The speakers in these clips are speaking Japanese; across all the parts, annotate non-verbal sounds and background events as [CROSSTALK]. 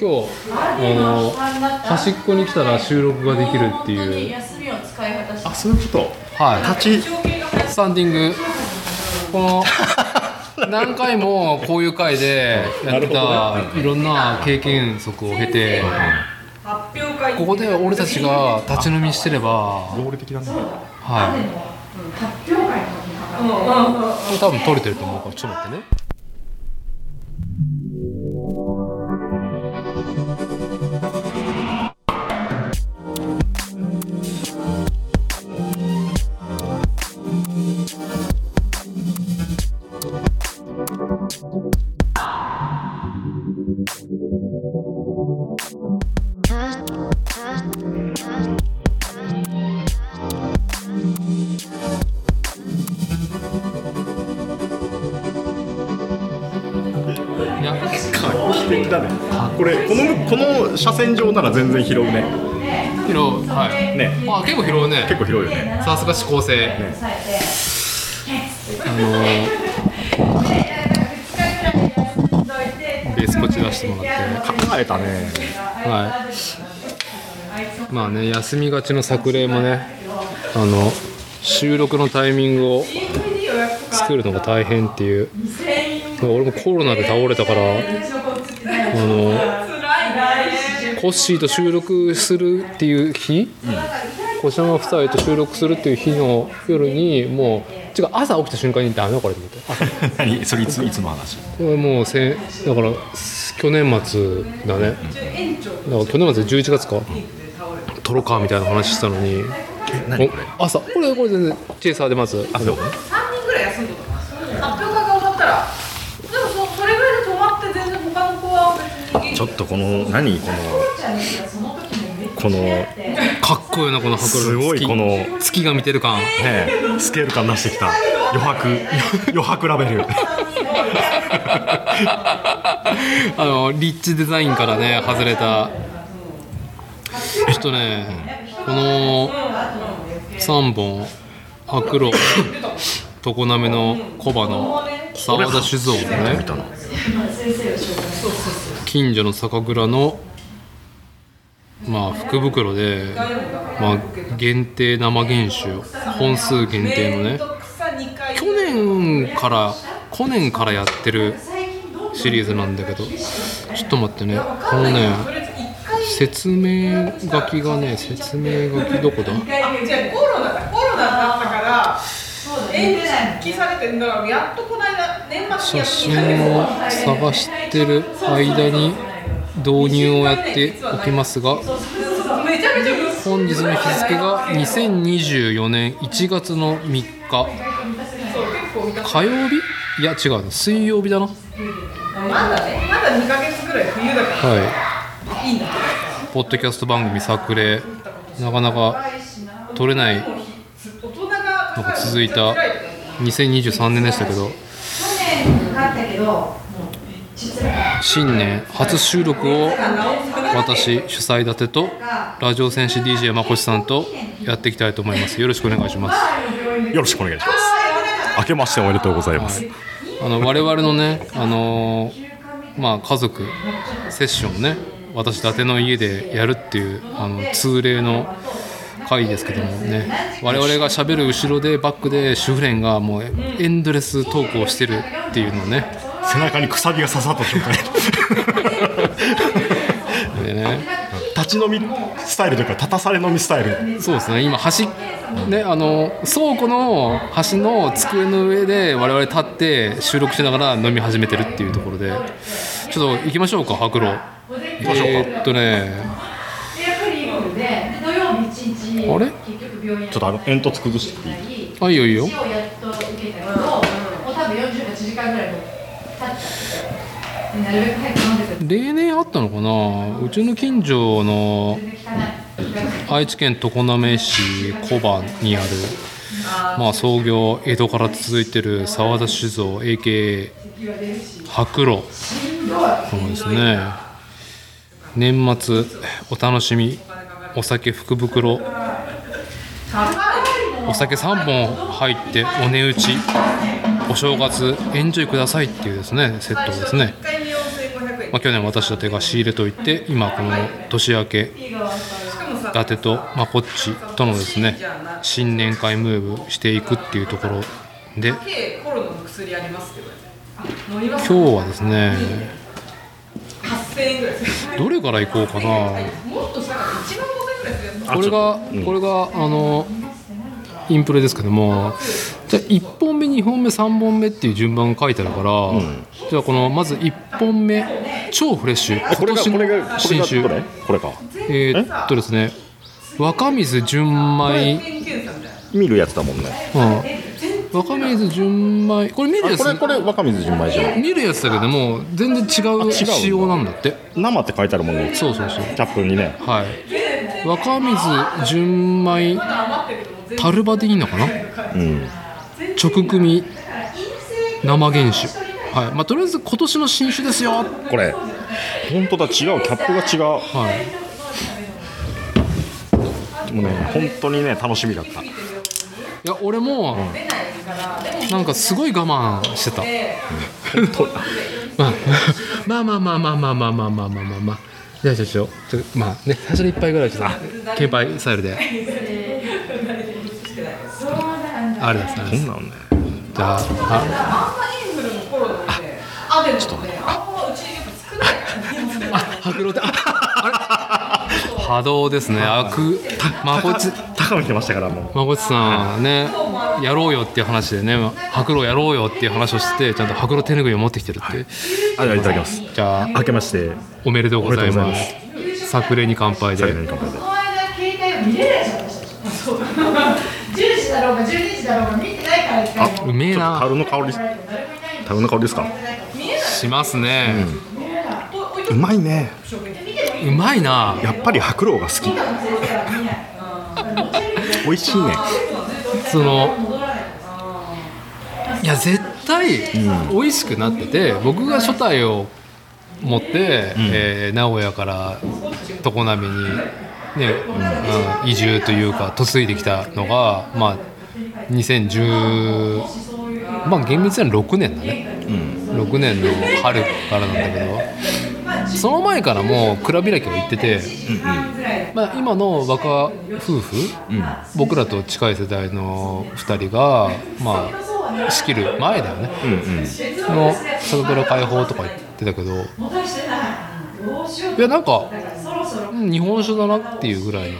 今日あの端っこに来たら収録ができるっていう。休みを使い果たしあそういうこと？はい。立ち。スタンディング。この [LAUGHS] 何回もこういう回でやってたいろんな経験則を経て発表会。ここで俺たちが立ち飲みしてれば合理的だね。はい。発表会の時多分取れてると思うからちょっと待ってね車線上なら全然拾うね。拾うはい。ね。あ結構拾うね。結構拾うよね。さすが指向性、あのベースこっち出してもらって考えたね。はい。まあね休みがちの作例もねあの収録のタイミングを作るのが大変っていう。俺もコロナで倒れたからあのコッシーと収録するっていう日、小島夫妻と収録するっていう日の夜にもう違う朝起きた瞬間にダメだこれと思って。[LAUGHS] 何？それいついつの話？これもうせだから去年末だね。だから去年末11月か。撮ろうかみたいな話したのに。何これ？お朝。これこれ全然チェイサーでまず。あそう？3人ぐらい休んどった発表会が終わったら。でもそそれぐらいで止まって全然他の子は別に。ちょっとこの何？このこのねかっこいいなこの迫力すごい月この月が見てる感。スケール感出してきた。余白。[LAUGHS] 余白ラベル。[LAUGHS] あのリッチデザインからね外れた。ちょっとねこの3本白露常滑の小花の沢田酒造のね近所の酒蔵のまあ福袋で、まあ、限定生原酒本数限定のね去年から去年からやってるシリーズなんだけどちょっと待ってねこのね説明書きがね説明書きどこだ？写真を探してる間に導入をやっておきますが本日の日付が2024年1月の3日。火曜日？いや違うな。水曜日だな。はまだねまだ2ヶ月ぐらい冬だから。いい。いんだポッドキャスト番組作例なかなか撮れない大人がのが続いた2023年でしたけど新年初収録を私主催立てとラジオ戦士 DJ まこしさんとやっていきたいと思います。よろしくお願いします。よろしくお願いします。明けましておめでとうございます、あの我々のね、あのーまあ、家族セッションをね私伊達の家でやるっていうあの通例の回ですけどもね我々がしゃべる後ろでバックで主婦連がもうエンドレストークをしてるっていうのをね背中にくさびが刺さった瞬間でね。立ち飲みスタイルというか立たされ飲みスタイル。そうですね。今橋ねあの倉庫の橋の机の上で我々立って収録しながら飲み始めてるっていうところでちょっと行きましょうか白露きましょうか。えーっとね。あれ？ちょっとあの煙突崩していい？あいいよいいよ例年あったのかな？うちの近所の愛知県常滑市小判にあるまあ創業江戸から続いてる沢田酒造 AKA 白露。そうですね。年末お楽しみ。お酒福袋。お酒3本入ってお値打ち。お正月エンジョイくださいっていうですねセットですね。1回に4500円まあ、去年私たちが仕入れといて今この年明け伊達とまあこっちとのですね新年会ムーブしていくっていうところで今日はですね8000円ぐらいするどれから行こうかな。もっと。したから1万5000円ぐらいするやつこれが、これがあのインプレですけどもじゃあ1本目2本目3本目っていう順番が書いてあるから、じゃあこのまず1本目超フレッシュ今年の新酒これか。えーっとですね若水純米、見るやつだもんね。うん、若水純米これ見るやつ？あこれこれ若水純米じゃん。見るやつだけども全然違う仕様なんだって。生って書いてあるもんね。そうそうそう。キャップにね。はい。若水純米タルバでいいのかな？うん直組生原酒。はい。まあとりあえず今年の新酒ですよ。これ。本当だ。違う。キャップが違う。はい。もうね本当にね楽しみだった。いや俺も、なんかすごい我慢してた、まあまあまあまあまあまあまあまあまあまあまあ。まあじゃあちょちょちょまあね最初の一杯ぐらいちょっと献杯スタイルであれですねこんなのねじゃあああんまインフルもコロナであでもねあんまうちやっぱ少ないからね白露であれ波動ですねあくまこち高めてましたからもうまこちさんねやろうよっていう話でね白露やろうよっていう話をしてちゃんと白露手ぬぐいを持ってきてるって、あじゃあいただきますじゃあ明けましておめでとうございおめでとうごまざいす作例に乾杯で最後に乾杯で時だろうが12時だろうが見てないから一回も。うめえな。樽の香り樽の香りですか？しますね、うまいね。うまいな。やっぱり白露が好き。美味しいね。そのいや絶対美味しくなってて、僕が初代を持って、えー名古屋から常滑に、ねうん移住というか嫁いできたのが、まあ、2010まあ厳密には6年だね、6年の春からなんだけどその前からもう蔵開きは行ってて、まあ、今の若夫婦、僕らと近い世代の2人が、まあ、仕切る前だよね、その酒蔵開放とか言ってたけどいやなんかうん日本酒だなっていうぐらいの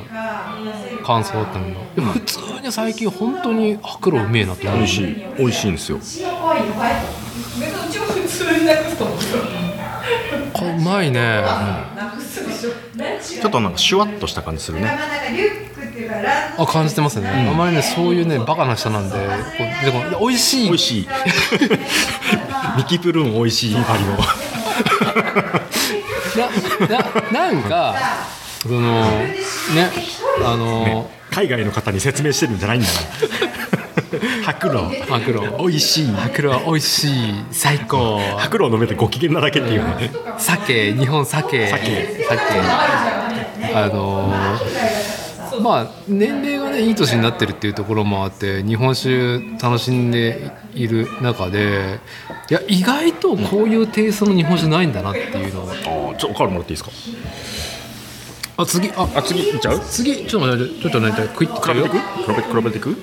感想だったのよでも普通に最近本当に白露うめえなって。思う美味しい。美味しいんですよ。これうまいね。ちょっとなんかシュワッとした感じするね。あ感じてますね、あまりねそういうねバカな人なんでこうでも美味しい。美味しい。[LAUGHS] ミキプルーン美味しいパリのなななんかそのねあの、海外の方に説明してるんじゃないんだな。[LAUGHS] 白露。白露。美味しい。白露は美味しい。最高。白露飲めてご機嫌なだけっていうね。鮭日本鮭鮭鮭あのまあ年齢がねいい年になってるっていうところもあって日本酒楽しんでいる中でいや意外とこういうテイストの日本酒ないんだなっていうのをあーちょっとおかわりもらっていいですか？あ次ああ次いっちゃう？次ちょっと待ってちょっと待ってクイッ比べていく？比べ比べていく？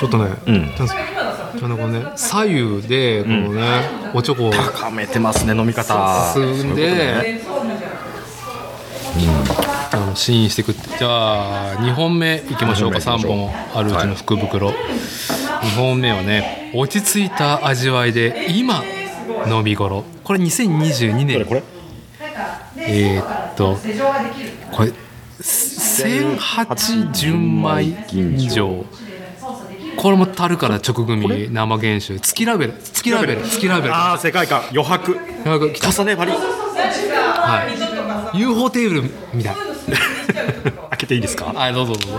ちょっとね、うん。あのこのね左右でこのね、おちょこを。高めてますね飲み方。進んで、あの試飲していくって。じゃあ2本目いきましょうか。3本あるうちの福袋、2本目はね落ち着いた味わいで今飲み頃。これ2022年。これこれ？えーっとこれ1008純米以上。これも樽から直組生原酒。月ラベル。月ラベル。月ラベル。ああ世界観。余白。なんか来た。重ね張り。はい UFO テーブルみたい開けていいですかはいどうぞどうぞ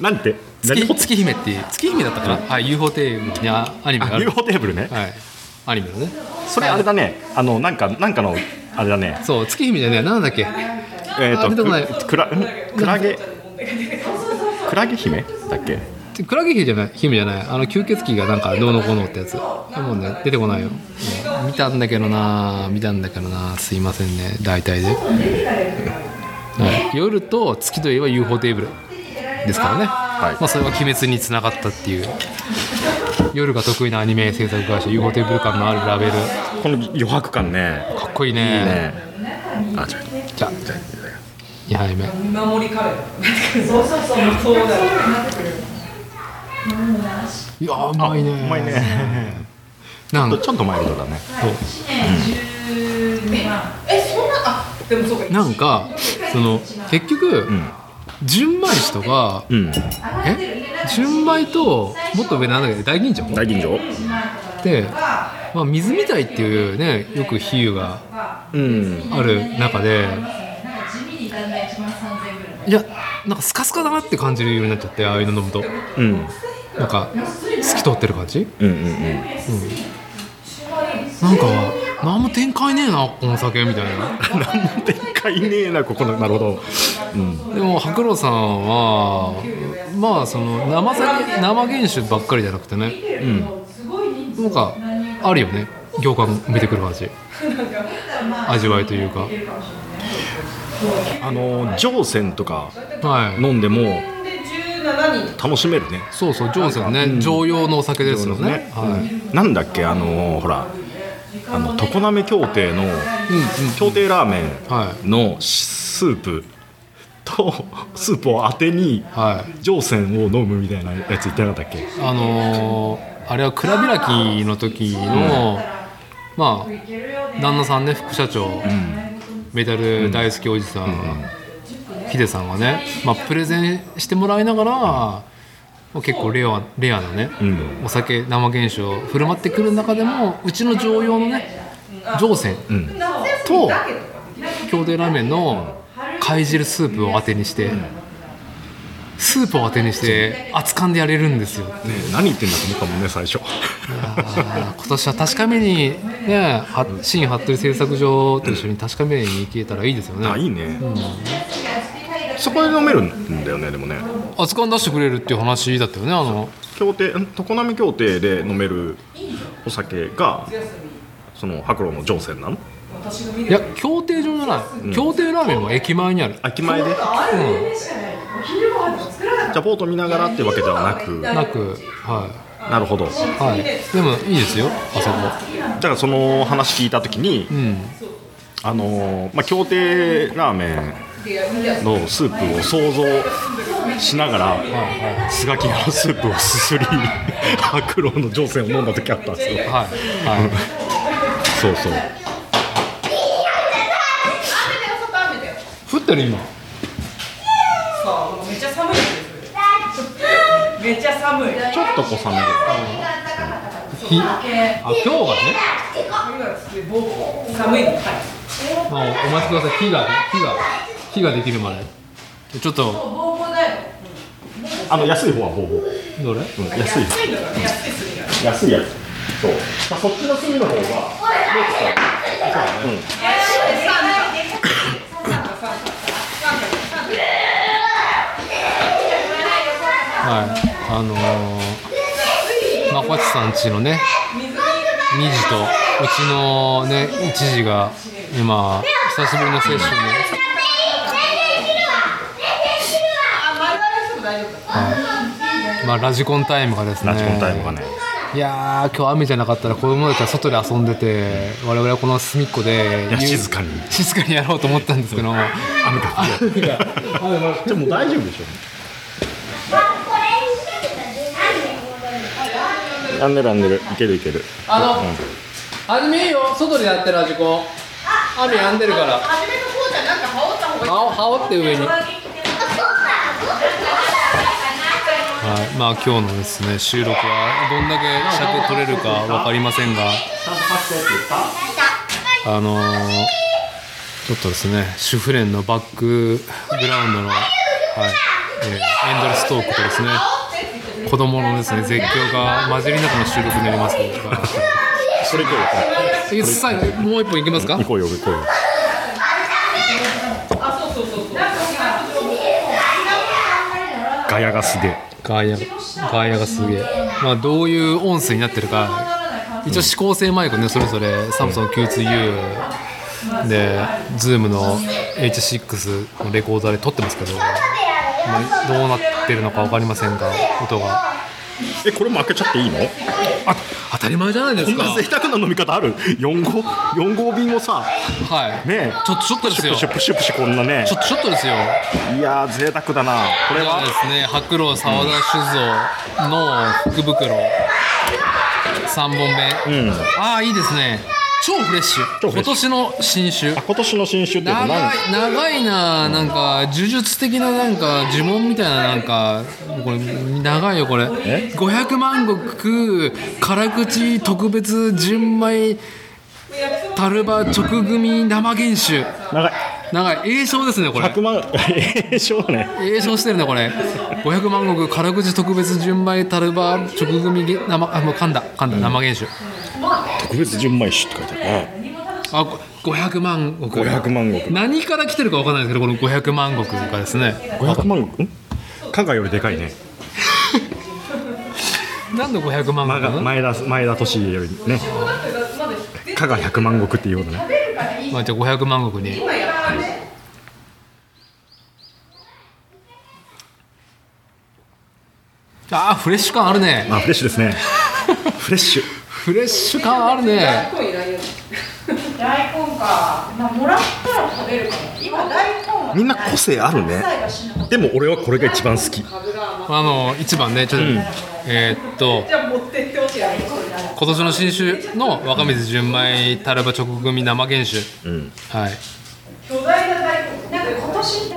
なんて月月姫っていう月姫だったかな、はい UFO テーブルにアニメがあある UFO テーブルねはいアニメのねそれあれだねあのなんかなんかのあれだねそう月姫じゃねえなんだっけえっとあ出てこないくらんクラゲクラゲ姫だっけクラゲ姫じゃない姫じゃない。あの吸血鬼がなんかどうのこうのってやつ。もうね。出てこないよ、うん見たんだけどな。見たんだけどな。すいませんね。大体で、はい、夜と月といえば UFO テーブルですからね、はい。まあ、それは鬼滅につながったっていう。夜が得意なアニメ制作会社 UFO テーブル感のあるラベル。かこの余白感ね。っこいいいいね。ねあじゃあじゃあ2杯目。見守りカレーそうそうそうそうだいやーうまいねうまいねなんか。ちょっとマイルドだね。えそんなあでもそうか。なんかその結局、うん。純米酒とかうん。え？純米ともっと上なんだっけ大吟醸？大吟醸。で、まあ、水みたいっていうねよく比喩がうん。ある中でいやなんかスカスカだなって感じるようになっちゃってああいうの飲むと。うん。なんか透き通ってる感じ？うんうんうん。なんか何も展開ねえなこの酒みたいな。何も展開ねえな [LAUGHS] ここのなるほど。うん。でも白露さんはまあその生酒生原酒ばっかりじゃなくてね。うん。なんかあるよね。行間見てくる感じ。味わいというかあの上船とかはい。飲んでもで17人楽しめるね。そうそう上手ね。常用のお酒ですよね。はい。なんだっけあのほらあの常滑協定の協定ラーメはンのスープと [LAUGHS] スープを当てにはい。上船を飲むみたいなやつ言ってなかったっけ？あのーあれは蔵開きの時の、まあ旦那さんね副社長、メダル大好きおじさん、ヒデさんがね、まあ、プレゼンしてもらいながら、まあ結構レアレアなね、うん。お酒生原酒を振る舞ってくる中でもうちの常用のね上船うん。と京亭ラーメンの貝汁スープを当てにして、スープを当てにして熱燗でやれるんですよ。ね何言ってんだと思ったもんね最初。今年は確かめにねは新服部製作所と一緒に確かめに行けたらいいですよね。あいいね、そこで飲めるんだよねでもね。熱燗出してくれるっていう話だったよねあの。協定ん？常滑協定で飲めるお酒がその白露の上船なの？いや協定上じゃない、協定ラーメンは駅前にある。秋前で？じゃあボート見ながらってわけではなく？なくはなるほど。い、はい、でもいいですよあそこ。だからその話聞いた時に、うん。あのーまあ、協定ラーメンのスープを想像しながら、スガキヤのスープをすすり [LAUGHS] 白露の上船を飲んだ時あったんですよ。はいはい。そうそう。降ってる今さあめっちゃ寒いですよめっちゃ寒い。ちょっと小雨で日。あ今日がね。寒いのはいまあ、お待ちください。火が火が火ができるまで。ちょっと。あの安い方はボーボー、どれ？うん、安い安いのが安いすぎが安いやつそう、まあ、そっちの炭の方が。うんはいあのー、まこちさんちのね2児とうちのね1児が今久しぶりのセッションで、はい、まあラジコンタイムがですね。ラジコンタイムがね。いやー今日雨じゃなかったら子供たちは外で遊んでて我々はこの隅っこで静かに。静かにやろうと思ったんですけど雨が雨が雨がじゃあもう大丈夫でしょやんでるやんでる。いけるいける。あの、あずみいいよ。外でやってるラジコン雨やんでるから。初めの方じゃなんか羽織った方がいい。羽織羽織って上に。はい、まあ今日のですね収録はどんだけ尺取れるかわかりませんが。あのーちょっとですね主婦連のバックグラウンドの、はい。えーエンドレストークとですね子供のですね絶叫が混じりながらの収録になりますので、はそれ行こうよ。い、最後もう一本いきますか？行こうよ行こうよガヤがすげえガイアガイアがすげえまあどういう音声になってるか一応指向性マイクねそれぞれサムソン Q2U で Zoom の H6 のレコーダーで撮ってますけど、まあ、どうなってるのか分かりませんが音が。えこれも開けちゃっていいの？あ当たり前じゃないですか。こんな贅沢な飲み方ある？4号4号瓶をさはい。ねちょっとちょっとですよ。プシュプシュプシュプシュこんなねちょっとちょっとですよいやー贅沢だなこれははですね白露沢田酒造の福袋3本目、うんああいいですね超フレッシュ。今年の新酒。あ今年の新酒って長何い長いななんか呪術的ななんか呪文みたいななんかこれ長いよこれ。え？500万石辛口特別純米タルバ直組生原酒。長い。長い。栄唱ですねこれ。100万えしょうがね。栄唱してるねこれ。500万石辛口特別純米タルバ直組げ生あもう噛んだ。噛んだ。生原酒特別純米酒って書いてあるね。あこ500万石。500万石。何から来てるか分かんないですけどこの500万石がですね。500万石？ん？加賀よりでかいね。[LAUGHS] なんで500万石？なの前田前田利家よりね。加賀100万石っていうことね。まあ、じゃあ500万石に。あーフレッシュ感あるね。あフレッシュですね。[LAUGHS] フレッシュフレッシュ感あるね。大根か。まあもらったら食べるかも。今大根はみんな個性あるね。でも俺はこれが一番好き。あの一番ねちょっと、えーっとじゃあ持ってってほしい今年の新酒の若水純米タルバ直組生原酒、うん。はい。巨大な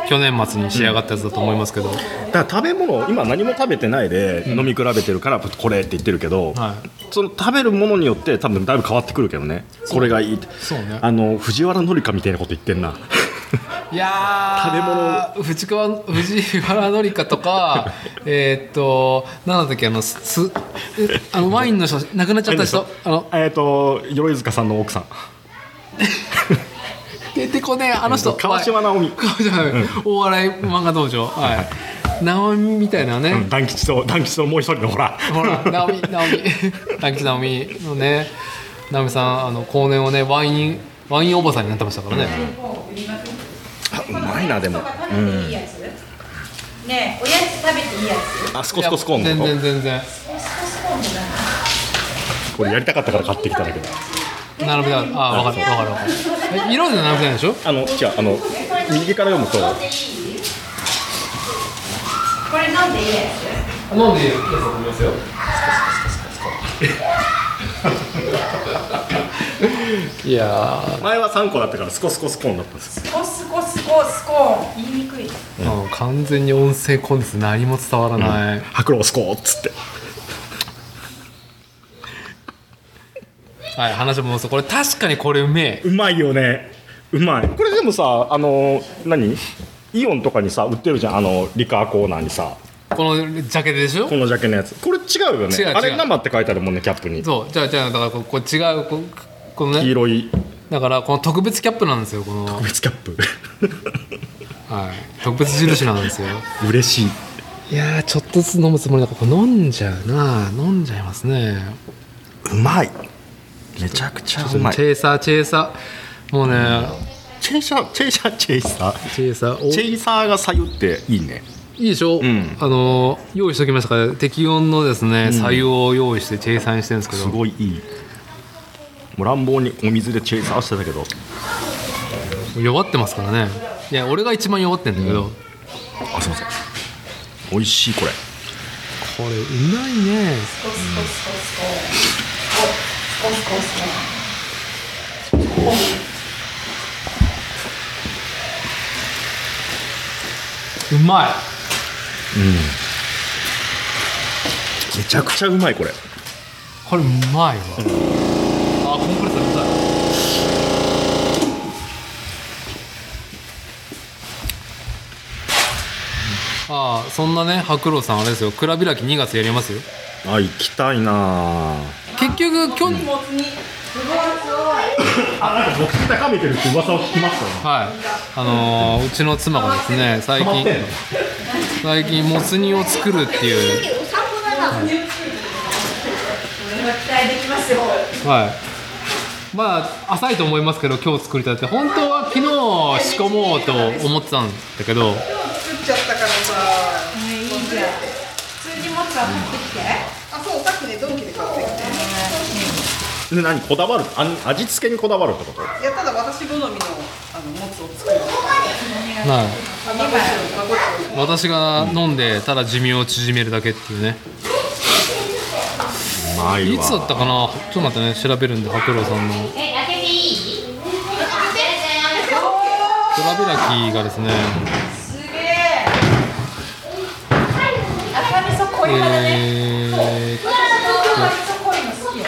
去年末に仕上がったやつだと思いますけど、だから食べ物今何も食べてないで飲み比べてるからこれって言ってるけど、はい。その食べるものによって多分だいぶ変わってくるけどね。これがいい。ってそうね。あの藤原紀香みたいなこと言ってんな。いや食べ物。物藤川藤原紀香とか [LAUGHS] えーっとなんだったっけあのすあのワインの人亡くなっちゃった人。あのえっ、と鎧塚さんの奥さん [LAUGHS] 出てこねえあの人川島直美。川島直美。大笑い漫画道場。はい。直美みたいなね、団吉と団吉ともう一人のほら。ほら直美直美。[LAUGHS] 団吉直美のね直美さんあの後年をねワインワインおばさんになってましたからね、あうまいなでも。食べていいやつねえおやつ食べていいやつ？あスコスコスコーンの全然全然。これやりたかったから買ってきただけだ並べたあ分かる分かる分かる。え色で並べてないでしょ？あの違うあの右から読むと。これ飲んでいいやつ飲んでいいやつだと思いますよ。いや前は3個だったからスコスコスコーンだったんです。よスコスコスコスコーン。言いにくい。う完全に音声コンテンツ何も伝わらない、白露スコーっつってはい話もそうこれ確かにこれうめえ。うまいよね。うまい。これでもさあの何？イオンとかにさ売ってるじゃん。あのリカーコーナーにさ。このジャケでしょ？このジャケのやつ。これ違うよね。違う違う。あれ生って書いてあるもんねキャップに。そうじゃあじゃあだからこうこう違うこうこのね。黄色い。だからこの特別キャップなんですよこの、はい、別キャップ。[LAUGHS] 特別印なんですよ。嬉しい。いやーちょっとずつ飲むつもりだからこれ飲んじゃうな飲んじゃいますね。うまいめちゃくちゃうまい。チェイサーチェイサー。もうね、チェイサーチェイサーチェイサー。チェイサー。お。チェイサーが左右っていいね。いいでしょ、ん。あの用意しておきましたから。適温のですね左右を用意してチェイサーにしてるんですけすどごいいい。もう乱暴にお水でチェイサーしてたけど。弱ってますからね。いや俺が一番弱ってんだけど、あすいません。美味しいこれ。これうまいね。うまい。めちゃくちゃうまいこれ。これうまいわ、あコンプレッサーうるさい。ああそんなね白露さんあれですよ。蔵開き2月やりますよ。あ行きたいな結局去年、あなんか僕高めてるって噂を聞きましたね。はい。あのーうちの妻がですね最近最近もつ煮を作るっていう。これは期待できますよはい。まあ浅いと思いますけど今日作りたて本当は昨日仕込もうと思ってたんだけど。作っちゃったからさ。いいじゃん。数字持つから持ってきて。あそうさっきねドンキで買ってきてで何こだわる？あ味付けにこだわるってこと？いやただ私好みのあのもつを作る。はい私が飲んでただ寿命を縮めるだけっていうね。うまいわ。いつだったかな？ちょっと待ってね。調べるんで白郎さんの。え開けていい？トラビラキがですね。すげえ。赤味噌濃いめだね。えー、東京の味噌濃いの好きよ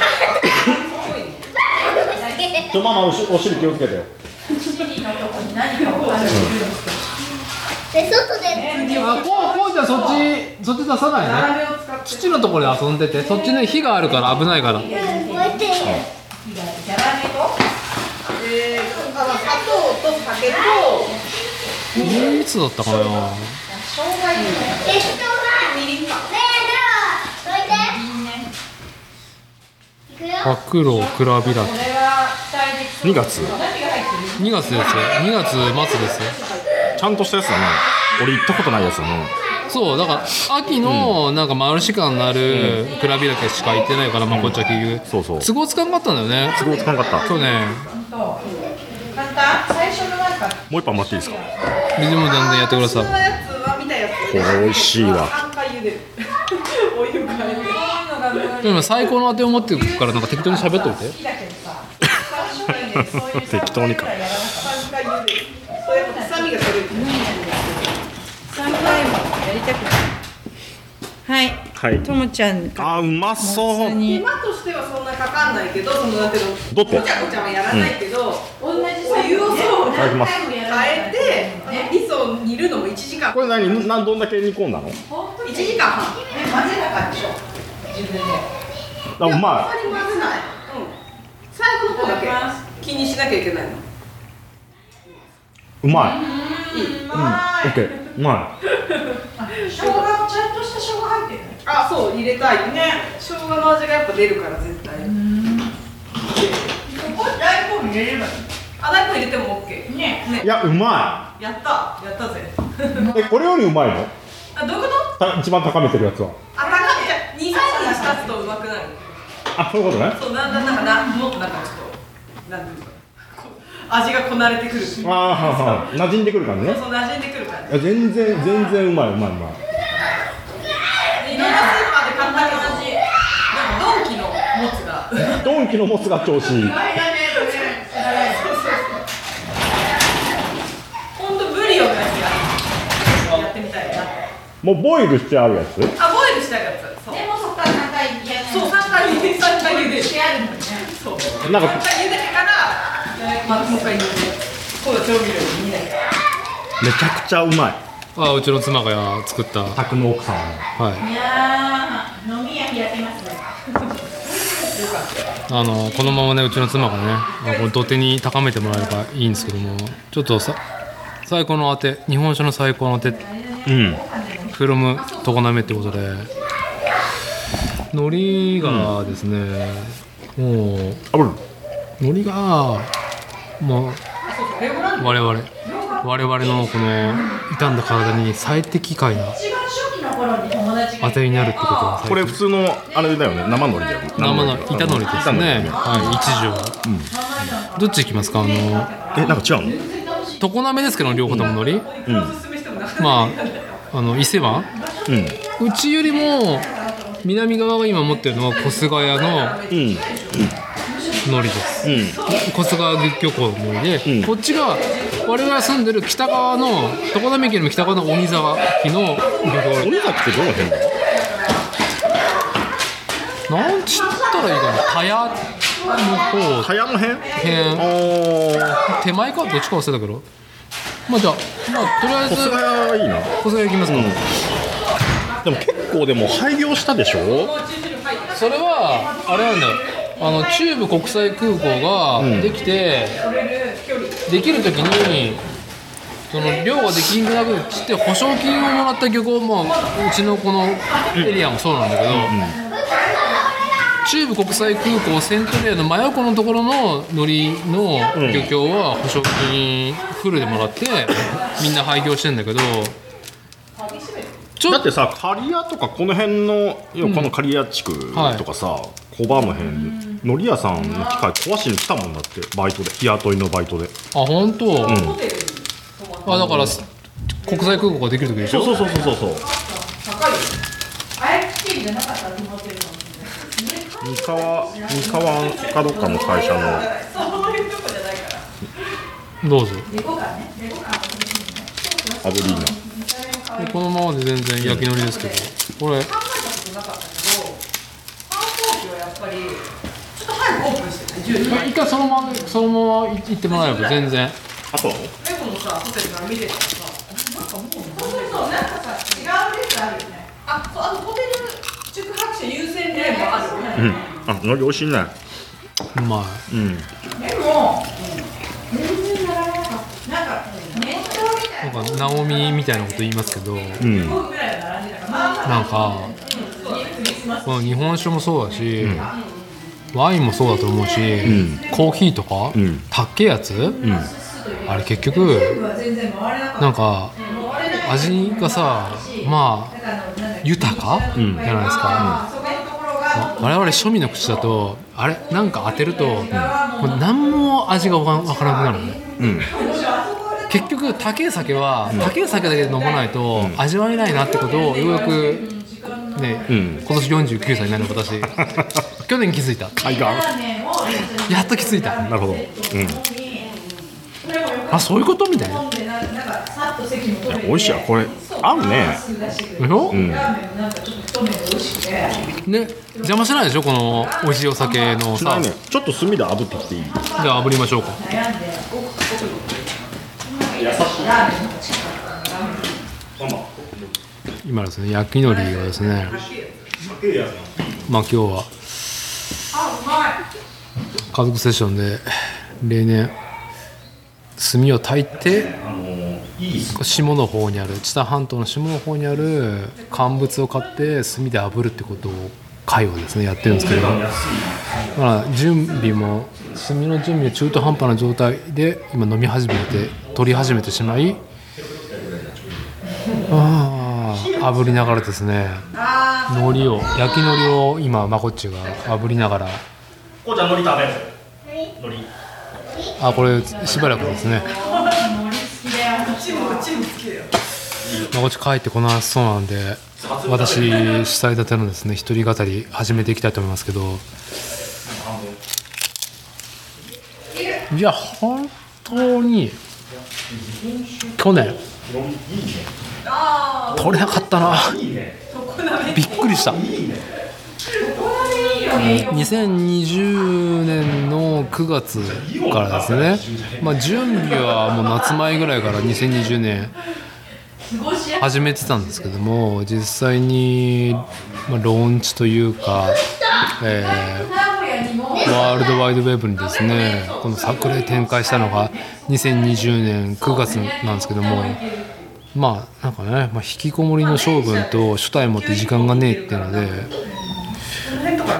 ちょママおしお尻気をつけてよ。のとこに何かを感じるん。ですけどで外であこうこうじゃそっちそっち出さないねあれを使って土のところで遊ん。でてそっちね火があるから危ないからこうやってじゃがいもとえー、砂糖と酒といつだったかなえ人がみりんかねえではどいていいねいくよ白郎クラビラキこれは期待できそう2月？何が入ってる2月ですよ。2月末ですよ。ちゃんとしたやつだね俺行ったことないやつだねそうだから秋のなんかマルシ感のあるクラビラキしか行ってないからまあこっちは結そうそう。局都合つかんかったんだよね。都合つかんかった。去年。もう一杯待っていいですか？リズム全然やってください。これ美味しいわ3回茹でるお湯変えてそういうのがでも最高の当てを持ってるからなんか適当に喋っといて。[LAUGHS] 適当にか。三回ぐらいやらなかっ3回茹でるそれも臭みが取れるた三回もやりたくない。はい。はい。ともちゃんあーうまそう。手間としてはそんなかかんないけどそのなんていうのどってごちゃごちゃはやらないけど、同じお湯をそういただきます変えて味噌を煮るのも1時間。これ何？何どんだけ煮込んだの？本当に1時間半。混ぜなかったでしょ自分であうまあん。まり混ぜない、うん、最後の方だけ気にしなきゃいけないのうまいいいうん。オッケーうまい生姜ちゃん。とした生姜入ってるあそう入れたいね生姜の味がやっぱ出るから絶対ここ大根入れればいいあ大根入れても OK いねねいやうまいやったやったぜいえこれよりうまいのあどういうことた一番高めてるやつはあ高めじゃ2、3日経つとうまくなる。あそういうことね。そうなんだなんかなもっとなんかちょっとなんていうのか味がこなれてくる。ああはは馴染んでくる感じね。そう馴染んでくるからいや全然全然うまいうまいうまい。いろんなスーパーで買ったけどでもドンキのもつが。ドンキのもつが調子いい。本当ブリオンのやつややってみたいな。もうボイルしてあるやつ？あでもそっから3回やるそう。3回茹で3回茹でるしてあるのねそうなんか3回茹でてからまあもう一回茹で。今度調味料に見ない。めちゃくちゃうまい。あうちの妻が作った。は宅の奥さんい。いやー飲み屋開けます。ねあのこのままねうちの妻がねあこれ土手に高めてもらえればいいんですけどもちょっとさ最高のあて日本酒の最高のあてうん。フロム常滑ってことで海苔がですね、もうあぶる海苔がもう我々我々のこの傷んだ体に最適解な一番初期の頃に友達があてになるってことがこれ普通のあれだよね。生海苔だよね。生の板のりですね。はい一条、どっち行きますか？あのえなんか違うの？常滑ですけど両方とも海苔、うん。まああの伊勢湾？うん。うちよりも南側が今持ってるのは小菅谷のうん。海苔です。うん。小菅川漁港の海苔で、うん。こっちが我々が住んでる北側の常滑県の北側の鬼沢木の漁港。鬼崎ってどの辺だなんちったらいいかな。田屋の方。茅の辺？辺あ手前かどっちか忘れたけど。まあじゃあまあとりあえずあ小菅谷いいな。小菅谷行きますか、うん。でも結構でも廃業したでしょ？それはあれなんだよ。あの中部国際空港ができて、できる時にその量ができなくっつって保証金をもらった漁港もうちのこのエリアもそうなんだけど、中部国際空港セントレアの真横のところの乗りの漁協は保証金フルでもらってみんな廃業してんだけどだってさ刈谷とかこの辺のこの刈谷地区とかさ、小バム辺のり屋さんの機械壊しに来たもんだってバイトで。日雇いのバイトで。あ本当、ん。あだから国際空港ができる時でしょ？そうそうそうそうそう。あれきりじゃなかったと思ってるかもしれない三河三河かどっかの会社の。そういうとこじゃないから。どうぞアブリーナでこのままで全然焼き海苔ですけど。これ。考えたことなかったけど観光地はやっぱりちょっと早くオープンしてるね10時一回そのままそのまま行ってもらえば全然。あと？レコのさホテルから見てたらさなんかもうそうそうそうなんかさ違う列あるよね。あそうあのホテル宿泊者優先レーンもあるよね、うん。あのり美味しいね。うまうん。でも全然やられなかったなんかネットみたいいなんかナオミみたいなこと言いますけどうんなんかこの日本酒もそうだし、ワインもそうだと思うし、んコーヒーとか、んたっけやつ、うんあれ結局なんか味がさまあ豊か、じゃないですか、そこのところが我々庶民の口だとあれなんか当てると、もう何も味がわからなくなるね。うん結局高い酒は高い酒だけで飲まないと味わえないなってことをようやくね、うん。今年49歳になる私。去年気づいた。海岸やっと気づいた。なるほど。うん。あそういうことみたいな。美味しいわ。これ合うね。でしょ、うん。ね邪魔しないでしょ？この美味しいお酒のさ。ね。ちょっと炭で炙ってきていい。じゃあ炙りましょうか今ですね焼き海苔がですね。まあ今日は家族セッションで例年炭を焚いて下の方にある知多半島の下の方にある乾物を買って炭で炙るってことを会をですねやってるんですけどまあ準備も炭の準備が中途半端な状態で今飲み始めて取り始めてしまいああ炙りながらですね。海苔を焼き海苔を今まこっちが炙りながら。こうちゃん海苔食べる？海苔。あこれしばらくですね。うちもうちも好きだよ。まこっち帰ってこなそうなんで私主催立てのですね一人語り始めていきたいと思いますけど。いや本当に去年。取れなかったな。びっくりした。2020年の9月からですね、まあ、準備はもう夏前ぐらいから2020年始めてたんですけども実際に、ま、ローンチというか、えーワールドワイドウェブにですねこの作例展開したのが2020年9月なんですけどもまあなんかね、まあ、引きこもりの性分と初対持って時間がねえっていうので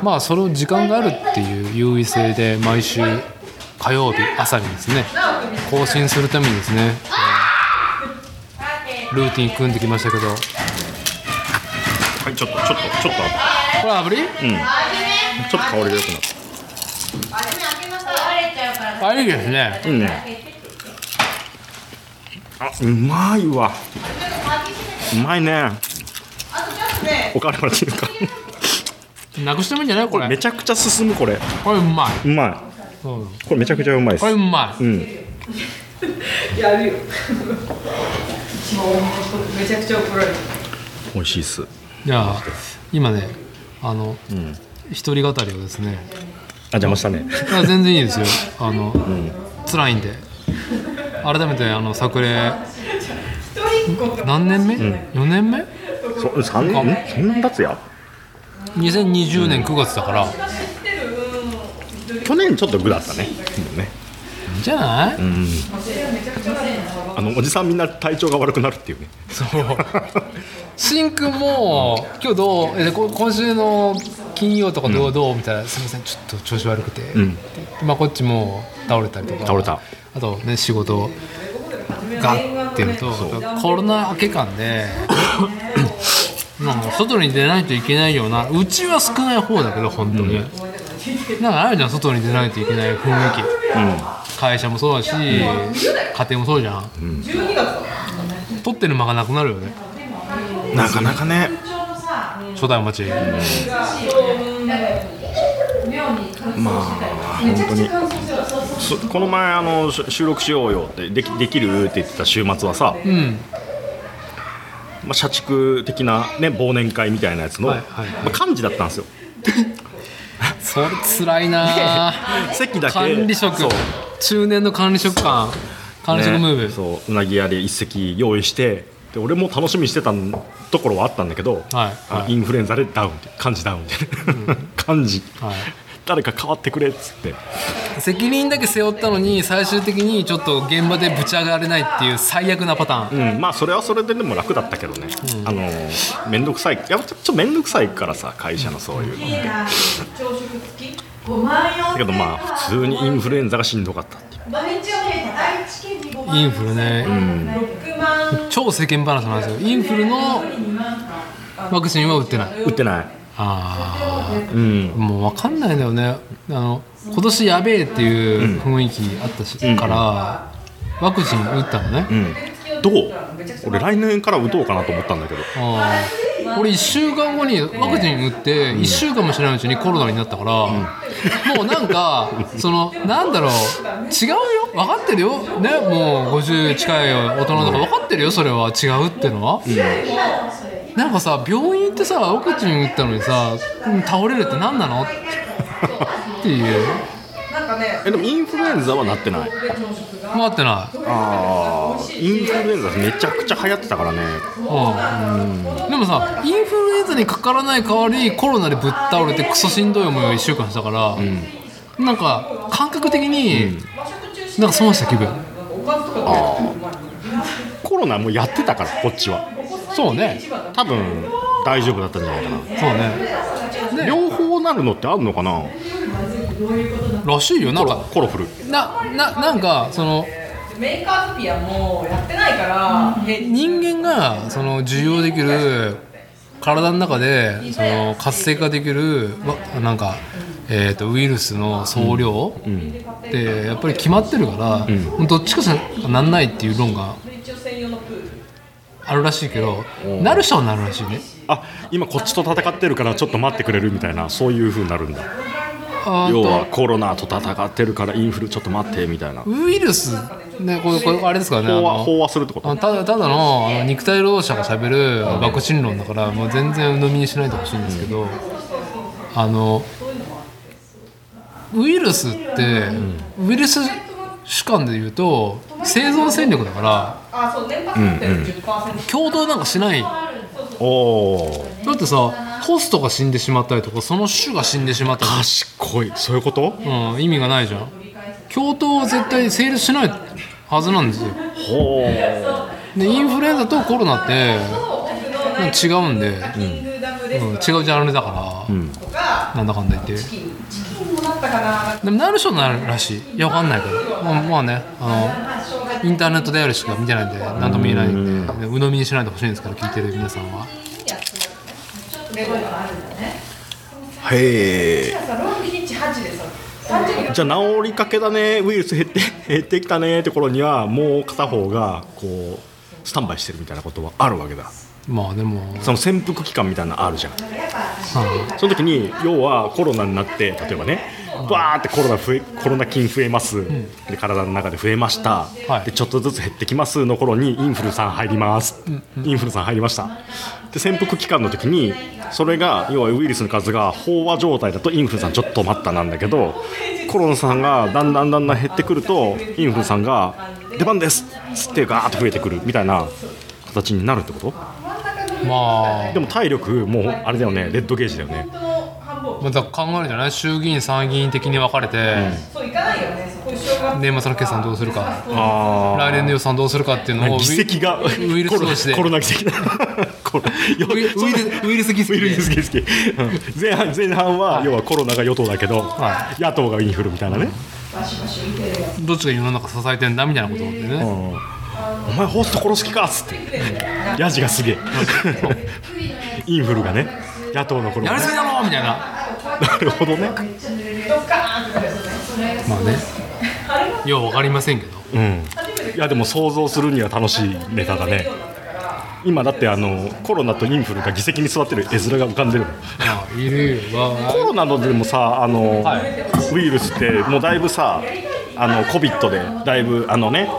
まあそれを時間があるっていう優位性で毎週火曜日朝にですね更新するためにですね、えールーティン組んできましたけど。こはいちょっとちょっとちょっとれ炙り？うん。ちょっと香りが良くなったあいいですね。うん。ねあうまいわ。うまいね。お金払ってるか。なくしてもいいんじゃない？これ。めちゃくちゃ進むこれ。これうまい。うまい。うん。これめちゃくちゃうまいです。これうまい。うん。やるよ。一番めちゃくちゃ怒られる。美味しいっす。じゃあ今ねあのうん。一人語りをですねあ邪魔したね。全然いいですよ。あの、辛いんで。改めてあの作例何年目、4年目？そ三年？んそん？なん経つや？2020年9月だから、去年ちょっとグだったね。いいんじゃない、うん。あのおじさんみんな体調が悪くなるっていうね。そう [LAUGHS] しんくんも今日どう？えこ今週の金曜とかどう？どう？みたいな、すみませんちょっと調子悪くて、ん。まあこっちも倒れたりとか。倒れた。あとね仕事がっていうのとコロナ明け感でなんか外に出ないといけないようなうちは少ない方だけど本当に、なんかあるじゃん外に出ないといけない雰囲気、会社もそうだし家庭もそうじゃん、12月だ取ってる間がなくなるよねなかなかね。初代町、まあ本当に。そこの前あのし収録しようよってできできるって言ってた週末はさ、うん。まあ、社畜的な、ね、忘年会みたいなやつの、まあ、幹事だったんですよ。[LAUGHS] それ辛いな席だけ。管理職。中年の管理職感管理職ムーブ、ねそう。うなぎ屋で一席用意してで俺も楽しみにしてたところはあったんだけど、はい。はい。あインフルエンザでダウンって幹事ダウンって、幹事、はい。[LAUGHS] 誰か代わってくれっつって。責任だけ背負ったのに最終的にちょっと現場でぶち上がれないっていう最悪なパターン、うん、まあそれはそれででも楽だったけどね、あの面倒くさい。やっぱちょっと面倒くさいからさ会社のそういうの。ってだ朝食付き5万4けどまあ普通にインフルエンザがしんどかったっていう土日は愛知県に5万インフルね、6万。超世間話なんですよ。インフルのワクチンは打ってない。売ってない。あうん。あもう分かんないんだよね。あの今年やべえっていう雰囲気あったし、からワクチン打ったのね、うん。どう？俺来年から打とうかなと思ったんだけど。あー俺1週間後にワクチン打って1週間もしないうちにコロナになったから、もうなんかそのなんだろう違うよ。分かってるよ。ねもう50近い大人とか分かってるよそれは。違うってのは、なんかさ病院行ってさワクチン打ったのにさうん倒れるって何なの？っていうえでもインフルエンザはなってない？回ってない。ああインフルエンザめちゃくちゃ流行ってたからね。うん。でもさインフルエンザにかからない代わりコロナでぶっ倒れてクソしんどい思いを1週間したから、なんか感覚的に、なんか損した気分。コロナもやってたからこっちは。そうね。多分大丈夫だったんじゃないかな。そうね。両方なるのってあるのかな？らしいよなんかコロフル。なななんかそのメーカーズピアもやってないから人間がその受容できる体の中でその活性化できるわなんか、えー、とウイルスの総量ってやっぱり決まってるから、どっちかしかなんないっていう論があるらしいけどなる人はなるらしいね。あ今こっちと戦ってるからちょっと待ってくれるみたいなそういう風になるんだ要はコロナと戦ってるからインフルちょっと待ってみたいな。ウイルス。ねこれこれあれですからねあ飽和の。飽和するってこと？ただただのあの肉体労働者がしゃべるワクチン論だからもう全然鵜呑みにしないでほしいんですけど、あのウイルスって、ウイルス主観で言うと生存戦力だからあそう年パスって10%共同なんかしない。おおだってさホストが死んでしまったりとかその種が死んでしまったり賢い。そういうこと？うん、意味がないじゃん。共闘は絶対成立しないはずなんですよ。ほでインフルエンザとコロナって違うんで、キングダムレうん、違うジャンルだから、ランとかなんだかんだ言って。でもなる人になるらしい。いやわかんないけど。まあまあねあのインターネットであるしか見てないんで何とも言えない。ん。で、ね鵜呑みにしないでほしいんですから聞いてる皆さんはうへえ。さロングヒッチ8でさ30じゃあ治りかけだねウイルス減って減ってきたねって頃にはもう片方がこうスタンバイしてるみたいなことはあるわけだ。まあでも、その潜伏期間みたいなのあるじゃん。はその時に要はコロナになって例えばねバーってコロナ増えコロナ菌増えます、で体の中で増えました、はい。でちょっとずつ減ってきますの頃にインフルさん入ります、インフルさん入りましたで潜伏期間の時にそれが要はウイルスの数が飽和状態だとインフルさんちょっと待ったなんだけどコロナさんがだんだんだんだん減ってくるとインフルさんが出番です!ってガーッと増えてくるみたいな形になるってこと?いまあ。でも体力もうあれだよねレッドゲージだよね。また考えるじゃない？衆議院参議院的に分かれて、そういかないよねそこ年末の決算どうするか。あ来年の予算どうするかっていうのを議席がウイルス同士で。コロナ議席だコロよウイウイルウイルス議席ウイルス議席うん。前半前半は要はコロナが与党だけど、は野党がインフルみたいなね、どっちが世の中支えてんだみたいなことでね、うん。お前ホスト殺す気かっつって。ヤジがすげえ。インフルがね野党の頃やりすぎだろみたいな。なるほどね。まあね。よう分かりませんけど。うん。いやでも想像するには楽しいネタだね今だってあのコロナとインフルが議席に座ってる絵面が浮かんでるの。まあいるよわコロナのでもさあの、はいウイルスってもうだいぶさあの COVID でだいぶあのね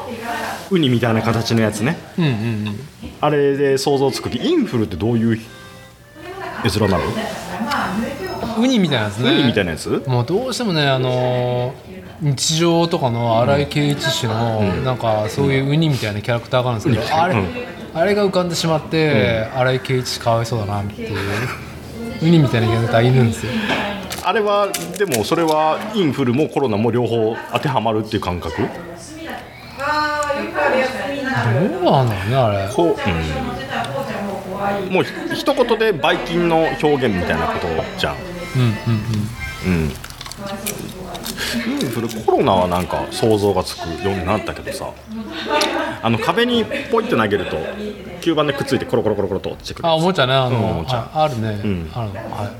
ウニみたいな形のやつね。うんうんうん。あれで想像つくインフルってどういう絵面なの、ウニみたいなやつね。ウニみたいなやつ？もうどうしてもねあのー日常とかの荒井圭一氏の、なんかそういうウニみたいなキャラクターがあるんですけど、あれ、うんあれが浮かんでしまって、荒井圭一かわいそうだなっていうウニみたいなキャラクターいるんですよ。あれはでもそれはインフルもコロナも両方当てはまるっていう感覚？どうなんだろうねあれ。こう、うん、もうひ一言でばい菌の表現みたいなことじゃん。うんうんうん。うん。インフルコロナはなんか想像がつくようになったけどさあの壁にポイって投げると吸盤でくっついてコロコロコロコロと落ちてくるあおもちゃね。あうんおの、もちゃ。はいあるね、ん。ある。のはい、はい、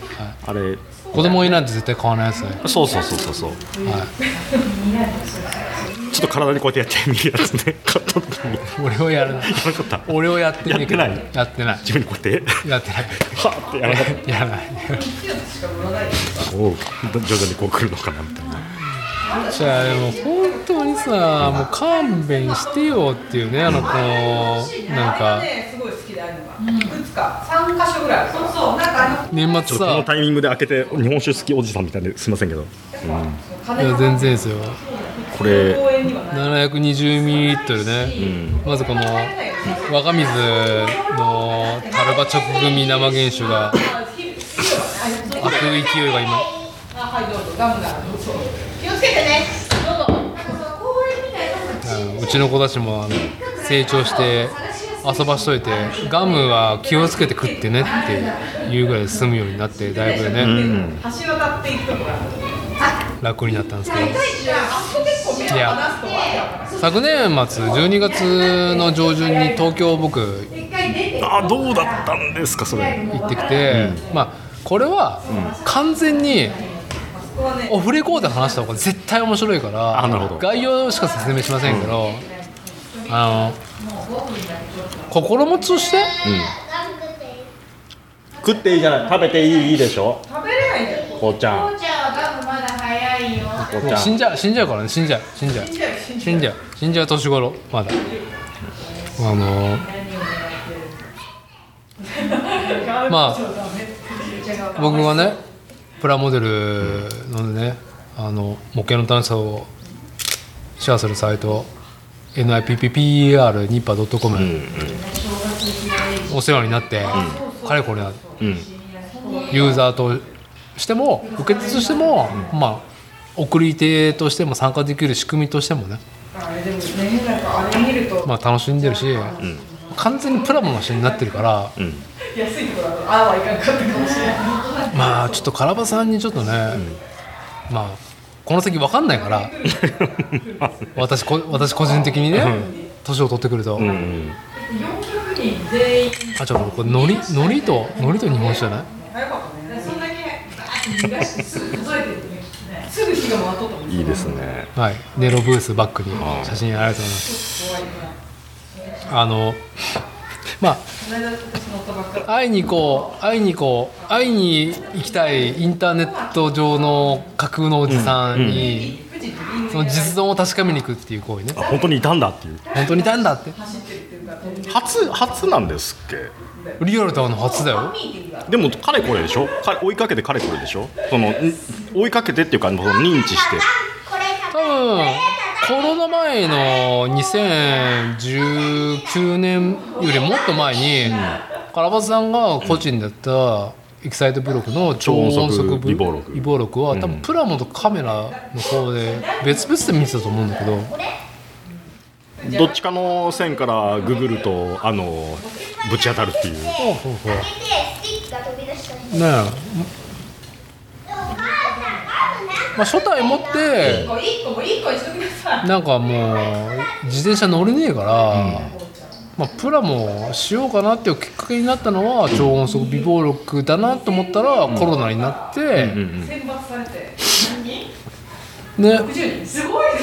あれ。子供いないと絶対買わないやつね、そうそうそうそうそう。はい、ちょっと体にこうやってやってみるやつね。[LAUGHS] 買った時に。俺はやらない。やらなかった。俺はやってねえけどやってない。やってない。自分にこうやって。やってない。[LAUGHS] はっってやらなかっ [LAUGHS] やらない。たおう徐々にこう来るのかなみたいなじゃあでも本当にさもう勘弁してよっていうねあのこうなんか。ねすごいうそうなんかあの年末このさタイミングで開けて日本酒好きおじさんみたいですいませんけど、いや全然ですよ。これ。公園にはない720ミリリットルね、まずこの若水のタルバ直組生原酒が。開く勢いが今つけてねどうぞうんうちの子たちもあの成長して遊ばしといてガムは気をつけて食ってねっていうぐらい済むようになってだいぶね、橋渡っていくところ楽になったんですけど。あそこ結構目を離すとわ昨年末12月の上旬に東京僕あどうだったんですかそれ。行ってきて、まあこれは完全にオフレコードで話した方が絶対面白いからあなるほど。概要しか説明しませんけど、あの心持ちとして食っていいじゃない食べていいいいでしょ？食べれないんだよ。こうちゃん。じゃあガムまだ早いよ。こうちゃん。もう死んじゃう死んじゃうからね死んじゃう死んじゃう。死んじゃう死んじゃう。年頃まだ。あのまあ [LAUGHS] 僕がねプラモデルのねあの模型の探査をシェアするサイト NIPPPER ニッパー .com、お世話になって、かれこれうん。ユーザーとしても受け手としても、まあ送り手としても参加できる仕組みとしてもね、まあ、楽しんでるし、完全にプラモの人になってるから、安いところだとああはいかんかったかもしれないまあちょっとカラバさんにちょっとね、まあこの先分かんないから [LAUGHS] 私こ私個人的にね年を取ってくると、うんあちょっとこれのりのりとのりと日本酒じゃない？いいですね。はい、ネロブースバックに写真ありがとうございます。あの、まあ、会いに行こう、会いに行こう、会いに行きたいインターネット上の架空のおじさんに、その実存を確かめに行くっていう行為ね。あ。本当にいたんだっていう。本当にいたんだって。初初なんですっけ？リアルターの初だよ。でもかれこれでしょ？か追いかけてかれこれでしょ？そのん追いかけてっていうかその認知して。多分コロナ前の2019年よりもっと前に、カラバスさんが個人でやったエキサイトブロックの超音速超音速微暴録。微暴録は多分プラモとカメラの方で別々で見てたと思うんだけど。どっちかの線からググるとあのぶち当たるっていう。ねえまあ初代持ってなさいなんかもう自転車乗れねえから、まあ、プラモしようかなっていうきっかけになったのは超音速微暴録だなと思ったらコロナになって、選抜されてね60人すごいね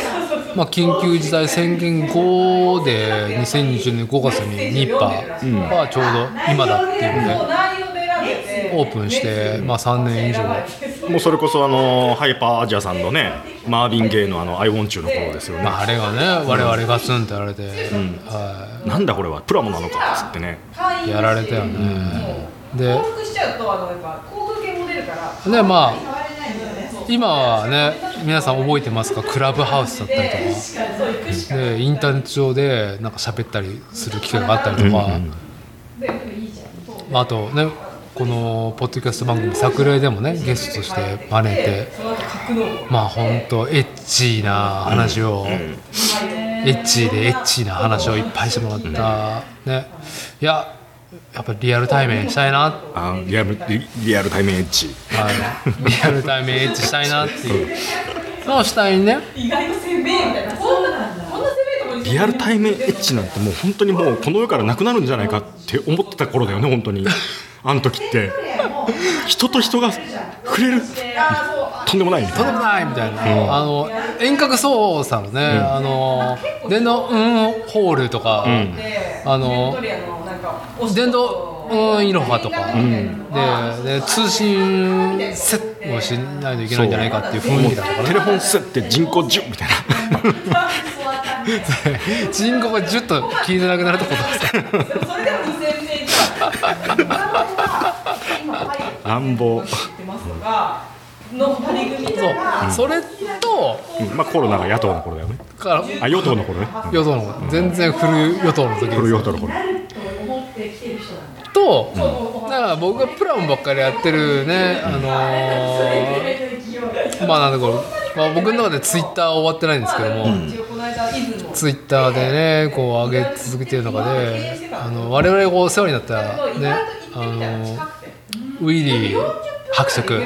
まあ、緊急事態宣言後で2020年5月にニッパーがちょうど今だっていうのでオープンして、まあ、3年以上もうそれこそあのハイパーアジアさんのねマービン・ゲイのあの「アイ・ウォンチュー」の頃ですよね、まあ、あれがね我々ガツンってやられて、はなんだこれはプラモなのかっつってね。い、やられたよね、で降伏しちゃうとあのやっぱ航空券も出るからでまあ今はね皆さん覚えてますか？クラブハウスだったりとか。でインターネット上でなんか喋ったりする機会があったりとか、まあ、あとねこのポッドキャスト番組「桜井」でもねゲストとして招いてまあ本当エッチな話を、エッチでエッチな話をいっぱいしてもらった、ね。いややっぱりリアル対面したいな。あリアルリリアル対面エッジはい、リアルタイムエッチしたいなっていう。のをしたいね意外と鮮明みたいなこんなリアル対面エッジなんてもう本当にもうこの世からなくなるんじゃないかって思ってた頃だよね本当にあの時って人と人が触れるとんでもないみたいな。とんでもないみたいな、あの遠隔操作のね、あの電動うんホールとか、あのトリアのなんかお電動うんいろはとか、でで通信セットをしないといけないんじゃないかっていう雰囲気だったから。テレフォンセって人口10みたいな。[LAUGHS] 人口がジュッと聞いてなくなるとことそれでも2000年乱暴、ってますとかの張り組みそう、それとうん。まあコロナが野党の頃だよね。からあ与党の頃ね。与党の全然古い与党の時です。与党の頃。とだから僕がプラモばっかりやってるねあのー [LAUGHS] まあなんだこれ、まあ、僕の中でツイッター終わってないんですけども、ツイッターでねこう上げ続けてる中であの我々がこうお世話になったねあのウィリー伯爵。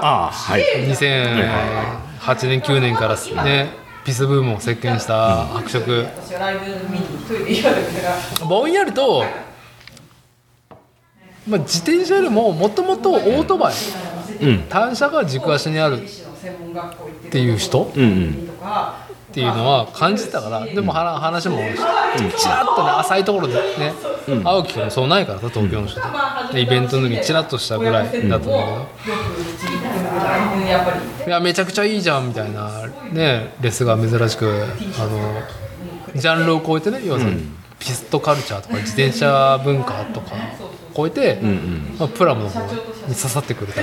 ああはい。2008年9年からねピスブームを席巻した伯爵。ぼんやりと、まあ、自転車よりももともとオートバイ。うん。単車が軸足にあるってていう人。うんうんっていうのは感じてたからでもは話もちらっとね浅いところでね会う機会もそうないからさ東京の人と。でイベントの時にちらっとしたぐらいだったんだけどいやめちゃくちゃいいじゃんみたいなねレスが珍しくあのジャンルを超えてね要するにピストカルチャーとか自転車文化とか超えて、まあ、プラモの方に刺さってくれた、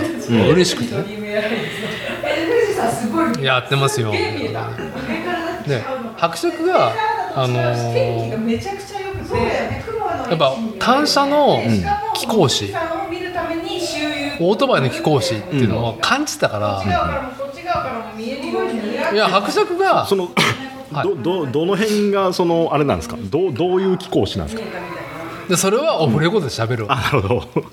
嬉しくてね。やってますよ。みたいなで伯爵があのーめちゃくちゃ良くて。やっぱ単車の貴公子を見るために周遊オートバイの貴公子っていうのを感じたから、うにいや伯爵がそのどどどの辺がそのあれなんですか？どうどういう気候子なんですか？でそれはオフレコで喋るわ、あなるほど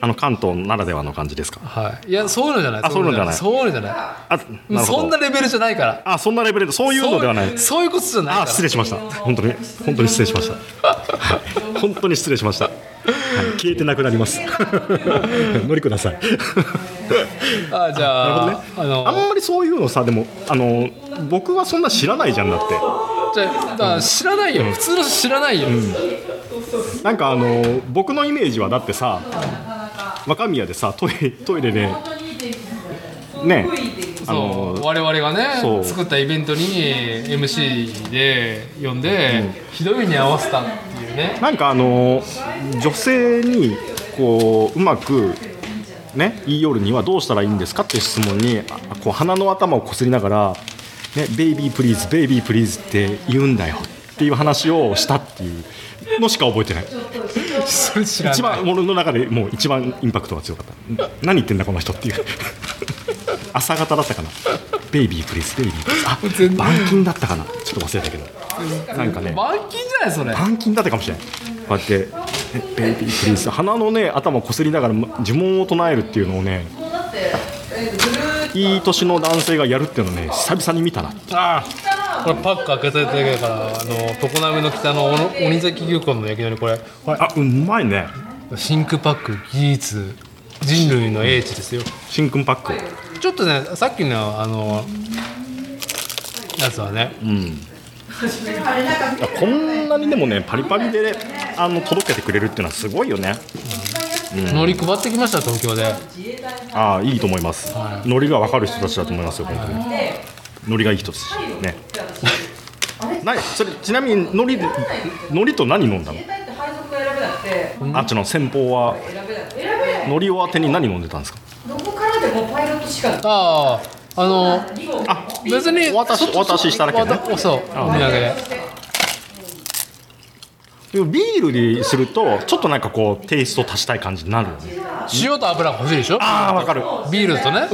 あの関東ならではの感じですか？はい、いやそういうのじゃない。あそういうのじゃない。そういうのじゃない。あなそんなレベルじゃないから。あそんなレベル？でそういうのではない。そういうことじゃないあ失礼しました。本当に本当に失礼しました。はい。本当に失礼しました、はい、消えてなくなります。[LAUGHS] 乗りください。あじゃあどね。あのあんまりそういうのさでもあの僕はそんな知らないじゃんだってじゃ知らないよ。普通の人知らないよ、なんかあの僕のイメージはだってさ若宮でさトイレトイレでねあのそう。我々がね作ったイベントに MC で呼んで、ひどい目に合わせたっていうね。なんかあの女性にこううまくね言い寄るにはどうしたらいいんですかっていう質問にあこう鼻の頭をこすりながら、ね、 baby please baby please って言うんだよっていう話をしたっていうのしか覚えてない。一番俺の中でもう一番インパクトが強かった。何言ってんだこの人っていう。朝方だったかな。 baby please baby please あ板金だったかな。ちょっと忘れたけど。なんかね。板金じゃないそれ。板金だったかもしれないこうやってえ baby please 鼻のね頭をこすりながら呪文を唱えるっていうのをねいい年の男性がやるっていうのをね久々に見たなああこれパック開けただけだからあの常滑の北の鬼崎牛骨の焼き鳥これ。これあうまいね。真空パック技術人類の英知ですよ。真空パック。ちょっとねさっきのあのやつはねうん。こんなにでもねパリパリであの届けてくれるっていうのはすごいよね海苔配ってきました東京で。ああいいと思います、海苔が分かる人たちだと思いますよ本当に。海苔がいい人ですね。なそれちなみに海苔で海苔と何飲んだの？あっちの先方は海苔を当てに何飲んでたんですか？どこからでもパイロットしか。あああのあ別にお渡しお渡ししただけね。そうお土産でビールにするとちょっとなんかこうテイスト足したい感じになるよね。塩と油が欲しいでしょ？ああ分かる。ビールとね、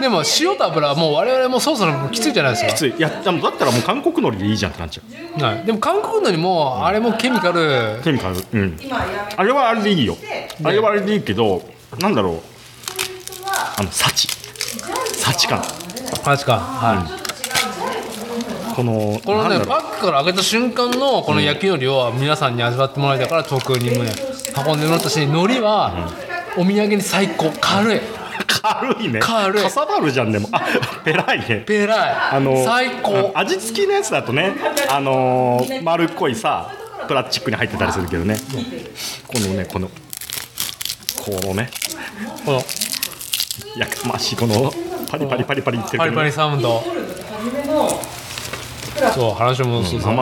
でも塩と油はもう我々もそろそろきついじゃないですか。つい。いやだったらもう韓国海苔でいいじゃんってなっちゃう。はい、でも韓国のにもあれもケミカル。ケミカル。うん。あれはあれでいいよ。あれはあれでいいけどなんだろう。あの幸幸感確かはいこのこのねパックから開けた瞬間のこの焼き海苔を皆さんに味わってもらいたいから東京にもね運んでもらったし海苔はお土産に最高。軽い。軽いね。軽い。かさばるじゃんでも。あペライね。ペライ。あの最高。あ味付きのやつだとねあのー丸っこいさプラスチックに入ってたりするけどね。このねこのこのね。このやかましいこのパリパリパリパリいってるパリパリサウンドそう話もそう。そう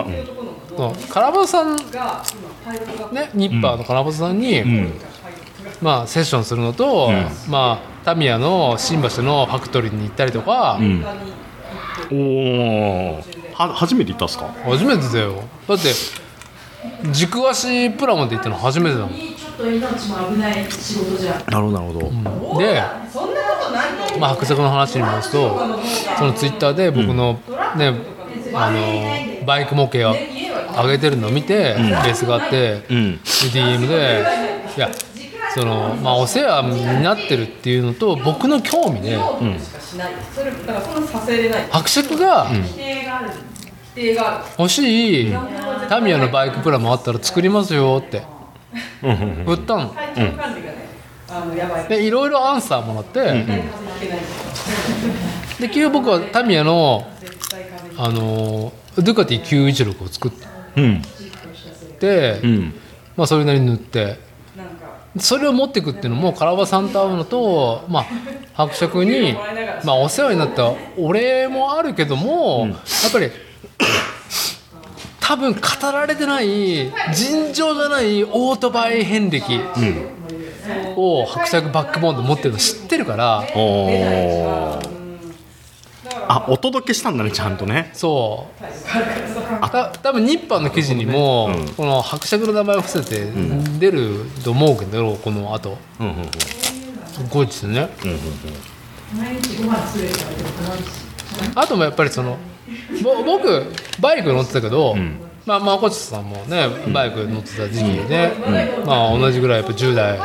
そうカラバさんねニッパーのカラバさんに、うん。まあ、セッションするのと、まあ、タミヤの新橋のファクトリーに行ったりとか、うん。おおは初めて行ったんすか？初めてだよ。だって軸足プラモで行ったの初めてだもん。ちょっと命も危ない仕事じゃん。なるほどなるほど、で、そんなことないとまあ、伯爵の話に戻すとそのツイッターで僕の,、ねあのバイク模型を上げてるのを見て、ベースがあって、うん。で DM でいやその、まあ、お世話になってるっていうのと僕の興味で、しない。それだからそん伯爵が否定がある。否定がある。欲しいタミヤのバイクプラモあったら作りますよってうん。うん。売ったの。でいろいろアンサーもらって、で結局僕はタミヤの、あのードゥカティ916を作っうん。て、うん。まあ、それなりに塗って。それを持っていくっていうのもカラバさんと会うのと、まあ、伯爵に、まあ、お世話になったお礼もあるけども、やっぱり多分語られてない尋常じゃないオートバイ遍歴を伯爵バックボーンで持ってるの知ってるからあお届けしたんだねちゃんとね。そう。た多分日版の記事にも、うん。この伯爵の名前を伏せて出ると思うけどこの後。うんうんうん。すごいですね。毎日ご飯作れたらでも困るしあともやっぱりそのぼ僕バイク乗ってたけど、ん。まあまあこちさんもねバイク乗ってた時期で、まあ同じぐらいやっぱ10代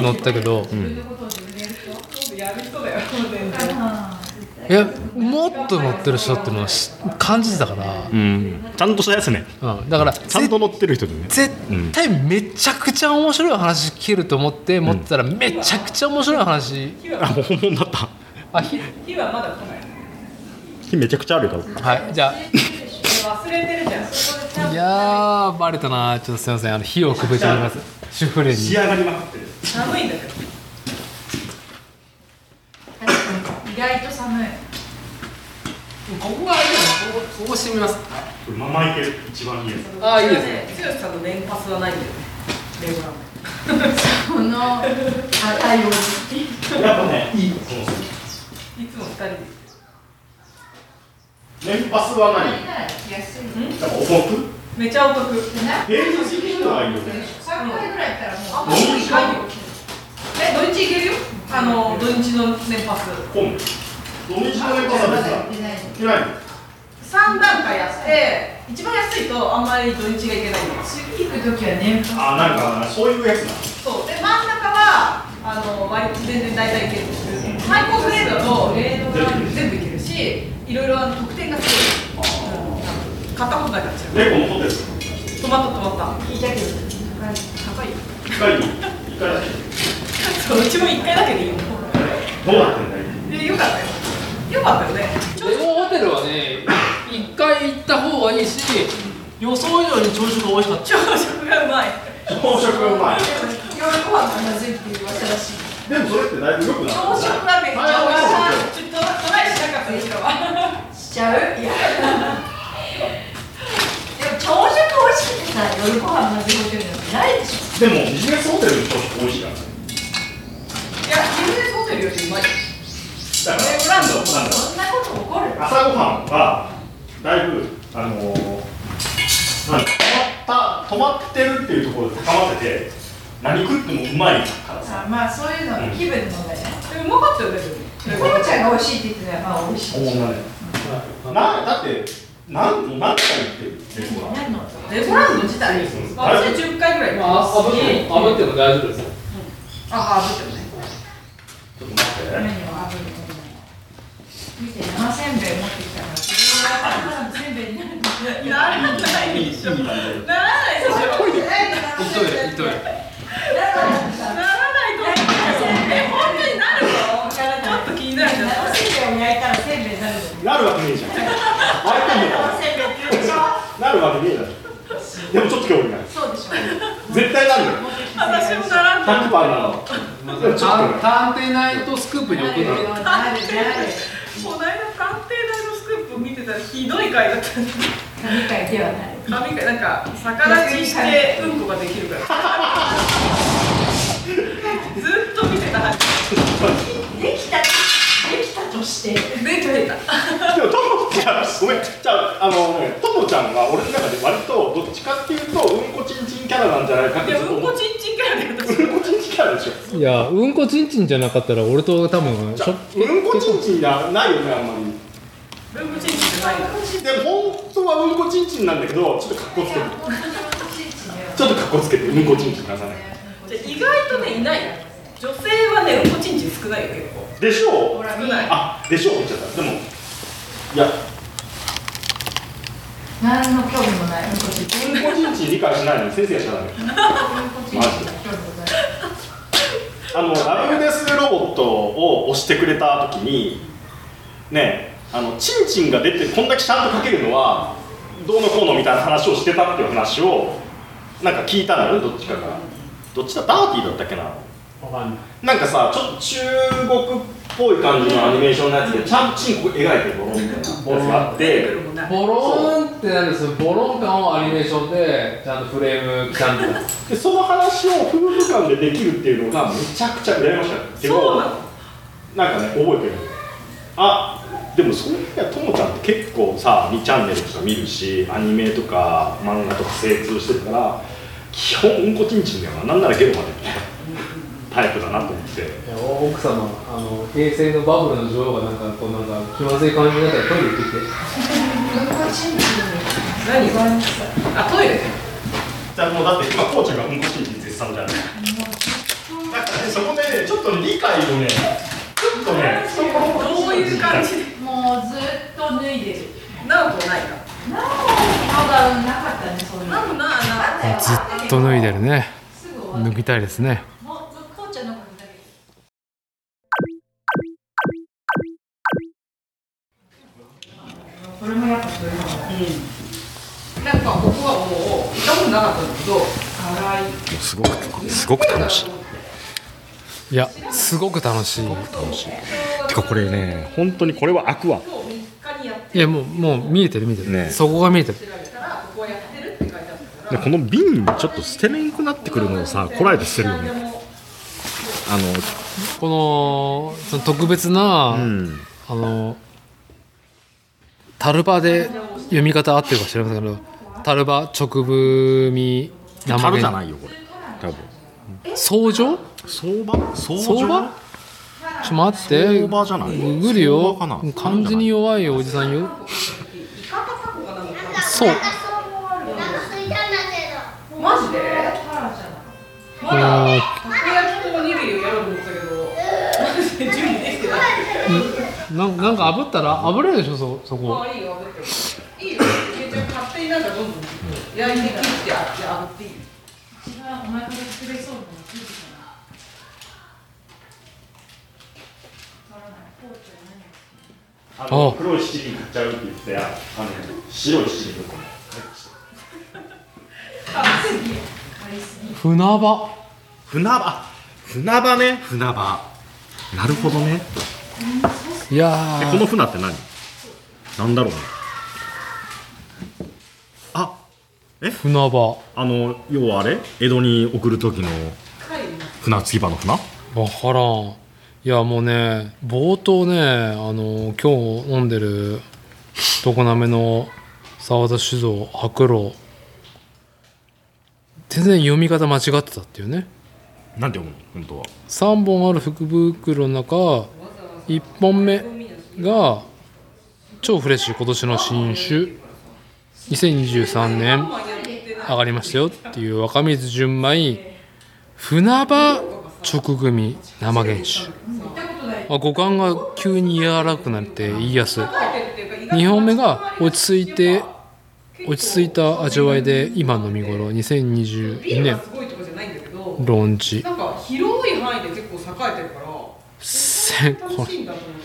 乗ってたけど、やる人だよ全然いやもっと乗ってる人っていうのはし感じてたから、うん。ちゃんとしたやつね。うん、だからちゃんと乗ってる人でね。絶対めちゃくちゃ面白い話聞けると思って持ってたらめちゃくちゃ面白い話、あもう本物だった。あひ火はまだ来ない。火めちゃくちゃあるよはいじゃ忘れてるじゃんいやーバレたなちょっとすいません。あの火をくべております。主婦レに。仕上がりまくってる。と寒いんだけど意外と寒い。ここがいいのここここ閉めます。ママイケル一番いいやつ。ああいいですね。剛さんの連発はないんだよね。レゴランこの赤いおじやっぱねいい。そのいつも二人で。連発は何何しやすい。なんかお得。めちゃお得。平日行くのはいいよね3回ぐらいやったらあもうもう一回よえ土日行けるよ？あの土日の年パス。今度土日の年パスは別だ出ない。いない。3段階やって一番安いとあんまり土日がいけない。んです次行く時は年あなんかそういうやつなそう。で真ん中はあの割と全然大体いける。んです最高グレードだとグレードが全部いけるしいろいろあの特典がすごい。うん。買ったことないからの？ホテル止まった。止まった聞いたけど高い。よ。一回に一回だけそう。うちも1回だけでいいよどうなってんだい？でよかったよ。よかったよね。レゴホテルはね一回行った方がいいし予想以上に朝食が美味しかった。朝食がうまい。朝食がうまい。夜ご飯がまずいっていう噂らしい。でもそれってだいぶ良くな朝食がめっちゃ美味しいちょっとトライしなかったでしょしちゃう？いや。でも朝食美味しくてさ夜ご飯まずいホテルなんてないでしょ。でもビジネスホテルの朝食美味しいからねいやビジネスホテルよりうまいだからブランドなんだそんなこと起こる朝ごはんはだいぶあのー、なんだ止まった止まってるっていうところで高まってて何食ってもうまいからさあまあそういうの気分の問題ねでうまかったよねでもコロちゃんが美味しいって言ってたらまあ美味しいこんなねなだってなん何回言ってるレストラン何のレゴランド自体私10回ぐらいまあ炙っても炙っても大丈夫ですよあ炙ってもね。何を炙ることない見て生せんべい持ってきたから自分がせんべいになるんだならないでしょならないでしょ行っといて行っといてならないと本当になるのちょっと気になるじゃん。生せんべいを焼いたらせんべいになるなるわけねえじゃん。ねでもちょっと興味ない。そうでしょ絶対なるよ。私もならな。い100%なの。でもちょっとね探偵ナイトスクープに送るのなるなるこの間鑑定台のスクープ見てたらひどい回だったんだ神回ではない。髪がなんか逆立ちしてうんこができるから。ずっと見てたできたできたとして。できてたでもともちゃんごめんじゃああのねともちゃんは俺の中で割とどっちかっていうとうんこちんちんキャラなんじゃないかっいやてずっと思っうんこちんちんキャラで私うんこちんちんキャラでしょいやうんこちんちんじゃなかったら俺と多分じゃあうんこちんちんじゃないよねあんまり。うんこちんちんじゃない。のでも本当はうんこちんちんなんだけどちょっとかっこつけて。ちょっとかっこつけてうんこちんちん出さない。じゃあ意外とねいない女性はねうんこちんちん少ないよ結構でしょう。あでしょう言っちゃった。でもいや。何の興味もない。うんこちんちんうんこちんちん理解しないのに先生がしちゃダメうんこちんちん興味ござい。ますあのラブデスロボットを押してくれた時にねあのチンチンが出てこんだけちゃんとかけるのはどうのこうのみたいな話をしてたっていう話をなんか聞いたのよどっちかが。どっちだ？ダーティーだったっけなわかんない。なんかさちょっと中国っぽい感じのアニメーションのやつでちゃんとチンコ描いてるボロンみたいなやつがあっ出て。ボロン。ってなるんですよ。ボロン感をアニメーションでちゃんとフレームちゃんとでその話を夫婦間でできるっていうのがめちゃくちゃやりましたよでもそうなのなんかね覚えてる。あでもそういう意味ではともちゃんって結構さ2チャンネルとか見るしアニメとか漫画とか精通してるから基本うんこちんちんだよな。なんならゲロまでタイプだなと思って。奥様あの平成のバブルの女王がなんかこうなんか気まずい感じになったらトイレ行ってきて。何あトイレ。ねじゃあもうだって今コーチがうんこちんちん絶賛じゃない？だからねそこでねちょっと理解をねちょっとねどういう感じ？でもうずっと脱いでる。なくないかなおまだなかったねそういうのなくななずっと脱いでるね。脱ぎたいですねこれもやっぱそういうのがなんか僕はもう行ったことなかったんだけど辛い。すごくすごく楽しいいやすごく楽しい。楽しいてかこれね本当にこれは開くわ今日3日にやっていやもうもう見えてる見えてる、ね。そこが見えてる。でこの瓶ちょっと捨てれんくなってくるのをさこらえて捨てるよね。あこのその特別な、のうん。あのタルバで読み方合ってるか知らませんけどタルバ直文生樽じゃ原ないよこれ。多分。相乗？相場？相相場？ちょっと待って。相場じゃない。ググるよ。漢字に弱いおじさんよ。そう。マジで？まだあーたこ焼きとおにぎりをやろうと思ったけどマジで準備できてないなんなんか炙ったら？炙れるでしょ？そそこ。あいいよ炙っていいよ。勝手になんかどんどん焼いて切って炙っていい？よ一番お腹が作れそうなのああ。黒い七輪買っちゃうって言ってあの白い七輪とかも船場。船場。船場ね。船場。なるほどねいやえこの船って何？なんだろうね。あー船場。あの要はあれ？江戸に送る時の船着き場の船？わからん。いやもうね冒頭ねあの今日飲んでる常滑の沢田酒造白露全然読み方間違ってたっていうね。なんて読むの？本当は。3本ある福袋の中1本目が超フレッシュ今年の新酒。2023年上がりましたよっていう若水純米船場直組生原酒。あ五感が急に柔らかくなって言いやすい。2本目が落ち着いて落ち着いた味わいで今の見頃2022年ローンチなんか広い範囲で結構栄えてるからせこ欲しいん。だと思っ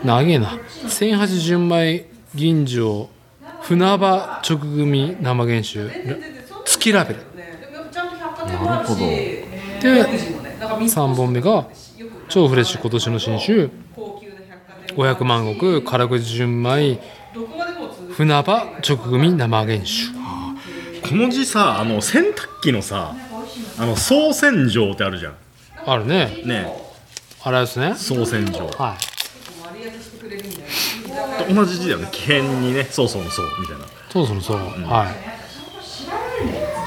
て長えな。1008純米吟醸船場直組生原酒月ラベル。なんか三つ3本目が超フレッシュ今年の新酒高級な百貨店も500万石唐口純米船場直組生原酒この字さあの洗濯機のさあの総洗浄ってあるじゃん。あるね。ねあれですね。総洗浄は割り当てしてくれるんだよと同じ字だよね。木片にね。そうそうそう。みたいな。いそうそうそう、はい。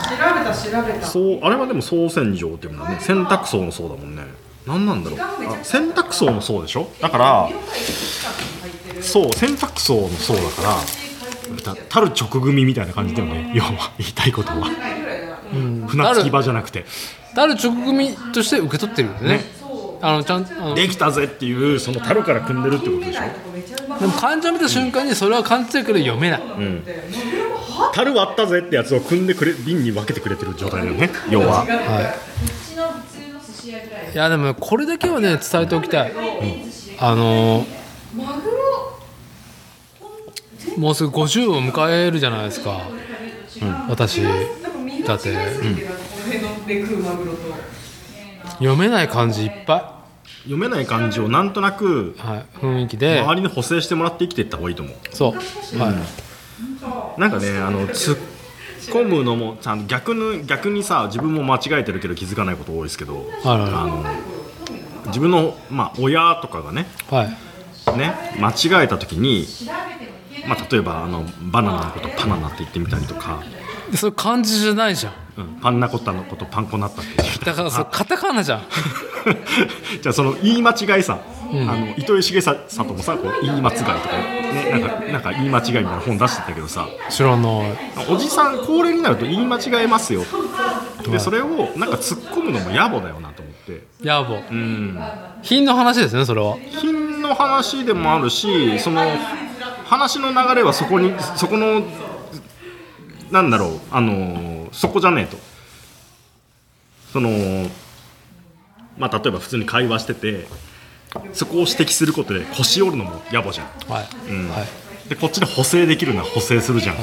調べた調べた。そうあれはでも総洗浄っていうのはね。洗濯槽の層だもんね。何なんだろう。あ洗濯槽の層でしょ？だからそう洗濯槽の層だからたたる直組みたいな感じだよね。要は言いたいことは。船着き場じゃなくて。ある直組として受け取ってるよねあのちゃんあの。でできたぜっていうその樽から組んでるってことでしょ？も漢字を見た瞬間にそれは漢字だけど読めない。樽割ったぜってやつを組んでくれ瓶に分けてくれてる状態だよね要は。はい。いいやでもこれだけはね伝えておきたい、あのマグロもうすぐ50を迎えるじゃないですか、私なん。かみんな違いすぎてなん読めない漢字いっぱ読めない漢字をなんとなくい、はい、雰囲気で。周りに補正してもらって生きていった方がいいと思う。そう、はい、なんかねあの突っ込むのもちゃんと逆に逆にさ自分も間違えてるけど気づかないこと多いですけどはいはい。あの自分の、まあ、親とかがねはい。ね間違えた時に、まあ、例えばあのバナナのことパナナって言ってみたりとか、でそれ漢字じゃないじゃん。うん、パンナコッタのことパンコナッタって。だからそれカタカナじゃん。[LAUGHS] じゃあその言い間違いさ、あの糸井重里もさこう言い間違いとかね。なんかなんか言い間違いみたいな本出してたけどさ。知らない。おじさん高齢になると言い間違えますよ。でそれをなんか突っ込むのも野暮だよなと思って。野暮。うん。品の話ですねそれは。品の話でもあるしその話の流れはそこにそこのなんだろうあのそこじゃねえと。そのまあ例えば普通に会話しててそこを指摘することで腰折るのも野暮じゃん。はい、うん。はい。でこっちで補正できるのは補正するじゃん、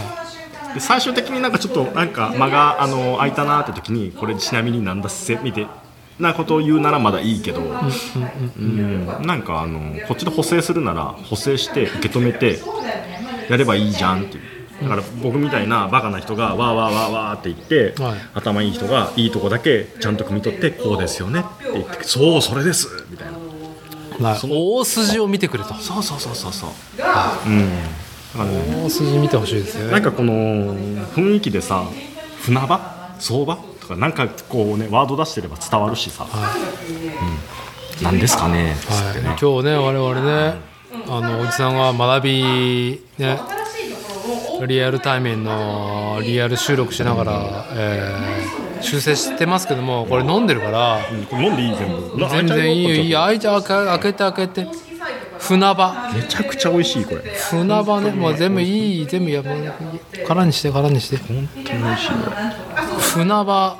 で最終的になんかちょっとなんか間があの空いたなって時にこれちなみになんだっせ？みたいなことを言うならまだいいけど、うんなんかあのこっちで補正するなら補正して受け止めてやればいいじゃんっていうだから僕みたいなバカな人がわーわーわーわーって言って、はい。頭いい人がいいとこだけちゃんと汲み取ってこうですよね。って言ってそうそれですみたいな。はい、大筋を見てくれと。そうそうそうそうそう。うん。だからね大筋見てほしいですよね。なんかこの雰囲気でさ船場？相場？とかなんかこうねワード出してれば伝わるしさ、うん、なんですかねつってね、はい、今日ね我々ねあのおじさんが学びねリアル対面のリアル収録しながら、えー修正してますけどもこれ飲んでるからうんこれ飲んでいい全部。な全然いいよ。いいよ。開いて開けて開けて。船場。めちゃくちゃ美味しいこれ。船場ね。もう全部いい全部やもう空にして空にして。本当に美味しいこ船場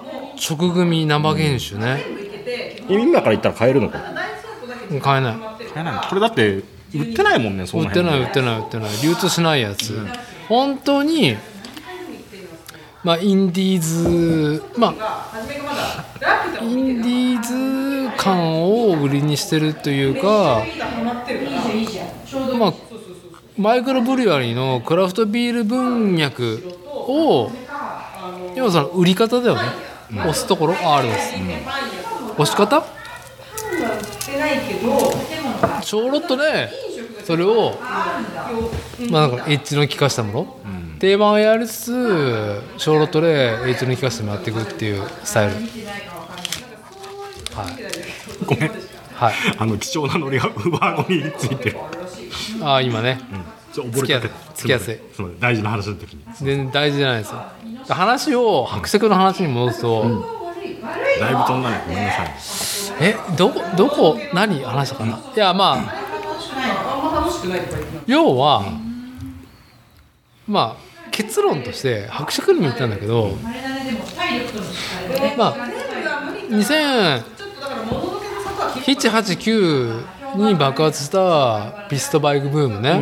直組生原酒ね。れ今から言ったら買えるのか？買えない。買えない。のこれだって売ってないもんねその売って辺ない売ってない売ってない。流通しないやつ、本当にまあインディーズまあインディーズ感を売りにしてるというかまあマイクロブリュワリーのクラフトビール文脈を要はその売り方だよね、押すところああるです、押し方？ちょろっとねそれをまあなんかエッジの効かしたもの、定番をやりつつちょろっとでエッジの効かしてもらっていくっていうスタイル。はい。ごめん。はい。あの貴重なノリが上顎について。るああ今ね。ちょ溺れちゃってつきやすい。大事な話の時に。全然大事じゃないですよ。話を白色の話に戻すと、だいぶ飛んだね。ごめんなさい。えどこどこ何話したかな、いやまあ要は、まあ結論として伯爵にも言ったんだけどまあ200789に爆発したピストバイクブームね、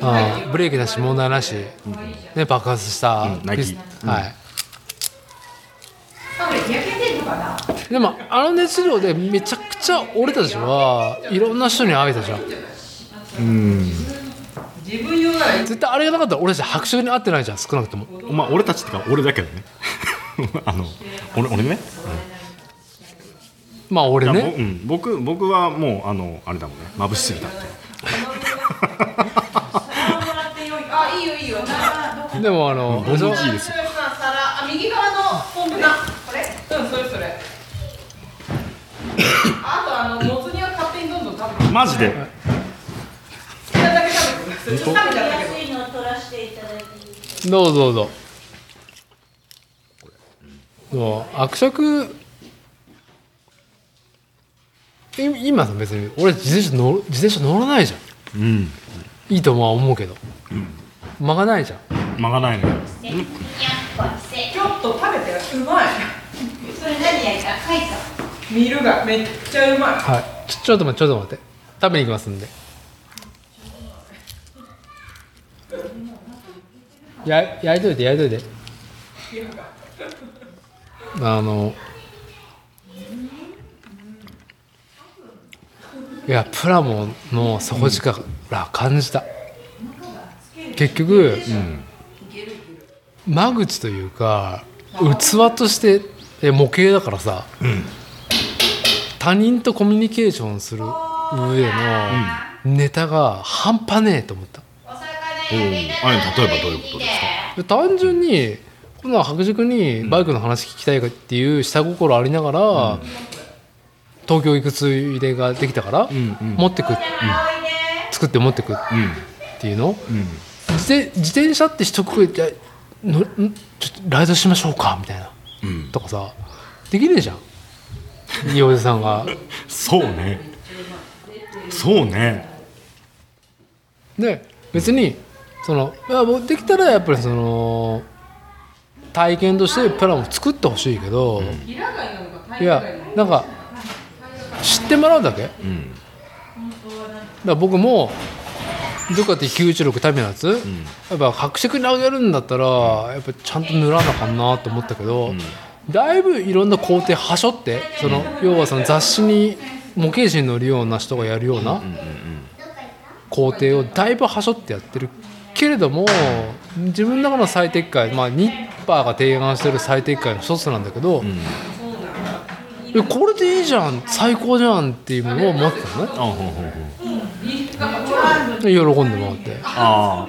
あーブレーキなし問題なし、ね、爆発したピスうんはいでもあの熱量でめちゃくちゃ俺たちはいろんな人に会えたじゃん自分用な絶対あれがなかったら俺たち白色に会ってないじゃん少なくとも。まあ俺たちってか俺だけどね。[LAUGHS] あの俺俺ね。まあ俺ね。うん、僕僕はもうあのあれだもんね。眩しすぎたってあいいよいいよ。でもあのですよ皿あ右側のポンプなこれ？うんそれそれ。[LAUGHS] あとあのもつ煮は勝手にどんどん食べて。マジでど安いのを取らせていただいてどうぞどうぞ。そう伯爵い今さ別に俺自転車乗る自転車乗らないじゃん。うん。いいとは思うけど、間がないじゃん。間がないのよにゃっこせちょっと食べてうまい。それ何焼いた？貝かミルがめっちゃうまい。はい。ちょちょっと待ってちょっと待って。食べに行きますんでや焼いといて焼いといて。あのいやプラモの底力感じた。結局、間口というか器としてえ模型だからさ、他人とコミュニケーションする上でのネタが半端ねえと思ったあれ例えばどういうことですか？で単純にこの白塾にバイクの話聞きたいかっていう下心ありながら、東京行くついでができたから、んうん。持ってく、作って持ってくっうんていうの、うん。自転自転車って一括りでのんちょっとライドしましょうかみたいな、うん。とかさできねえじゃん。いいおじさんが。[LAUGHS] そうね。そうね。で別にそのいやもうできたらやっぱりその体験としてプランを作ってほしいけど、平貝なのかいやなんか知ってもらうだけ。だかうんら僕もどっかって916タミのやつ、やっぱ白色にあげるんだったらやっぱちゃんと塗らなあかんなと思ったけど、だいぶいろんな工程はしょってその要はその雑誌に模型紙に載るような人がやるような工程をだいぶはしょってやってるけれども自分の中の最適解、まあ、ニッパーが提案してる最適解の一つなんだけど、えこれでいいじゃん最高じゃんっていうものを持ってたの？ねあほうほうほう。喜んでもらって。ああ。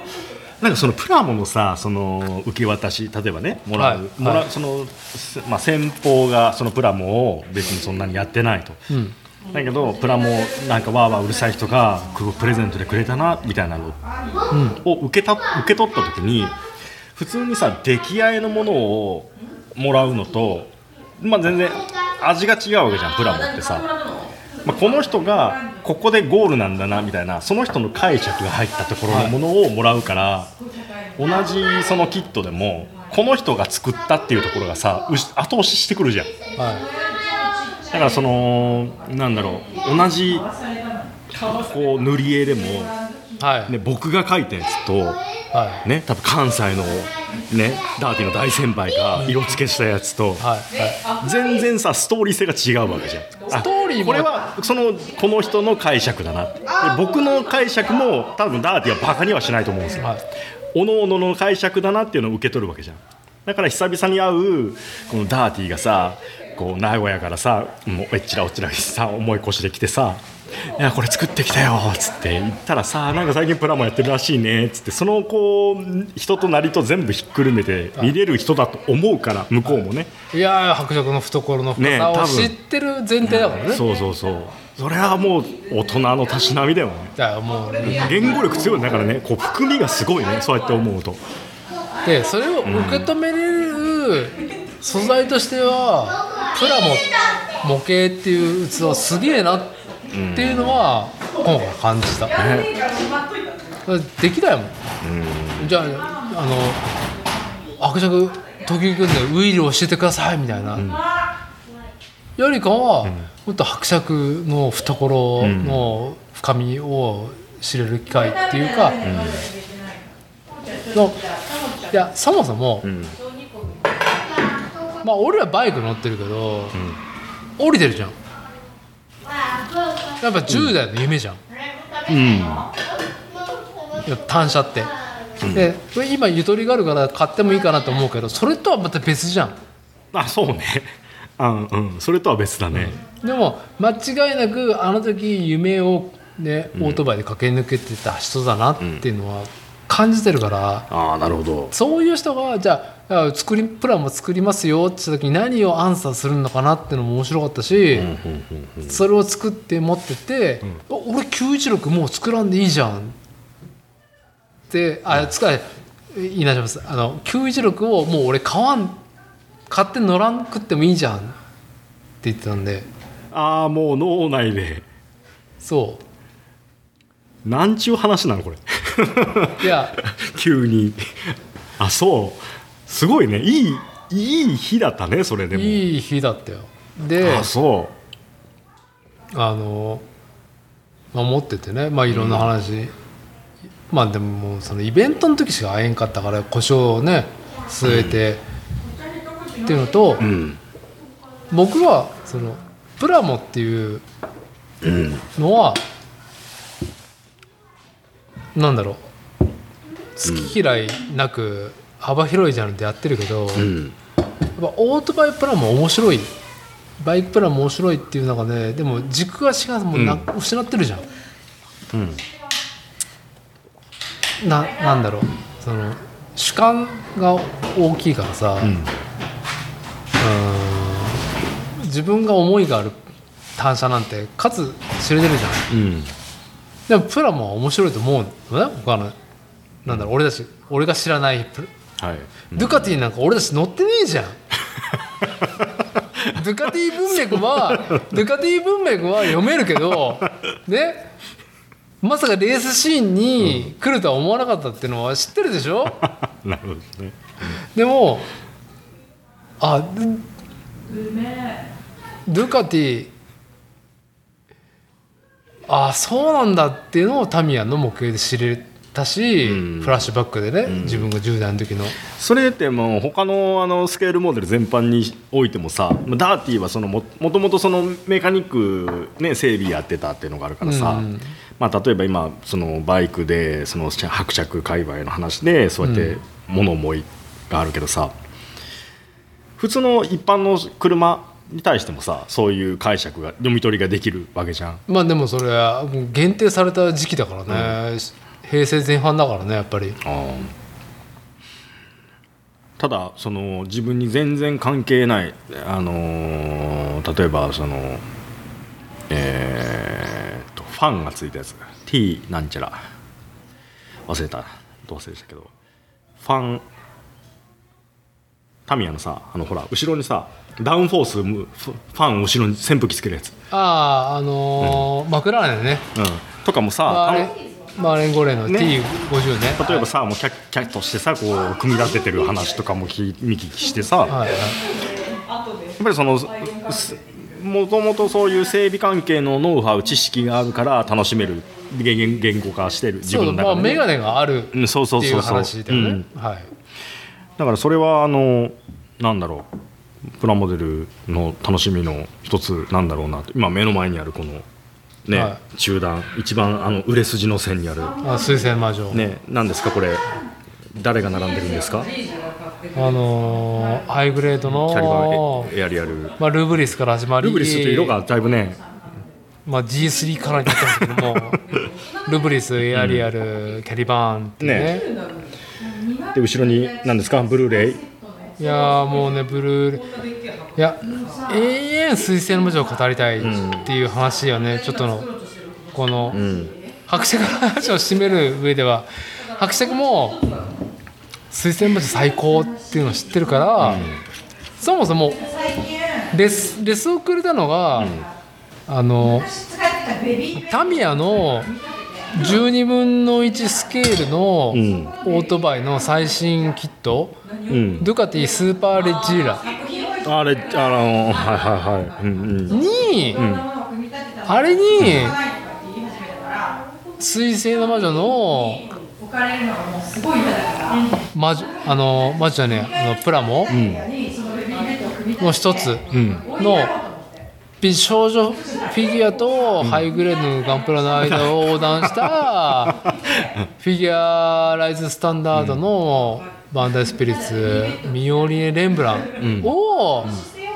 なんかそのプラモのさその受け渡し例えばねもらう,、はいもらうはいその、せまあ、先方がそのプラモを別にそんなにやってないと、うんだけどプラモなんかわーわーうるさい人がプレゼントでくれたなみたいなのを受けた受け取った時に普通にさ出来合いのものをもらうのと、まあ、全然味が違うわけじゃんプラモってさ、まあ、この人がここでゴールなんだなみたいなその人の解釈が入ったところのものをもらうから、同じそのキットでもこの人が作ったっていうところがさ後押ししてくるじゃん。はだからそのなんだろう同じこう塗り絵でも、いはい、ね、僕が描いたやつと、はい。ね、多分関西の、ね、ダーティーの大先輩が色付けしたやつと、全然さストーリー性が違うわけじゃん。あストーリーもこれはそのこの人の解釈だな。で僕の解釈も多分ダーティーはバカにはしないと思うんですよ。はい。おのおのの解釈だなっていうのを受け取るわけじゃん。だから久々に会うこのダーティーがさこう名古屋からさもうえっちらおっちらにさ重い腰で来てさ「いやこれ作ってきたよ」っつって言ったらさ「なんか最近プラモやってるらしいね」っつってそのこう人となりと全部ひっくるめて見れる人だと思うから向こうもね。いやー伯爵の懐の深さを知ってる前提だからね。そうそうそう。それはもう大人のたしなみだよね。だもう言語力強いだからね。こう含みがすごいねそうやって思うと。でそれを受け止めれる素材としてはプラモ模型っていう器すげえなっていうのは今回感じた、できないもん、じゃああの伯爵時々でウイルを教えてくださいみたいな、よりかは、もっと伯爵の懐の深みを知れる機会っていうか、のいやそもそも、まあ俺らバイク乗ってるけど、降りてるじゃん。やっぱ10代の夢じゃん、いや単車って、で今ゆとりがあるから買ってもいいかなと思うけどそれとはまた別じゃん。あそうね。うんうん。それとは別だね、でも間違いなくあの時夢をねオートバイで駆け抜けてた人だなっていうのは感じてるから、ああなるほど。そういう人がじゃああ作りプランも作りますよって言った時に何をアンサーするのかなっていうのも面白かったし、それを作って持ってて「あ俺916もう作らんでいいじゃん」ってあ使え稲島さんあの916をもう俺買わん買って乗らんくってもいいじゃんって言ってたんで。ああもう脳内で。そう。なんちゅう話なのこれ。いや。[LAUGHS] 急に。あそうすごいね。いいいい日だったねそれでも。いい日だったよ。であそあの、まあ、持っててね、まあ、いろんな話、まあでももうそのイベントの時しか会えんかったから故障をね据えて、っていうのと、ううん。僕はそのプラモっていうのは、なんだろう。好き嫌いなく幅広いジャンルでやってるけど、うん。やっぱオートバイプランも面白い。バイクプランも面白いっていう中ででも軸足がもうな、失ってるじゃん。うん。ななんだろう。その主観が大きいからさ、うーん自分が思いがある単車なんて数知れてるじゃないうん。でもプラモは面白いと思うのね。他のなんだろう俺たち俺が知らないはい。ドゥカティなんか俺たち乗ってねえじゃん。[LAUGHS] ドゥカティ文脈はドゥカティ文脈は読めるけどね。まさかレースシーンに来るとは思わなかったっていうのは知ってるでしょ？[LAUGHS] なるほどね。でもあドドゥカティあそうなんだっていうのをタミヤの模型で知れたし、うん。フラッシュバックでね、自分が10代の時の。それってもう他のあのスケールモデル全般においてもさダーティーはそのももともとそのメカニック、ね、整備やってたっていうのがあるからさ、うん。まあ、例えば今そのバイクでその伯爵界隈の話でそうやって物思いがあるけどさ、普通の一般の車に対してもさそういう解釈が読み取りができるわけじゃん。まあでもそれは限定された時期だからね、平成前半だからねやっぱり。ただその自分に全然関係ない、あのー例えばそのえーっとファンがついたやつ。T なんちゃら。忘れた。どう忘れしたけど。ファンタミヤのさあのほら後ろにさダウンフォースむフファン後ろに扇風機つけるやつ、あああのーマクラーレンね。うん、とかもさあのンマーレンゴレーのね。T50 ね。例えばさもうキャッキャッとしてさこう組み立ててる話とかも聞見聞きしてさ、はいはい。やっぱりそのすもともとそういう整備関係のノウハウ知識があるから楽しめる言言語化してる自分の中で、ね。まあメガネがあるうん、そうそっていう話だよね、だからそれはあのなんだろう。プラモデルの楽しみの一つなんだろうなと。今目の前にあるこのね、は中段一番あの売れ筋の線にある。あ水星魔女、ね何ですかこれ。誰が並んでるんですか？あのーハイグレードキャリバのーエアリアル。まあ、ルブリスから始まり。ルブリスという色がだいぶね。まあ、G3 からになってますけども。[LAUGHS] ルブリスエアリアル、キャリバーンってね。で後ろに何ですか？ブルーレイいやーもうねブルーいや永遠水星の魔女を語りたいっていう話よね、ちょっとのこの、うん。伯爵の話を締める上では伯爵も水星の魔女最高っていうのを知ってるから、そもそもレスレスをくれたのが、あのタミヤの12分の1スケールのオん。ートバイの最新キット、うん。ドゥカティスーパーレッジーラ。あれあのはいはいはい。うんうん。に、あれに水星の魔女の魔女あの魔女じゃねえあのプラモの一つの美少女フィギュアとハイグレードのガンプラの間を横断したフィギュアライズスタンダードのバンダイスピリッツミオリエ・レンブランを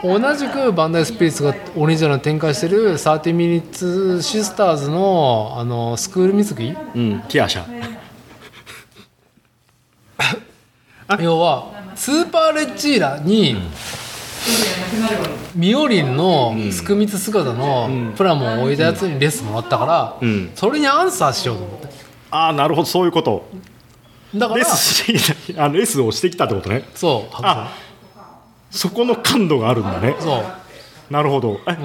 同じくバンダイスピリッツがオリジナル展開してる30ミニッツシスターズのあのスクール水着うんティアシャ要はスーパーレッジーラにミオリンのすくみつ姿のプラモを置いたやつにレスもらったから、ん。それにアンサーしようと思って。ああなるほど。そういうこと。だからレスしてきたあのレスをしてきたってことね。そうあそこの感度があるんだね。そうなるほど。え、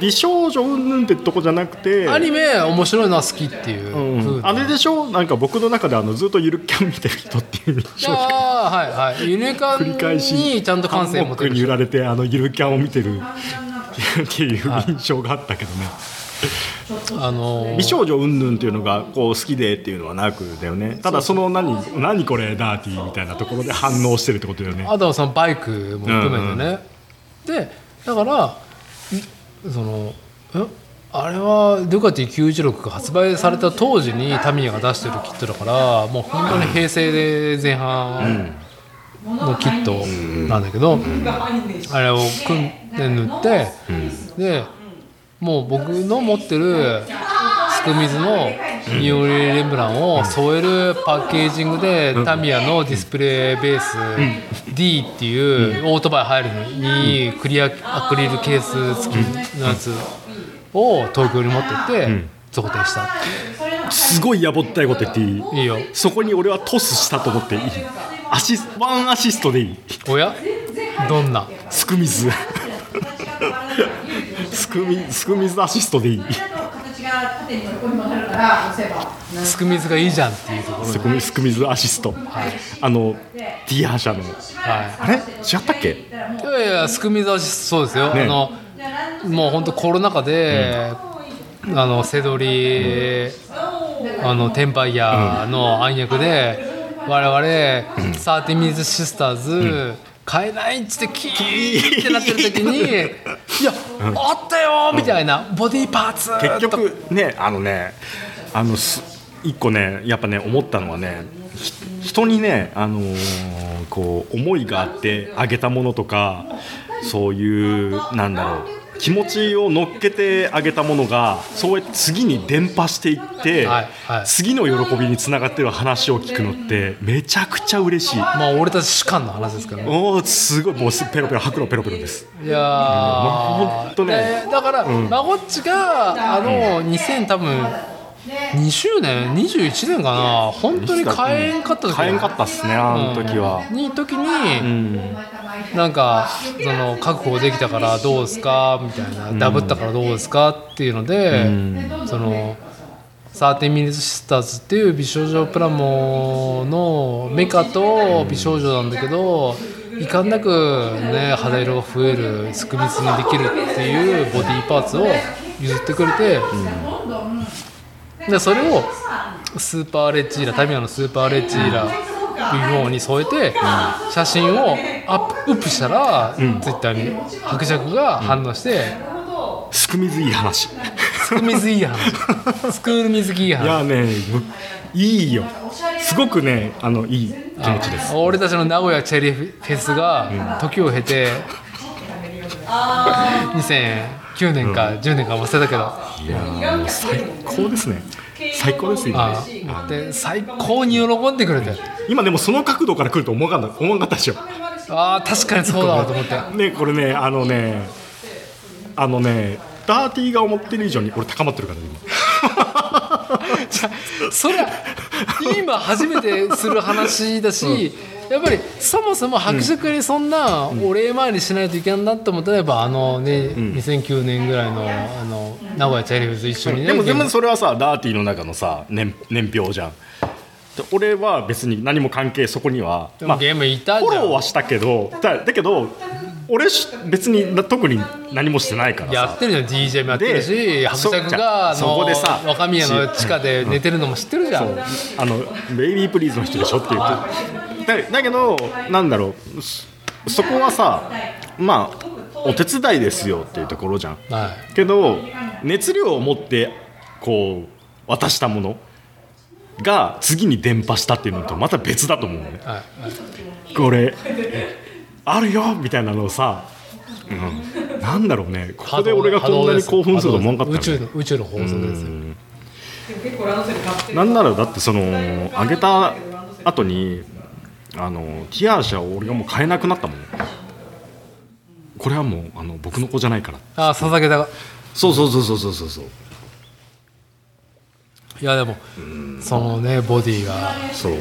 美少女云々ってとこじゃなくて。アニメ面白いのは好きっていう。うん風あれでしょ？なんか僕の中であのずっとゆるキャン見てる人っていう。印象がああはいはい。ユネカン繰り返し。にちゃんと感性を持ハンモックに揺られてあのゆるキャンを見てるっていう印象があったけどね、あのー美少女云々っていうのがこう好きでっていうのはなくだよね。ただその何何これダーティーみたいなところで反応してるってことだよね。あとはそのバイクも含めてね、でだからんそのえあれはドゥカティ916が発売された当時にタミヤが出してるキットだからもう本当に平成で前半のキットなんだけど、あれを組んで塗って、でもう僕の持ってるスクミズのミオリレンブランを添えるパッケージングでタミヤのディスプレイベース D っていうオートバイ入るのにクリアアクリルケース付きのやつを東京に持ってって贈呈したすごいやぼったいこと言っていいいういいよそこに俺はトスしたと思っていいアシスワンアシストでいいおやどん。なすくみずすくみすくみずアシストでいい形が縦に横にもなるから押せば。スクミズがいいじゃんっていうところで、すくみすくみずアシスト、あのティア社のはあれ？違ったっけ？い、いやいやスクミズはそうですよ、ねあのもう本当コロナ禍で、あのセドリ、あのテンパイヤーの暗躍で、我々、サーティミズシスターズ、買えないっつってキーってなってる時に「いや、あったよ!」みたいな、ボディパーツ結局ねあのねあのす一個ねやっぱね思ったのはねひ人にねあのーこう思いがあってあげたものとかそういうなんだろう気持ちを乗っけてあげたものがそうやって次に伝播していって、はいはい。次の喜びにつながってる話を聞くのってめちゃくちゃ嬉しい。まあ俺たち主観の話ですからね。おおすごいもうすペロペロ吐くのペロペロです。いやー、ほんとね。でだから、まごっちがあの2000多分20年？21年かな？本当に買えんかった時買えんかったっすねあの時は。に時に、うん。なんかその確保できたからどうですか？みたいな、ダブったからどうですか？っていうので、その13ミニスターズっていう美少女プラモのメカと美少女なんだけどいかんなくね肌色が増えるスク水にできるっていうボディーパーツを譲ってくれて、でそれをスーパーレッジーラタミヤのスーパーレッジーラ V4 に添えて写真をアップアップしたら、ツイッターに伯爵が反応して、スク水いい話。スク水いい話スクール水着いいいや話ねむいいよ。すごくねあのいい気持ちです。俺たちの名古屋チェリーフェスが時を経て2009年か10年か忘れたけど、いやーもう最高ですね。最高ですよ。あで最高に喜んでくれて今でもその角度から来ると思わなかった思わなかったでしょ。ああ確かにそうだわと思ってねこれねあのねあのねダーティーが思ってる以上に俺高まってるからねじゃあそりゃ今初めてする話だし、やっぱりそもそも伯爵にそんなお礼参りしないといけんなと思ったらやっぱあのね、2009年ぐらいのあの名古屋チャリフズ一緒にね。でも全それはさダーティーの中のさ年年表じゃん。で俺は別に何も関係そこには。でもゲームいたじフォローはしたけどだだけど俺し別にな特に何もしてないからさ。やってるじゃん DJ もやってるしで伯爵そがあそこでさの若宮の地下で寝てるのも知ってるじゃん、あのベイビープリーズの人でしょって言って。だだけどなんだろう。そそこはさまあお手伝いですよっていうところじゃん。はい。けど熱量を持ってこう渡したものが次に伝播したっていうのとまた別だと思うのね。はいはい。これあるよみたいなのをさ、うん、なんだろうね。ここで俺がこんなに興奮す。ると思わなかった宇宙のねの宇宙の法則ですよ、なんならだってそのあげた後にあのティアーシャを俺がもう買えなくなったもん。これはもうあの僕の子じゃないから。ああ捧げたが。そうそうそうそうそうそう。そういやでもそのねボディが。そう、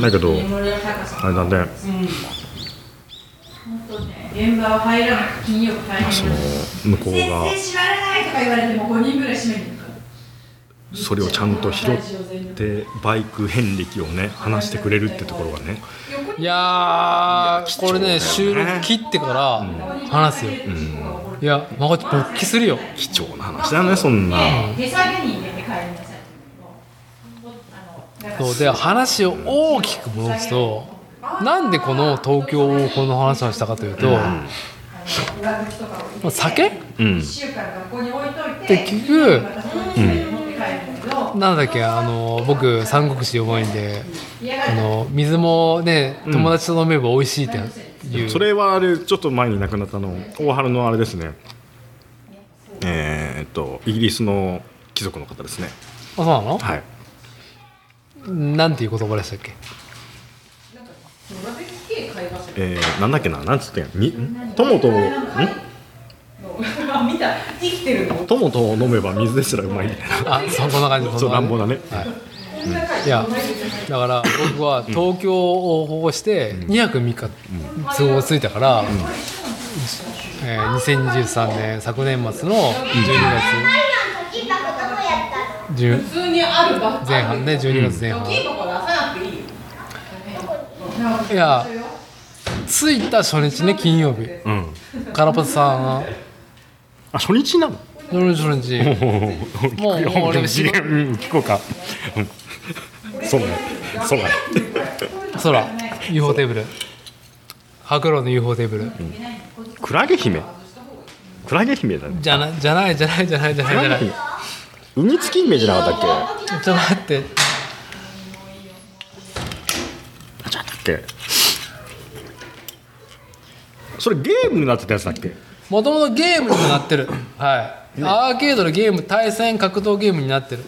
だけどあれなん。で現場は入らなくて金曜日大変その向こうがそれをちゃんと拾ってバイク遍歴をね話してくれるってところがねいやこれね収録切ってから話すよ、うんいやまこち勃起するよ貴重な話だよねそんなそうで話を大きく戻すとなんでこの東京をこの話をしたかというと、まあ酒？うん。1週間学校に置いといてで結局またその持って帰るんなんだっけあの僕三国志弱いんであの水もね友達と飲めば美味しいっていう、それはあれちょっと前に亡くなったの大原のあれですね。えーっとイギリスの貴族の方ですね。あそうなの、はい。なんていう言葉でしたっけ？えー、なんだっけななんつってんや。み友とんあ見た。生きてるの？友と飲めば水ですらうまい。みたいなあそうこんな感じ。そう乱暴だね。はい、いやだから僕は東京を保護して2泊3日都合ついたから、えー2023年昨年末の12月10普通にあるバッ前半ね12月前半、金箱出さなくていいよいや着いた初日ね金曜日。うんカラパツさんがあ初日なの？初日。初日もうもう俺仕事。うん聞こうか。うん。そうだねそうだね空。UFO テーブル。白露の UFO テーブル、クラゲ姫。クラゲ姫だね。じゃなじゃないじゃないじゃないじゃない。じゃない姫海月姫じゃなかったっちょっと待ってけそれゲームになってたやつだっけ？もともとゲームにもなってる。[COUGHS] はい。アーケードのゲーム対戦格闘ゲームになってる。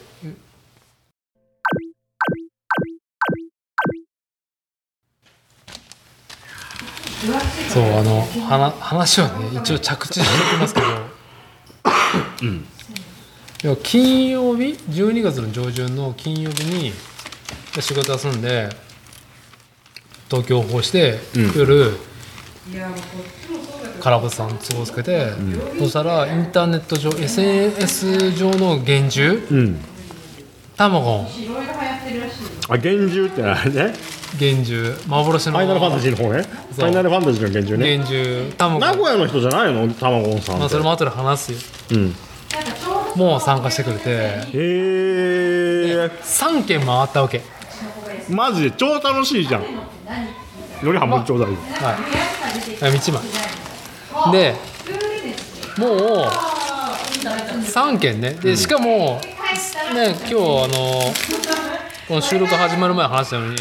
そうあの話話はね一応着地しておきますけど、いや金曜日？12月の上旬の金曜日に仕事休んで東京をして、夜カラボさん都合つけて、そしたらインターネット上 SNS 上の幻獣うん。タマゴンあ幻獣ってあれね。幻獣幻の。ファイナルファンタジーの方ね。ファイナルファンタジーの幻獣ね。幻獣タマ名古屋の人じゃないの？卵さんって、まあそれも後で話すよ。うん。もう参加してくれて。へえ3軒回ったわけ。マジで？超楽しいじゃんより半分ちょうだいよ。はい。道前でもう3件ね。でしかもね今日あのこの収録始まる前話したように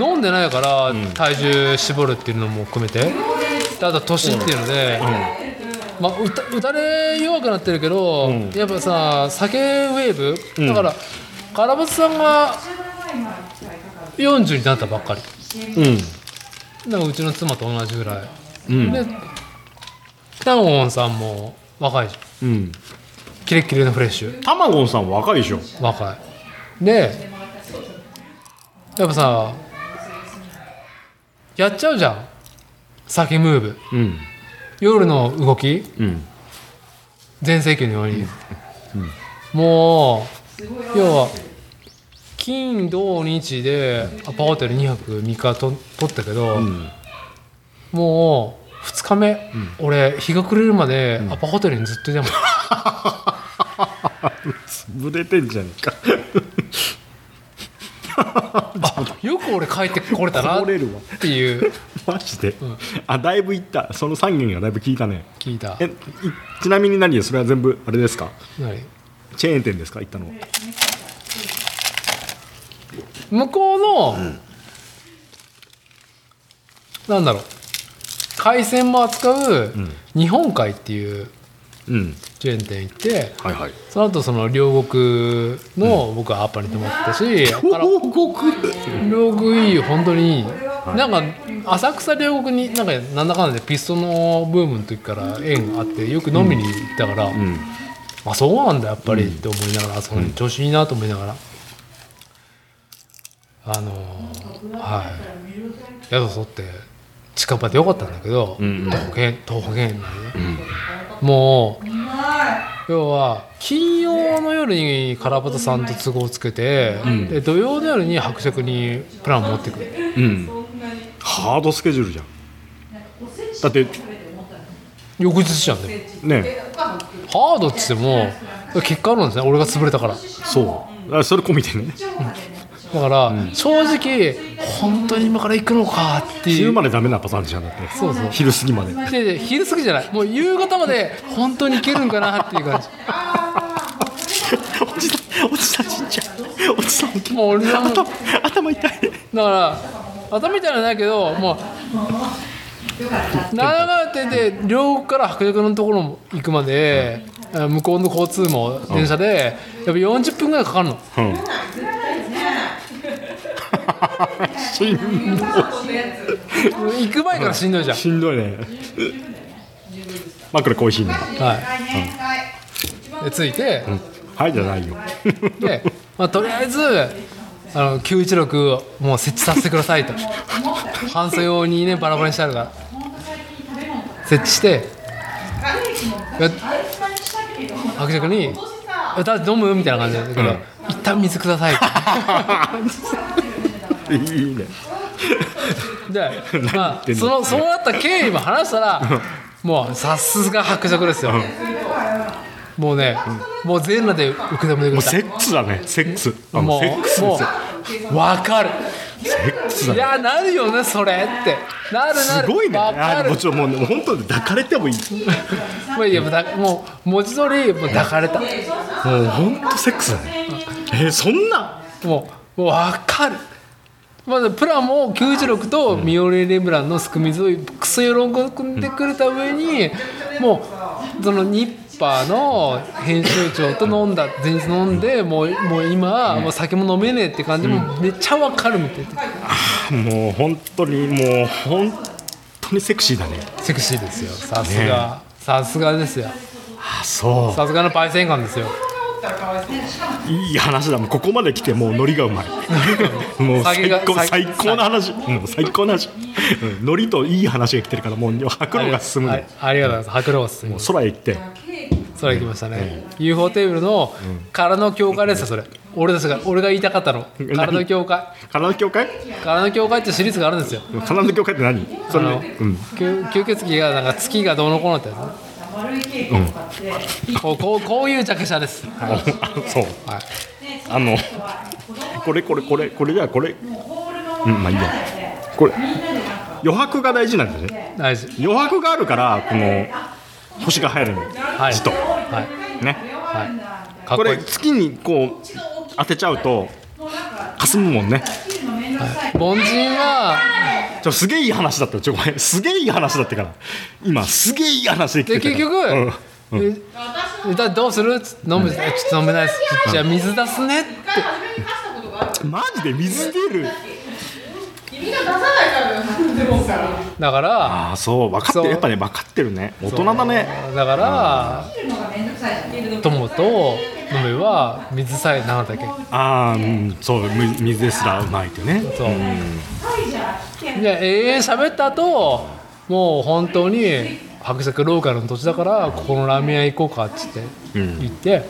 飲んでないから体重絞るっていうのも含めて。であと年っていうので、まあ、打た打たれ弱くなってるけど、ん。やっぱさ酒ウェーブ、ん。だからカラバツさんが40になったばっかりうん。だからうちの妻と同じぐらい。うん。でタンオンさんも若いじゃん。うん。キレッキレのフレッシュ。タマゴンさん若いでしょ。若い。でやっぱさやっちゃうじゃん。酒ムーブ。うん。夜の動き。うん。全盛期のように、もう要は金土日でアパホテル2泊3日と取ったけど、ん。もう2日目、俺日が暮れるまでアパホテルにずっといたもん、[LAUGHS] 潰れてんじゃねえか。[LAUGHS] よく俺帰ってこれたなっこれるわていう。[LAUGHS] マジで、あだいぶいった。その3件がだいぶ効いたね。聞いた。えいちなみに何それは全部あれですか？何？チェーン店ですか？行ったの向こうの、なんだろう。海鮮も扱う日本海っていううん。チェーン店行ってはいはい。その後その両国の僕はアッパに泊まったし、から報告両国いい本当にいい。なんか浅草両国になんかなんだかんだでピストのブームの時から縁があってよく飲みに行ったから、うん。あそうなんだやっぱりって思いながらあそこに調子いいなと思いながら、あのーはい。宿取って近場でよかったんだけど、んうん。徒歩圏徒歩圏内ね、もう要は金曜の夜にカラバタさんと都合をつけて、で土曜の夜に伯爵にプランを持ってくる。うん。ハードスケジュールじゃん。だって翌日じゃんでも。ねハードっつっても結果あるんですね。俺が潰れたから。そう。あそれ込みでねだから、正直本当に今から行くのかっていう。昼までダメなパターンじゃんだってそうそう。昼過ぎまで。でで昼過ぎじゃない。もう夕方まで本当に行けるんかなっていう感じ。おじさんおじさん死んじゃう。おじさんもう俺頭頭痛い。ら頭みたいなのないけどもう長々ってで両国から白役のところも行くまで、あ向こうの交通も電車でやっぱ40分ぐらいかかるの。うんしんど行く前からしんどいじゃん。いしんどいね。枕コーヒーね。はい。で着いて、はいじゃないよ。[LAUGHS] で、まあ、とりあえずあの916をもう設置させてくださいと。搬送用にねバラバラにしてあるから。設置して。や伯爵に「え誰飲む?」みたいな感じなんだけど「一旦水ください」っ [LAUGHS] ていいね。で、[LAUGHS] まあ、そのそうなった経緯も話したらもうさすが伯爵ですよ。もうねもう全裸で受け止めてくもうれたセックスだね。セックス。あもうのセックスもう分かる。セックスだね。いやなるよねそれって。なるなる。すごいね。もちろんもう本当に抱かれてもいい。もういやもうだもう文字通りもう抱かれた。ももう本当セックスだね。えーそんな？うもう分かるまずプランも96とミオレ・レブランのスクミズをくそ喜んでくれた上にもうそのニッパーの編集長と飲んだ前日飲んでもうもう今もう酒も飲めねえって感じもめっちゃわかるみたいな。もう本当にもう本当にセクシーだね。セクシーですよ。さすが。さすがですよ。あそさすがのパイセン感ですよういい話だ。もうここまで来てもうノリがうまい。[LAUGHS] もう最高酒最高の話。もう最高の話、うん、ノリといい話が来てるからもう白露が進むありがとうございます。白露が進む空へ行って。それ行きましたね、UFO テーブルの空の境界ですよそれ。俺ですが俺が言いたかったの。空の境界。体の教会空の境界ってシリーズがあるんですよ。体の教会って何？そのねうん。吸吸血鬼がなんか月がどうのこうのってやつ、こうこうこういうジャケ写です、はいあそう。はい。あのこれこれこれこれじゃあこれ。うんまあいいや。これ余白が大事なんだよね。大事。余白があるからこの星が入るの。はい。字と。はい。ね。はい。これ月にこう当てちゃうと霞むもんね。凡人はちょすげえいい話だったよちょごめん。すげえいい話だったから。今すげえいい話できてたで結局、うんえだどうする？飲む、えちょっと飲めないです。じゃあ水出すねって。マジで水出る君が出さないからだよでもさだからああそう分かってる。やっぱね分かってるね。大人だね。だから友と飲めば水さえ何だっけ。ああうんそうむ水ですらうまいってね。そう、で永遠喋った後もう本当に伯爵ローカルの土地だからここのラーメン屋行こうかっつってうん。言って、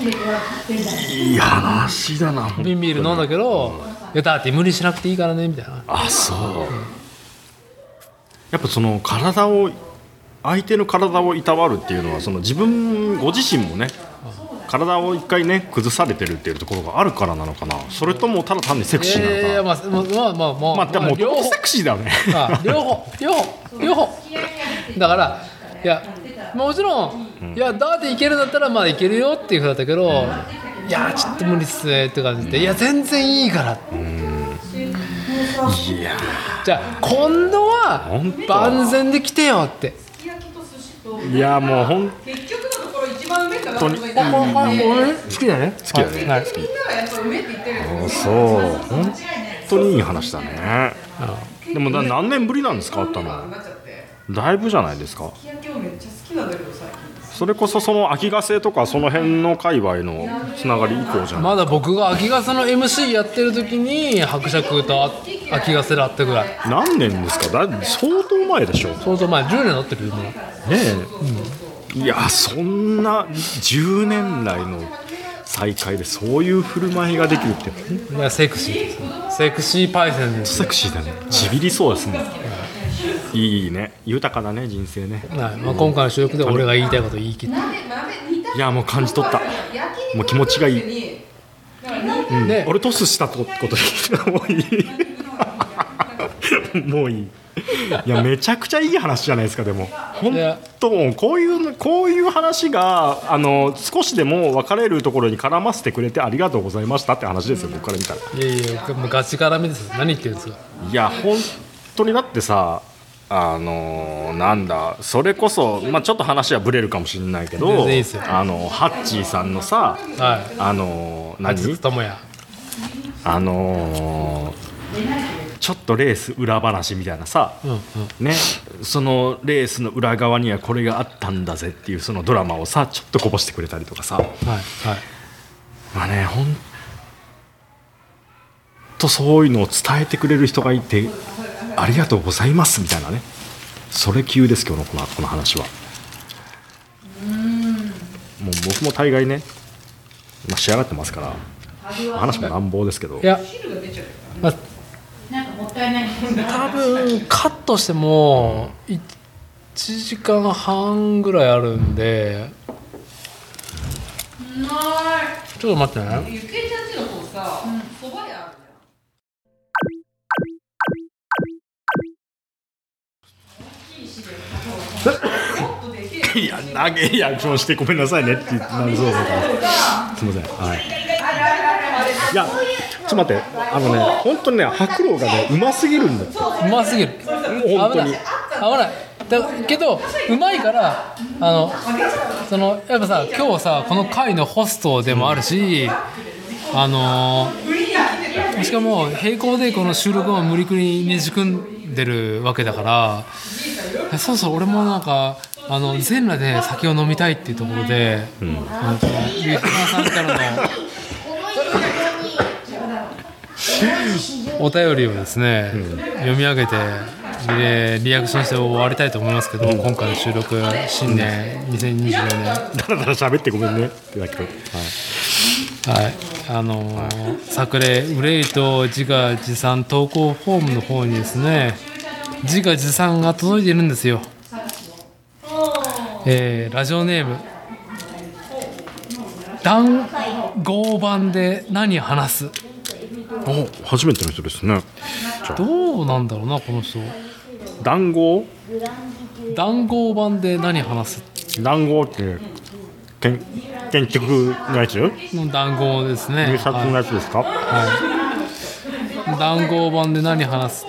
いい話だな瓶ビール飲んだけど「いやだって無理しなくていいからね」みたいな。あそう。やっぱその体を相手の体をいたわるっていうのはその自分ご自身もね体を一回ね崩されてるっていうところがあるからなのかな。それともただ単にセクシーなのか。まあまあまあまあまあ。まあでも両方。セクシーだよね。あ両方両方両方。だからいやもちろん、いやダーティーいけるんだったらまあいけるよっていうふうだったけど、いやちょっと無理っすねって感じで。いや全然いいから。いやじゃあ今度は本当。万全で来てよって。いやもう本結局のところ一番上か好きだね好きだねはい、みんながやっぱ上って言ってるよ当そう。本当にいい話だね。でもな何年ぶりなんですか？あったの。だいぶじゃないですか。日焼けをめっちゃ好きなんだけど最近それこそその秋ヶ瀬とかその辺の界隈のつながり以降じゃない？まだ僕が秋笠の MC やってる時に伯爵と秋笠であったぐらい。何年ですか？だ相当前でしょねそう。そう前。10年経ってるよもうえ、いやそんな10年来の再会でそういう振る舞いができるって本いやセクシーです。セクシーパイセンで当す。セクシーだね。ちびりそうですね。いいね。豊かだね人生ね。はい。まあ、今回の収録で俺が言いたいこと言い切っいやもう感じ取った。もう気持ちがいい。たで俺トスしたってことでもういい。[LAUGHS] もういい。いやめちゃくちゃいい話じゃないですかでも。本や当もうこういうこういう話があの少しでも分かれるところに絡ませてくれてありがとうございましたって話ですよ僕から見たら。いやいやもうガチ絡みです。よ何言ってるんですか。いや本当にだってさあのなんだそれこそ、まあ、ちょっと話はぶれるかもしれないけどあのハッチーさんのさはい。あの何？松智也。あのーちょっとレース裏話みたいなさ、うんうん。ね、そのレースの裏側にはこれがあったんだぜっていうそのドラマをさちょっとこぼしてくれたりとかさ。はいはい。まあねほんとそういうのを伝えてくれる人がいてありがとうございますみたいなね。それ級です今日のこのこの話は。もう僕も大概ね、まあ、仕上がってますから話も乱暴ですけど。いや、まあ、なんかもったいない。多分カットしても1時間半ぐらいあるんで。ちょっと待ってね。ゆけちゃんちの方さそば屋いや投げリアクションしてごめんなさいね。ってなりそうだからすみません。はい。いやちょっと待って。あのね本当にね白露がねうますぎるんだってうますぎる。う本当に。危ない。だけどうまいからあのそのやっぱさ今日さこの回のホストでもあるし、あのしかも並行でこの収録を無理くりねじ組んでるわけだからそうそう俺もなんかあの全裸で酒を飲みたいっていうところで、あのこのリスナーさんからのお便りをですね、読み上げてでリアクションして終わりたいと思いますけど、今回の収録新年2024年。だらだら喋ってごめんね。ってだけど、はい、はい、あのー作例憂いと自画自賛投稿フォームの方にですね自画自賛が届いているんですよ、えーラジオネーム。談合版で何話す。お初めての人ですね。どうなんだろうなこの人。談合？談合版で何話す。談合ってけん建築のやつ？入の談合ですね。札のやつですか、はい、談合版で何話す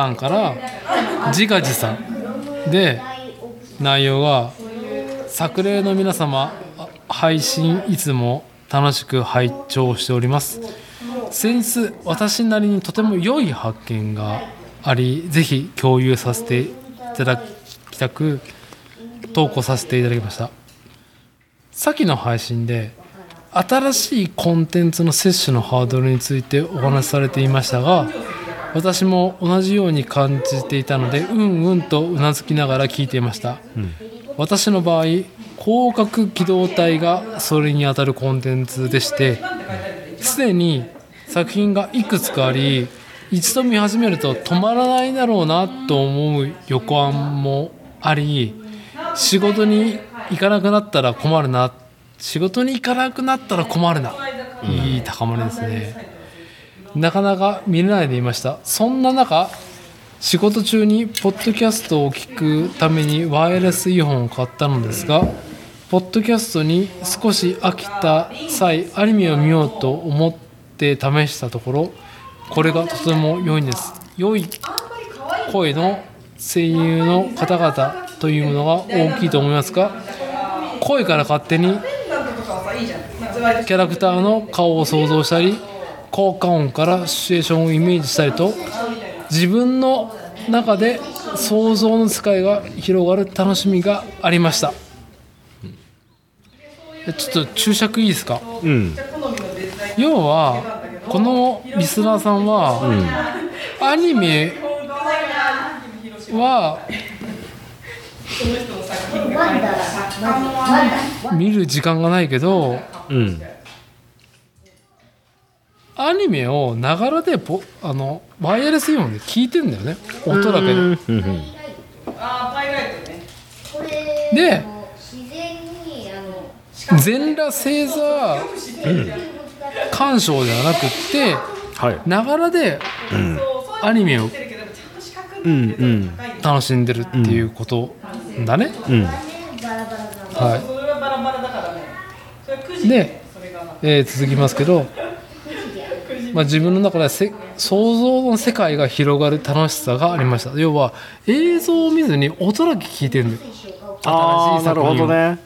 さんから自画自賛。で内容が作例の皆様配信いつも楽しく拝聴しております。先日私なりにとても良い発見がありぜひ共有させていただきたく投稿させていただきました。先の配信で新しいコンテンツの摂取のハードルについてお話しされていましたが私も同じように感じていたのでうんうんとうなずきながら聞いていました、私の場合広角機動隊がそれにあたるコンテンツでしてすでに作品がいくつかあり一度見始めると止まらないだろうなと思う予感もあり仕事に行かなくなったら困るな。仕事に行かなくなったら困るな。いい高まりですねなかなか見れないでいました。そんな中仕事中にポッドキャストを聞くためにワイヤレスイヤホンを買ったのですがポッドキャストに少し飽きた際アニメを見ようと思って試したところこれがとても良いんです。良い声の声優の方々というものが大きいと思いますが声から勝手にキャラクターの顔を想像したり効果音からシチュエーションをイメージしたりと自分の中で想像の世界が広がる楽しみがありました。ちょっと注釈いいですか？うん。要はこのリスナーさんは、アニメは見る時間がないけどうんアニメをながらでポあのワイヤレスイヤホンで聞いてんだよね。音だけで。うんうんあーパイライトね。で自然にあの [LAUGHS] 全裸星座鑑賞ではなくってはい。ながらでアニメを楽しんでるっていうことだね。うん。はそれはバラバラだからね。それ9い、時で、えー続きますけど、まあ、自分の中でせ想像の世界が広がる楽しさがありました。要は映像を見ずに音だけ聞いてる。んだよああなるほどね。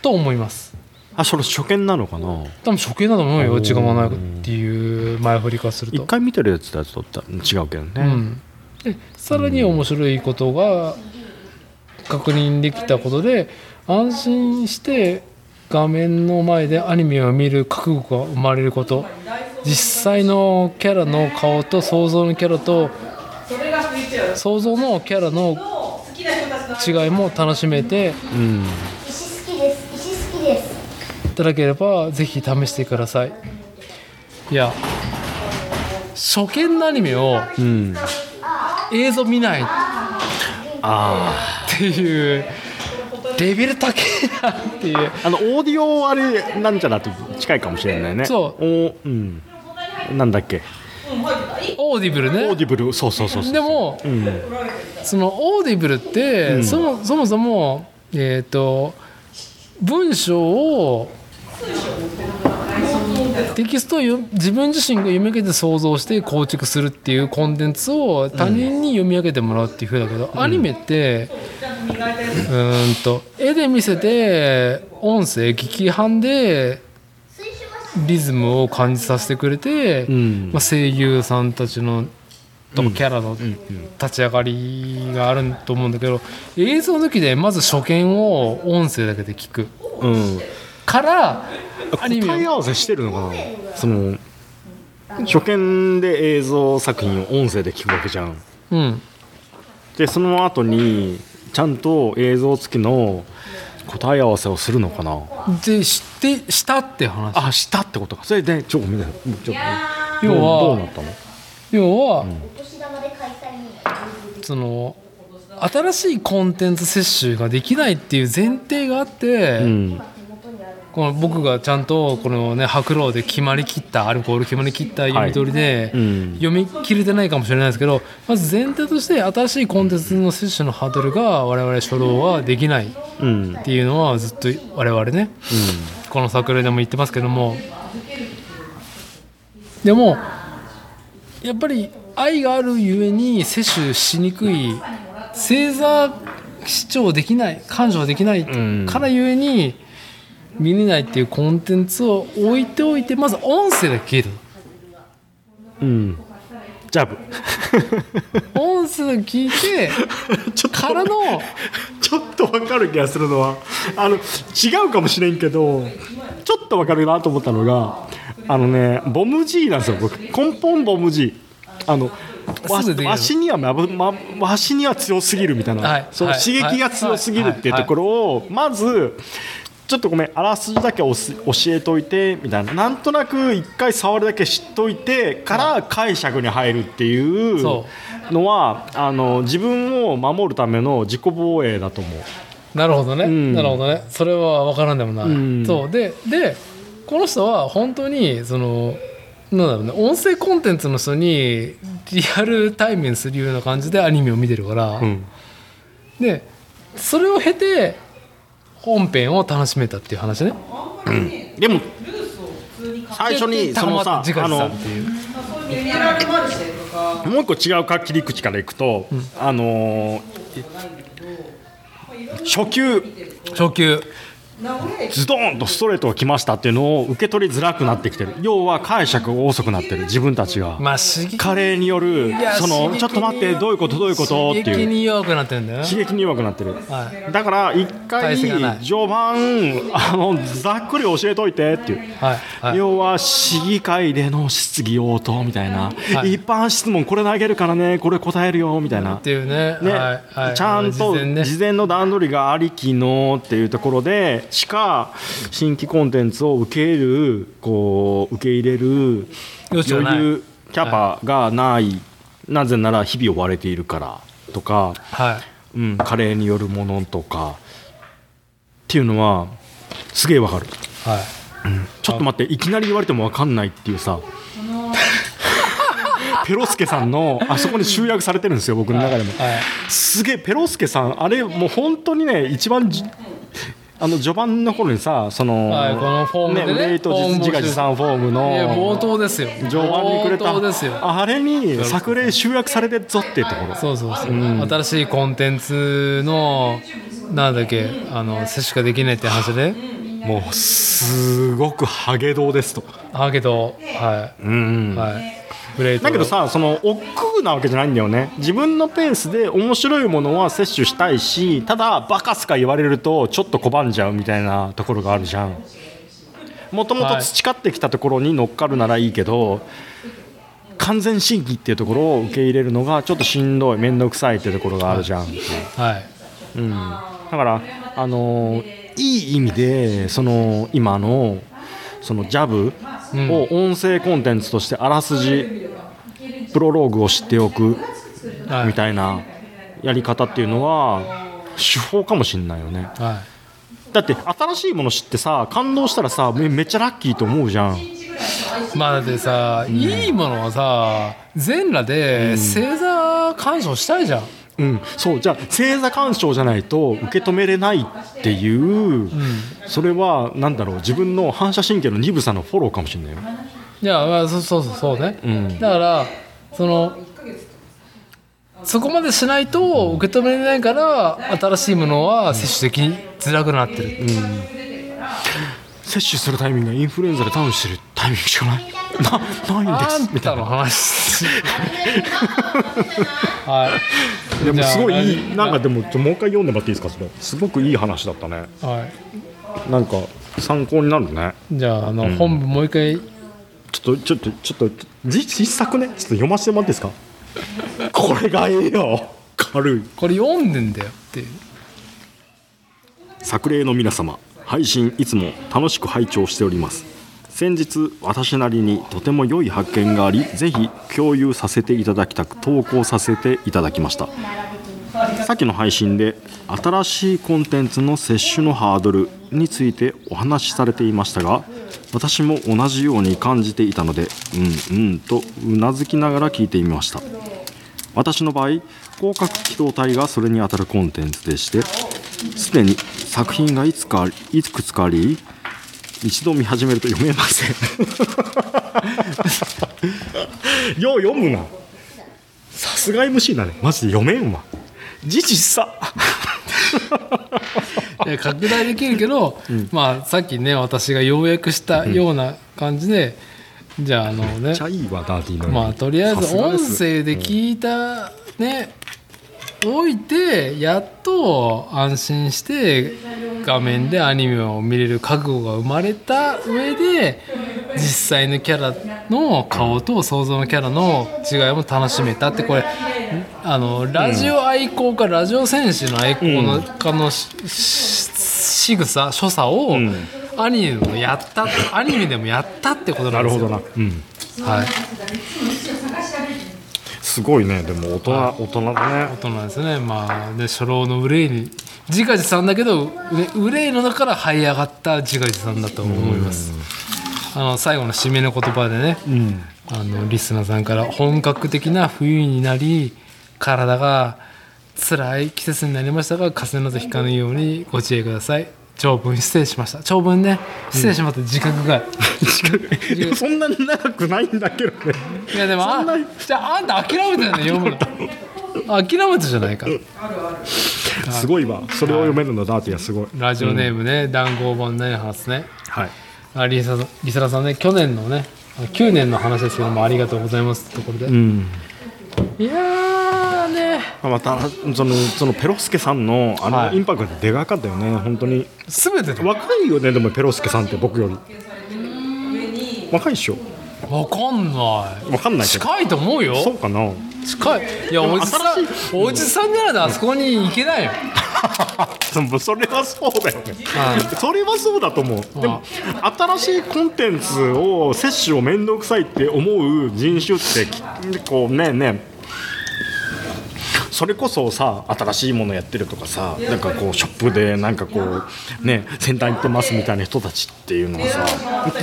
と思います。あそれ初見なのかな？多分初見だと思うよ時間がないっていう前振りからすると。一回見てるやつとやつと違うけどね、うん、でさらに面白いことが確認できたことで安心して画面の前でアニメを見る覚悟が生まれること。実際のキャラの顔と想像のキャラと想像のキャラの違いも楽しめてうんいただければぜひ試してください。いや初見のアニメをうん。映像見ないあっていうレベル高いなっていう。ああのオーディオあれなんじゃなく近いかもしれないね。そう。おうん。なんだっけ。オーディブルね。オーディブル。そうそうそうそうでもうん。そのオーディブルって、うん。そもそもそもえっ、と文章をテキストをよ自分自身が読み上げて想像して構築するっていうコンテンツを他人に読み上げてもらうっていう風だけど、アニメってうーんと。絵で見せて音声劇伴でリズムを感じさせてくれて、ん。まあ、声優さんたちのとかキャラの立ち上がりがあると思うんだけど映像抜きでまず初見を音声だけで聞く。うん。からアニメを。答え合わせしてるのかな？その初見で映像作品を音声で聞くわけじゃん。うん。でその後にちゃんと映像付きの答え合わせをするのかな？でしてしたって話。あしたってことか。それでちょごめんなさいちょっと要どうどうはなったの？要は、お年玉で開催にその新しいコンテンツ摂取ができないっていう前提があって、うんこの僕がちゃんとこのね白老で決まりきったアルコール決まりきった読み取りで、うん。読み切れてないかもしれないですけどまず前提として新しいコンテンツの摂取のハードルが我々初老はできないっうんていうのはずっと我々ねこの作例でも言ってますけども。でもやっぱり愛があるゆえに摂取しにくい正座視聴できない鑑賞できないんからゆえに見れないっていうコンテンツを置いておいてまず音声だけ聞けるうん。ジャブ。音声だけ聞いて [LAUGHS] ちょっとからのちょっと分かる気がするのは。あの違うかもしれんけどちょっと分かるなと思ったのがあのねボム G なんですよ僕。根本ボム G あのわわしにはまぶ、ま、わしには強すぎるみたいな、はい。そのはい。刺激が強すぎるっていうところをまずちょっとごめんあらすじだけ教えといてみたいな。なんとなく一回触るだけ知っといてから解釈に入るっていうそのはあの自分を守るための自己防衛だと思う。なるほどね、ん。なるほどね。それは分からんでもない、うん。そう。ででこの人は本当にそのなんだろうね音声コンテンツの人にリアル対面するような感じでアニメを見てるから、うん。でそれを経て本編を楽しめたっていう話ね。でも最初にでそのさあのもう一個違うか切り口からいくと、あのー初級。初級ズドーンとストレートが来ましたっていうのを受け取りづらくなってきてる。要は解釈が遅くなってる。自分たちが、まあ刺激。加齢によるやそのちょっと待ってどういうことどういうことって刺激いうに弱くなってるんだよ。ね刺激に弱くなってる、はい。だから一回序盤あのざっくり教えといてっていう、はいはい。要は市議会での質疑応答みたいな、はい。一般質問これ投げるからねこれ答えるよみたいな。っていうね。ちゃんと事前ね。事前の段取りがありきのっていうところでしか新規コンテンツを受け入れるこう受け入れる余裕キャパがない、なぜなら日々追われているからとか、はい。うん、加齢によるものとかっていうのはすげえわかる。はい。ちょっと待っていきなり言われてもわかんないっていうさ [LAUGHS] ペロスケさんのあそこに集約されてるんですよ僕の中でも。はい。すげえペロスケさんあれもう本当にね一番じあの序盤の頃にさその、はいこのフォームでね憂いと自画自賛フォームの冒頭ですよ。序盤にくれた冒頭ですよ。あれに作例集約されてるぞっていうと？ころそうそう。そう、新しいコンテンツのなんだっけあの摂取ができないって話で。もうすごくハゲ道ですと、ハゲとはうんいはいブレイトだけどさその億劫なわけじゃないんだよね。自分のペースで面白いものは摂取したいしただバカすか言われるとちょっと拒んじゃうみたいなところがあるじゃん。もともと培ってきたところに乗っかるならいいけど、完全新規っていうところを受け入れるのがちょっとしんどい面倒くさいっていうところがあるじゃん、はい。うん、だから、あのーいい意味でその今のそのジャブを音声コンテンツとしてあらすじプロローグを知っておくはい。みたいなやり方っていうのは手法かもしれないよね。はだって新しいもの知ってさ感動したらさめめっちゃラッキーと思うじゃん。いまあだってさ、いいものはさ全裸で正座鑑賞したいじゃんうん、そうじゃあ星座干渉じゃないと受け止めれないっていう、それはなんだろう自分の反射神経の鈍さのフォローかもしれないよ。いやまあそうそうそうそうね、ん。だからそのそこまでしないと受け止めれないから新しいものは摂取できづらくなってる、摂取するタイミングがインフルエンザでダウンしてるタイミングしかないなないんですみたいな話。はい。でもすごいいいなんかでももう一回読んでもらっていいですか？それすごくいい話だったね。はい。なんか参考になるね。じゃああの、本部もう一回。ちょっとちょっとちょっと実作ね？ちょっと読ませてもらっていいですか？これがええよ。軽い。これ読んでんだよって作例の皆様配信いつも楽しく拝聴しております先日私なりにとても良い発見がありぜひ共有させていただきたく投稿させていただきました。さっきの配信で新しいコンテンツの摂取のハードルについてお話しされていましたが私も同じように感じていたのでうんうんとうなずきながら聞いてみました。私の場合広角機動隊がそれに当たるコンテンツでしてすでに作品がいつかいくつかあり一度見始めると読めません。[LAUGHS] よう読むな。さすが MC だね。マジで読めんわ。事実さ。い [LAUGHS] や拡大できるけど、まあさっきね私が要約したような感じで、じゃああのねまあとりあえず音声で聞いたね、おいてやっと安心して画面でアニメを見れる覚悟が生まれた上で実際のキャラの顔と想像のキャラの違いも楽しめたってこれあのラジオ愛好家、ラジオ戦士の愛好の家のしし仕草所作を、ん。アニメでもやったアニメでもやったってことなですよ。なんるほどな、うん、はいすごいね。でも大人、大人だね。ことなんですね。まあで初老の憂いに自画自賛だけどう憂いの中から這い上がった自画自賛だと思います。あの最後の締めの言葉でね、あのリスナーさんから本格的な冬になり体が辛い季節になりましたが風邪などひかぬようにご注意ください長文失礼しました。長文ね失礼しました、自覚が [LAUGHS] [LAUGHS] そんなに長くないんだけどね。いやでもあじゃああんた諦めてるの読むの。[LAUGHS] 諦めてじゃないか。すごいわ。それを読めるのダーティーはすごい。ラジオネームね、談合本ね初ね。はい。あリサリサラさんね去年のね9年の話ですけどもありがとうございますってところで、うんいやーね。またそのそのペロスケさんのあの、はい。インパクトでかかったよね。本当に。全てで。若いよねでもペロスケさんって僕より。若いっしょわかんない。わかんない近いと思うよ。そうかな。近い。いやおじさん新おじさんないとあそこに行けないよ。[LAUGHS] それはそうだよね。はそれはそうだと思う。でも新しいコンテンツを摂取を面倒くさいって思う人種ってきこうねえねえそれこそさ新しいものやってるとかさなんかこうショップでなんかこうね先端行ってますみたいな人たちっていうのはさ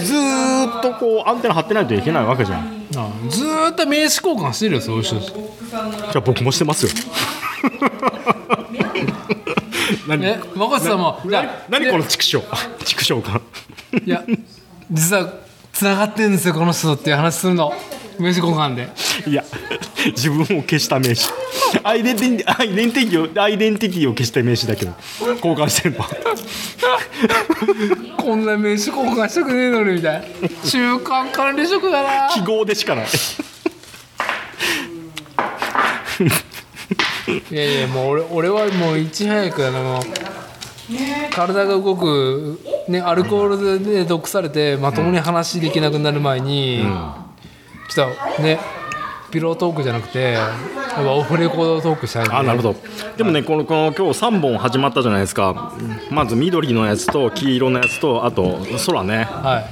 ずーっとこうアンテナ張ってないといけないわけじゃん。あずーっと名刺交換してるよそういう人たち。じゃあ僕もしてますよ。[LAUGHS] 何？え若狭さんもいや何？この畜生？[LAUGHS] 畜生感いや実はつながってるんですよこの人っていう話するの名刺交換で。いや自分を消した名刺。アイデンティティアイデンティティをアイデンティティを消した名刺だけど。交換してんの。[LAUGHS] こんな名刺交換したくねえのにみたいな。中間管理職だな。記号でしかない。いやいやもう俺俺はもういち早くあの体が動く、ね、アルコールで毒されてまともに話できなくなる前に、ちょっとねピロートークじゃなくてオフレコードトークしたいんで。あなるほど。でもねこのこの今日3本始まったじゃないですか。まず緑のやつと黄色のやつとあと空ね。は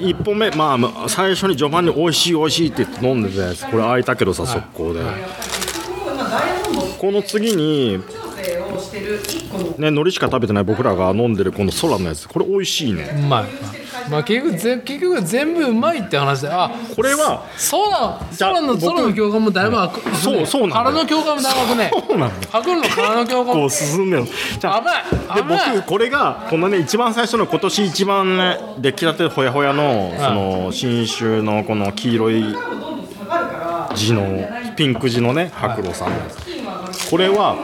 い。1本目まあ最初に序盤に美味しい美味しいって言って飲んでたやつ。これ開いたけどさ速攻で。この次にね海苔しか食べてない僕らが飲んでるこの空のやつ。これ美味しいね。うまいまあ結局ぜ結局全部うまいって話であこれは空じゃあ空の。僕空の教官もだいぶ開くそうそうなんだよ空の教官もだいぶ開くね。そうなんだよ白の空の教官。こう進んでる。じゃあ危ない。で僕これがこのね一番最初の今年一番ね出来たてほやほやのその新種のこの黄色い地のピンク地のね白露さん。のこれは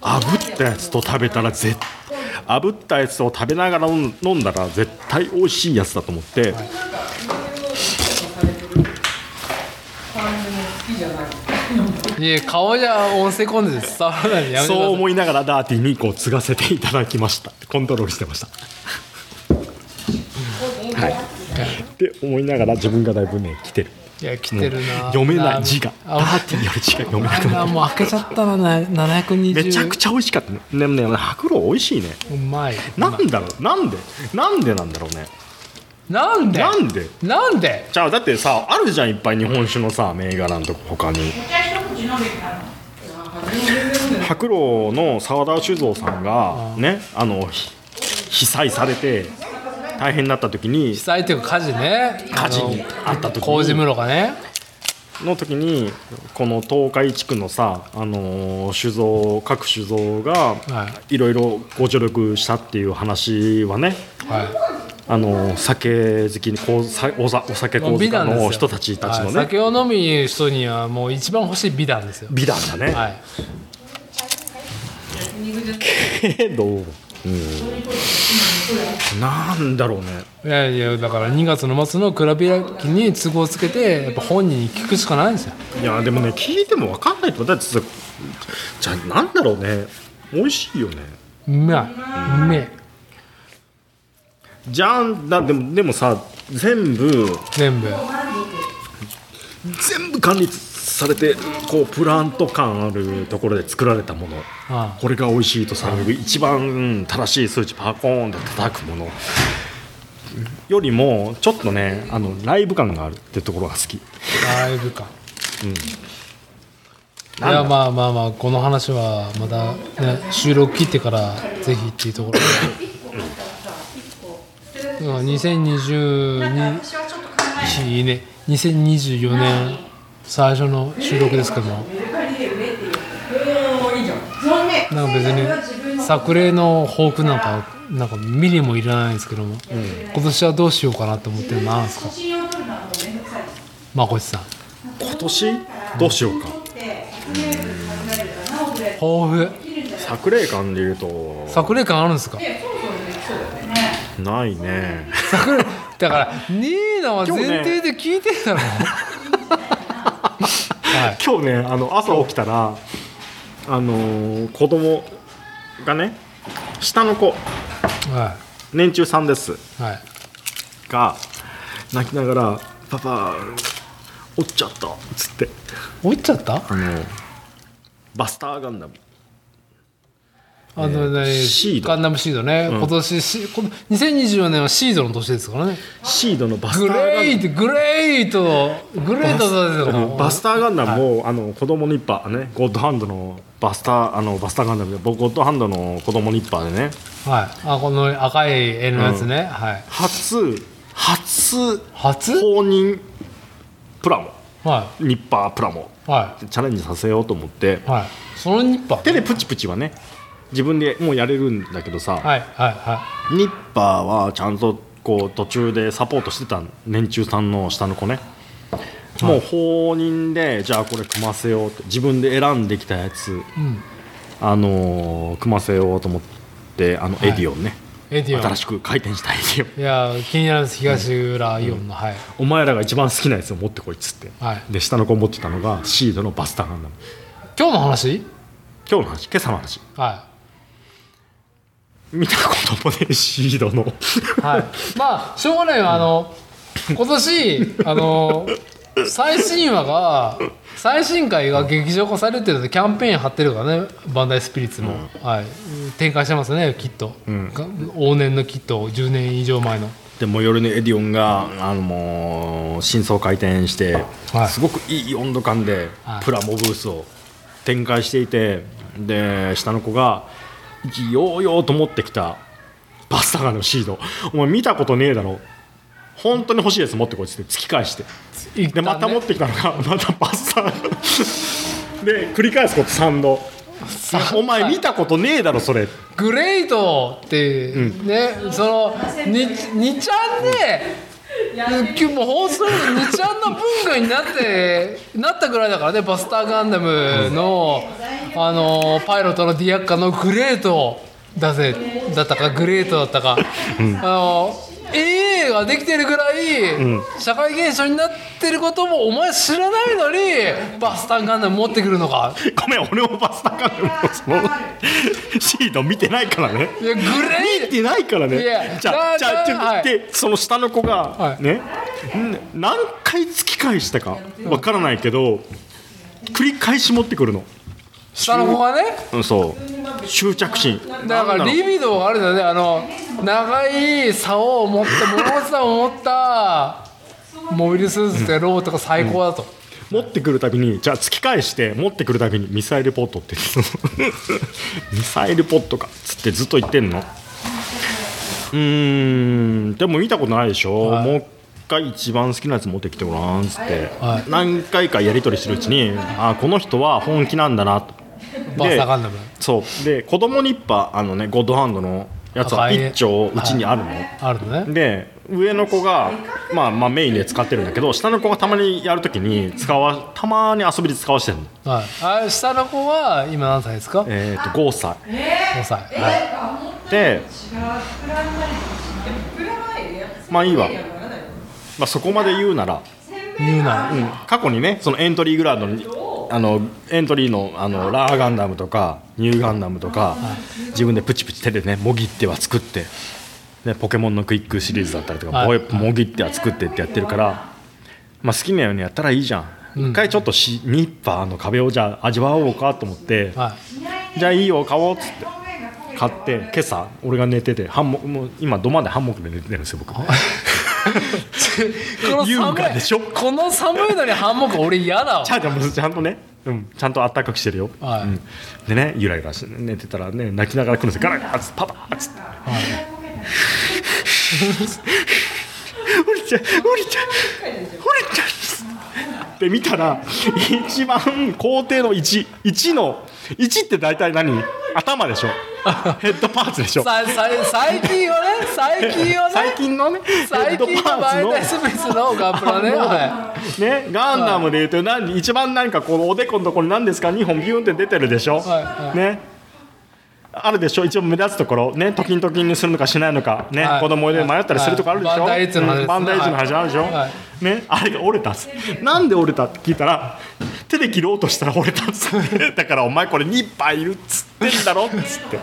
炙ったやつと食べたら絶炙ったやつを食べながら飲んだら絶対美味しいやつだと思って、いや顔じゃ音声コンテンツ伝わらないのやめそうい思いながらダーティーにこう継がせていただきました。コントロールしてました。はい。って思いながら自分がだいぶね来てるいや来てるな。読めない字が。ダあーティーより字が読めなくなあもう開けちゃったなな720めちゃくちゃ美味しかった。ねでもね白露美味しいね。うまい。なんだろう。なんで？なんでなんだろうね。なんで？なんで？なんで？じゃあだってさあるじゃんいっぱい日本酒のさ銘柄のとこ他に。白露の澤田酒造さんがねあのひ被災されて大変になった時に被災っていうか火事ね。火事にあった時に麹室がね。の時にこの東海地区のさ、あのー酒造各酒造がはい。ろいろご助力したっていう話はね、はあのー酒好きにこうさおさお酒いもう好き美談ですよ。の人たちたちのはい。ね酒を飲みに人にはもう一番欲しい美談ですよ。美談だね、はい。けど、うん、なんだろうね。いやいやだから2月の末の蔵開きに都合つけてやっぱ本人に聞くしかないんですよ。いやでもね聞いても分かんないと。だってさじゃあなんだろうね。美味しいよね。うまい。うめえ。じゃんだでもでもさ全部全部。全部管理されてこうプラント感あるところで作られたもの。あこれが美味しいとされる一番正しい数値パコーンって叩くもの。よりもちょっとねあのライブ感があるってところが好き。ライブ感。いなんだ。やまあまあまあこの話はまたね収録切ってからぜひっていうところで。うん。2022い。いね。2024年最初の収録ですけども。なんか別に作例の抱負なんかなんかミリもいらないんですけども、今年はどうしようかなと思ってるのなんですか？まこちさん。今年？どうしようか。抱負作例感で言うと。作例感あるんですか？ないね。作例だからニーナは前提で聞いてたの、はい今日ねあの朝起きたらあのー子供がね下の子は年中さんです。いはい。が泣きながら「パパ落ちちゃった」っつって。落ちちゃった？あのバスターガンダムあのね、シード。ガンダムシードね、今年しこの2024年はシードの年ですからね。シードのバスグターガンダム。レートグレートグレートだバスターガンダムを、あの子供ニッパーね。ゴッドハンドのバスターあのバスターガンダムでゴッドハンドの子供ニッパーでね。はい。あこの赤い絵のやつね、はい。初初初？公認プラモ。はニッパープラモ。い。はチャレンジさせようと思って。いはい。そのニッパー。手でプチプチはね自分でもうやれるんだけどさ、はいはいはニッパーはちゃんとこう途中でサポートしてた年中さんの下の子ね。もう放任でじゃあこれ組ませようって自分で選んできたやつ、いうん。あのー組ませようと思ってあのエディオンね、エディオン。新しく開店したエディオン。いや気になるんです東浦イオンの、はい。お前らが一番好きなやつを持ってこいっつって、はい。で下の子持ってたのがシードのバスターガンダム今日の話？今日の話？今朝の話。は見たこともねシードの。いはい。まあしょうがないよ。あの今年あの最新話が最新回が劇場化されてるのでキャンペーン貼ってるからねバンダイスピリッツも、はい、展開してますねきっと、ん。が往年のキット10年以上前の。でも夜にエディオンがあのもう新装開店して、はい。すごくいい温度感ではい。プラモブースを展開していてで下の子が意気揚々と持ってきたバスターガンダムシード。お前見たことねえだろ。本当に欲しいやつ持ってこいっつって突き返して。ね。でまた持ってきたのがまたバスタで繰り返すこと3度。お前見たことねえだろそれ。グレートっていうね、そのににちゃんで今日も放送に2ちゃんの文化になってなったぐらいだからねバスターガンダムのあのパイロットのディアッカのグレートだぜだったかグレートだったか、あの AA ができてるぐらい社会現象になってることもお前知らないのにバスターガンダム持ってくるのか。ごめん俺もバスターガンダムのそのシード見てないからね。いやグレー。見てないからね。じゃあだじゃあちょっとはい。でその下の子が、はい。何回突き返したかわからないけど繰り返し持ってくるの、下の子がね。うん、そう。執着心。だからリビドーがあるんだよね。あの長い竿を持った物差を持ったモビルスーツってロボットが最高だと、持ってくるたびにじゃあ突き返して持ってくるたびにミサイルポットって [LAUGHS] ミサイルポットかっつってずっと言ってんの？うーん。でも見たことないでしょ、はい。もう一回一番好きなやつ持ってきてごらんっつって、はい何回かやり取りしてるうちにあこの人は本気なんだなとバーガンダムそう。で子供ニッパあのねゴッドハンドのやつは赤い一丁うちにあるの、あるのね。で上の子が、まあ、まあメインで使ってるんだけど下の子がたまにやるときに使わたまに遊びで使わせてるの。はい。あ下の子は今何歳ですか？えっ、と5歳。5歳。はい。でまあいいわ、まあ、そこまで言うなら、言うなうん、過去にねそのエントリーグラウンドにあのエントリーのあのラーガンダムとかニューガンダムとか、自分でプチプチ手でねもぎっては作って、ね、ポケモンのクイックシリーズだったりとか、はい。ももぎっては作ってってやってるから、まあ、好きなようにやったらいいじゃん、一回ちょっとしニッパーの壁をじゃあ味わおうかと思って、はい。じゃあいいよ買おうっつって買って今朝俺が寝ててハンモもう今土間でハンモックで寝てるんですよ僕 [LAUGHS] この優寒い雅でしょ？この寒いのにハンモック俺嫌だわ。ちゃんとちゃんとね、うん、ちゃんとあったかくしてるよ、はい。うん、でねゆらゆらして寝てたらね泣きながら来るんですよガラガラッパパーッつって「おりちゃんおりちゃんおりちゃん」って見たら一番工程の11の1って大体何？頭でしょ。ヘッドパーツでしょ。ささ最近はね最近はね最近のねヘ最近のバイパーツの。ダイスペースのガンプラねはね、ガンダムでいうと何一番何かこのおでこのところに何ですか？2本ビューンって出てるでしょ、はいはい。ねあるでしょ？一番目立つところ。ねトキントキンにするのかしないのか。ね、はい。子供で迷ったりするとこあるでしょ、はい。バンダイの話バンダイの話あるでしょ、はい。ねあれが折れたっつなんで折れたって聞いたら手で切ろうとしたら折れたっつってだからお前これニッパーいるっつってんだろっつって。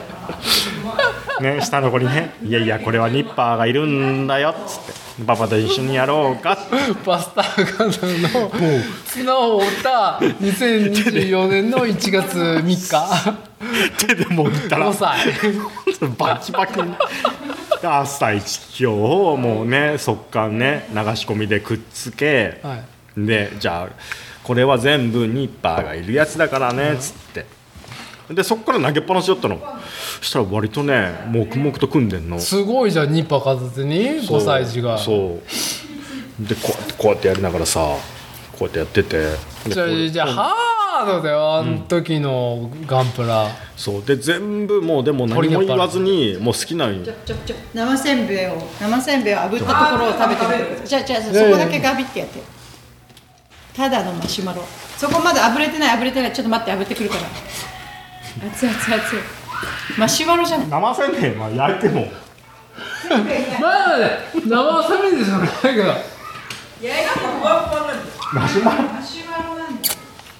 ね下の子にねいやいやこれはニッパーがいるんだよっつってパパと一緒にやろうか。バスターガンダムの綱を折った2024年の1月3日。手でもぎったら。5歳バキバキに朝一今をもうね速乾ね流し込みでくっつけ、はい。でじゃあこれは全部ニッパーがいるやつだからねっつってでそこから投げっぱなしだったの。そしたら割とね黙々と組んでんの。すごいじゃんニッパー片手に5歳児が。そう。でこうやってこうやってやりながらさこうやってやってて。でじゃあじゃあハードだよあの時のガンプラ、そう。で全部もうでも何も言わずにもう好きなように。ちょちょちょ生せんべいを生せんべいを炙ったところを食べてみてくださいじゃあじゃあそこだけガビってやって。ただのマシュマロ。そこまで炙れてない炙れてない。ちょっと待って炙ってくるから熱い熱い熱い。マシュマロじゃない？生せんべい。は焼いても。まあね生サメでしょないけど。いやなんかふわふわなんだよ。マシュマロ？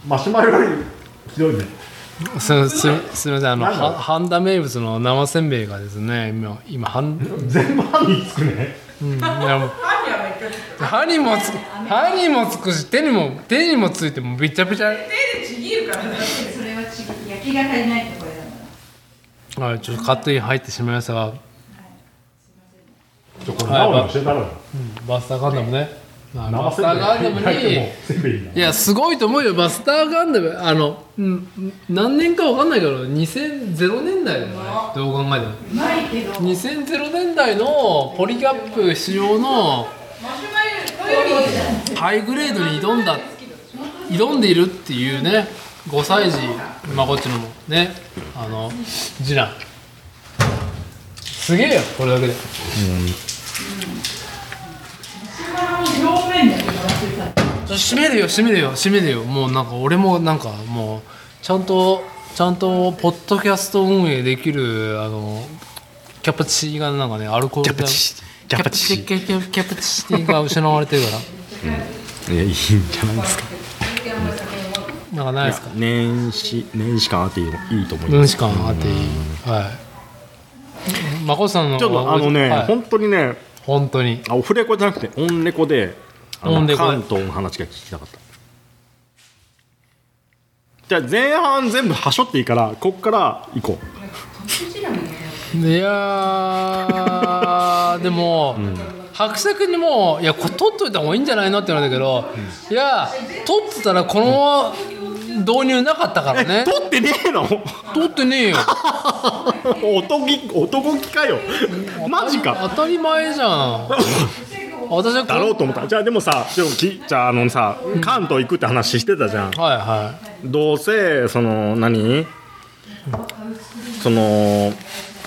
マシュマロよ。りひどいね。すすすみません。あの半田名物の生せんべいがですね今今半、全部歯につくね。うん、いやもう。歯にはめっちゃ歯にもつく。歯にもつくし手にも手にもついてもびちゃびちゃ。手でちぎるからねが足りないってこれだからはいちょっとカットイン入ってしまいましたが、ちょこれナオに教えたらバスターガンダムね。まあマスターガンダムにいいやすごいと思うよ。マスターガンダムあのん何年かわかんないけど2000年代だよねどう考えても。ないけど。2000年代のポリキャップ仕様のハイグレードに挑んだ挑んでいるっていうね5歳児まあこっちのもねあの次男。すげえよこれだけで。閉めるよ閉めるよ閉めるよ。もうなんか俺もなんかもうちゃんとちゃんとポッドキャスト運営できるあのキャパチーがなんかねアルコールでキャパチキャパチキャキャキャキャパチティが失われてるから。いやいいんじゃないですかなんかないですか？年始年始感あっていいと思い分ます。子感あっていい。はい。まこさんのちょっとあのね、はい。本当にね本当に。あオフレコじゃなくてオンレコでオンレコ関東の話が聞きたかった。じゃあ前半全部はしょっていいからこっから行こいやー [LAUGHS] でも、伯爵にも「いやこれ取っといた方がいいんじゃないの?」って言われたけど、いや取ってたらこの導入なかったからうね取ってねえの？取ってねえよ。[LAUGHS] 男気男気かよ。マジか。当たり前じゃん。私はこだろうと思った。じゃあでもさでもきじゃああのさ関東行くって話してたじゃん。はいはどうせその何？その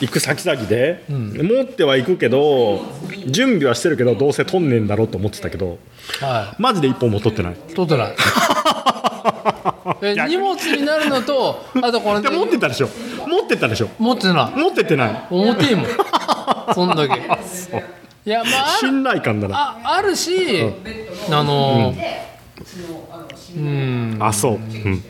行く先々で、持ってはいくけど準備はしてるけどどうせ取んねえんだろうと思ってたけどい。はマジで一本も取ってない。い取ってない。[LAUGHS] え荷物になるのとあとこれで。持ってたでしょ。持ってたでしょ。持ってない。持ってってない。重てえもん。[LAUGHS] そんだけ。いやまあ信頼感だな。ああるし、あのうん。あそう、うん、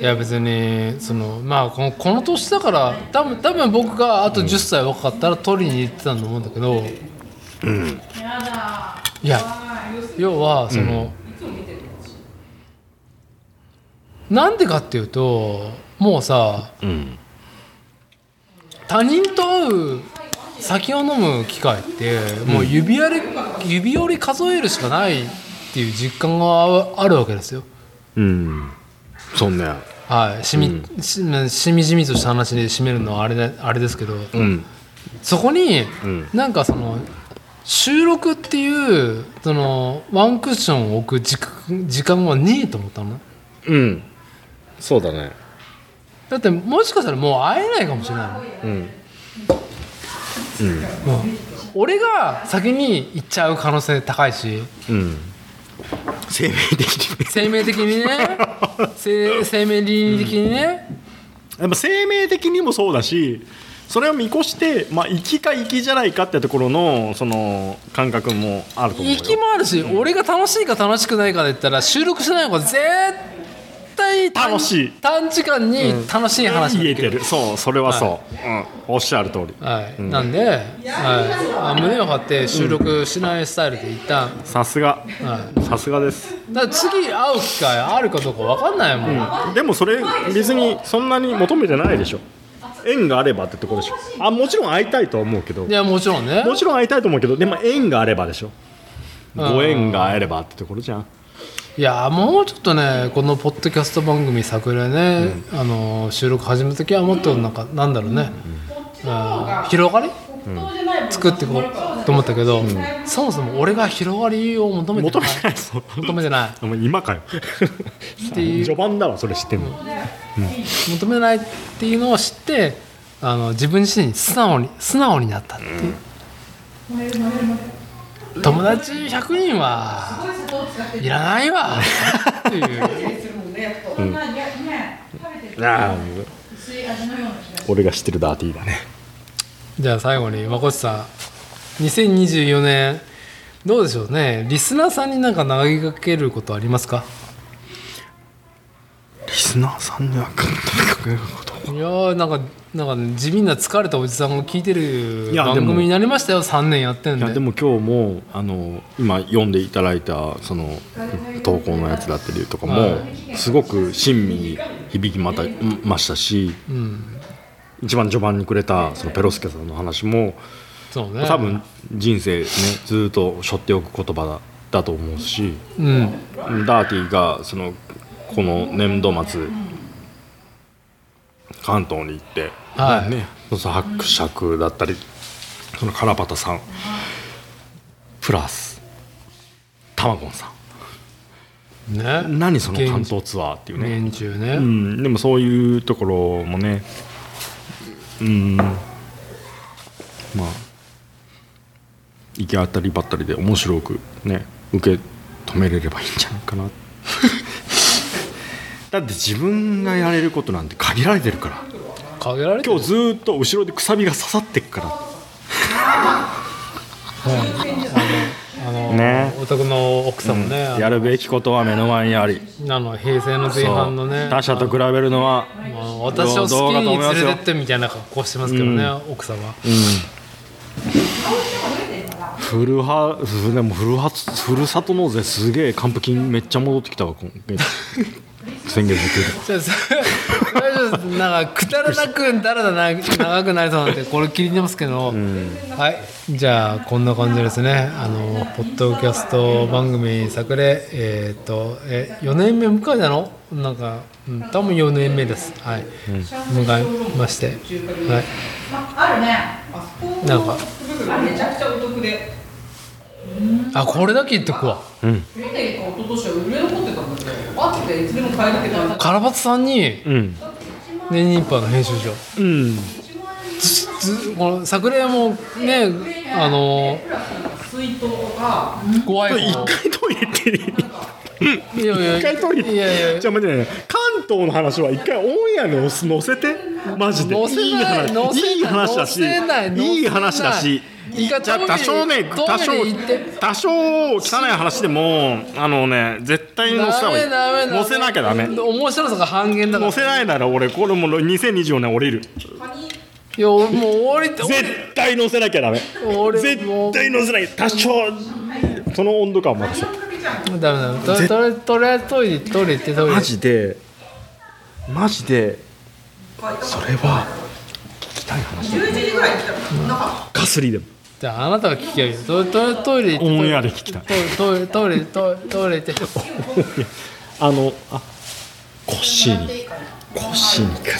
いや別にそのまあこのこの年だから多分多分僕があと10歳若かったら取りに行ってたと思うんだけど、いや要はその、なんでかっていうともうさうん。他人と会う酒を飲む機会ってもう指折り、指折り数えるしかないっていう実感があるわけですよ。うんそんね。はい、しみ、ししみじみとした話で締めるのはあれであれですけど、うん。そこに、ん。なんかその収録っていうそのワンクッションを置く時間時間はねえと思ったの？うん。そうだね。だってもしかしたらもう会えないかもしれないの。うん。俺が先に行っちゃう可能性高いし。うん。生命的に生命的にね生生命倫理的にね、やっぱ生命的にもそうだしそれを見越して、まあ、行きか行きじゃないかってところのその感覚もあると思うよ。行きもあるし、俺が楽しいか楽しくないかで言ったら収録してない方が絶対短楽しい。短時間に楽しい話が言えてる。そうそれはそう、うん、おっしゃる通り。はい。なんで、はい、あ胸を張って収録しないスタイルで一旦、さすが。はい、さすがです、だ次会う機会あるかどうか分かんないもん、でもそれ別にそんなに求めてないでしょ。縁があればってところでしょ。あもちろん会いたいとは思うけど。いやもちろんね。もちろん会いたいと思うけど。でも縁があればでしょ。うん。ご縁があればってところじゃんいやもうちょっとねこのポッドキャスト番組桜ね、あの収録始めた時はもっとなんかなんだろうね、うん。広がり、作っていこうと思ったけど、そもそも俺が広がりを求めて求めないてないぞ。求めてない。[LAUGHS] お前今かよ。[LAUGHS] ていう。序盤だわそれ知ってんの。求めないっていうのを知ってあの自分自身に素直に素直になったっていう、友達100人はいらないわ。っていう。俺が知ってるダーティーだね。じゃあ最後にまこっさん。2024年どうでしょうね。リスナーさんになんか投げかけることありますか？リスナーさんにはとにかくこと。いやーなんかなんか、ね、地味な疲れたおじさんが聞いてる番組になりましたよ3年やってんで。いやでも今日もあの今読んでいただいたその投稿のやつだったりとかも、はすごく親身に響きまたましたし、一番序盤にくれたそのペロスケさんの話もそうね。多分人生ねずっと背負っておく言葉だだと思うしうん。ダーティがそのこの年度末関東に行って、はい。ね、その伯爵だったりそのカラパタさん。プラスタマゴンさね。ん何その関東ツアーっていうね、年中ね、うん、でもそういうところもね。うん。まあ。行き当たりばったりで面白くね受け止めれればいいんじゃないかな。[LAUGHS] だって自分がやれることなんて限られてるから限られてる。今日ずーっと後ろでくさびが刺さってっから。あの、ね。お宅の奥さんもね、あのやるべきことは目の前にあり。あの平成の前半のね他者と比べるのはあの私を好きに連れてってみたいな格好してますけどね、奥様。フルハでもフルハフルサト納税すげえ還付金めっちゃ戻ってきたわ今月先月じゃあそ大丈夫ですなんかくだらなくだらだら長くなりそうなんでこれ切り入れますけど、はいじゃあこんな感じですね。あのポッドキャスト番組作例えっ、とえ4年目迎えたの？なんか、うん、多分4年目です。はい、迎えまして。はい。あるね。なんか。めちゃくちゃお得であこれだけ言っとくわ。去年か一昨年は売れ残ってたん。だけどあっていつでも買えるけどカラバツさんにうん。年に一杯の編集長。うん。ずずこの作例もねあの水筒とかご愛一顧回トイレっていい？いやいや。一回トイレ。いやいや。じゃあ待ってね。関東の話は一回オンエアに載せ載せて。マジで。載せないいい話載せないいい話だし。載せない載せない。いい話だしいいかじゃあ多少ね多少多少汚い話でもあのね絶対に載せた方がいい。載せなきゃダメ。面白さが半減だから。載せないなら俺これもう2024年降りる。いや俺もう終わりって絶対載せなきゃダメ。俺絶対載せない。多少その温度感を任せダメダメ。とりとりあえずトイレトイレ行って。トイレマジでマジでそれは聞きたい話11時ぐらいに来たらなんかかすりでもじゃああなたが聞きゃい。いよトイトイトイレ行って。オンエアで聞きたい。トイレトイレトイレトイレ行って。あのあコッシーに。コッシーに行く。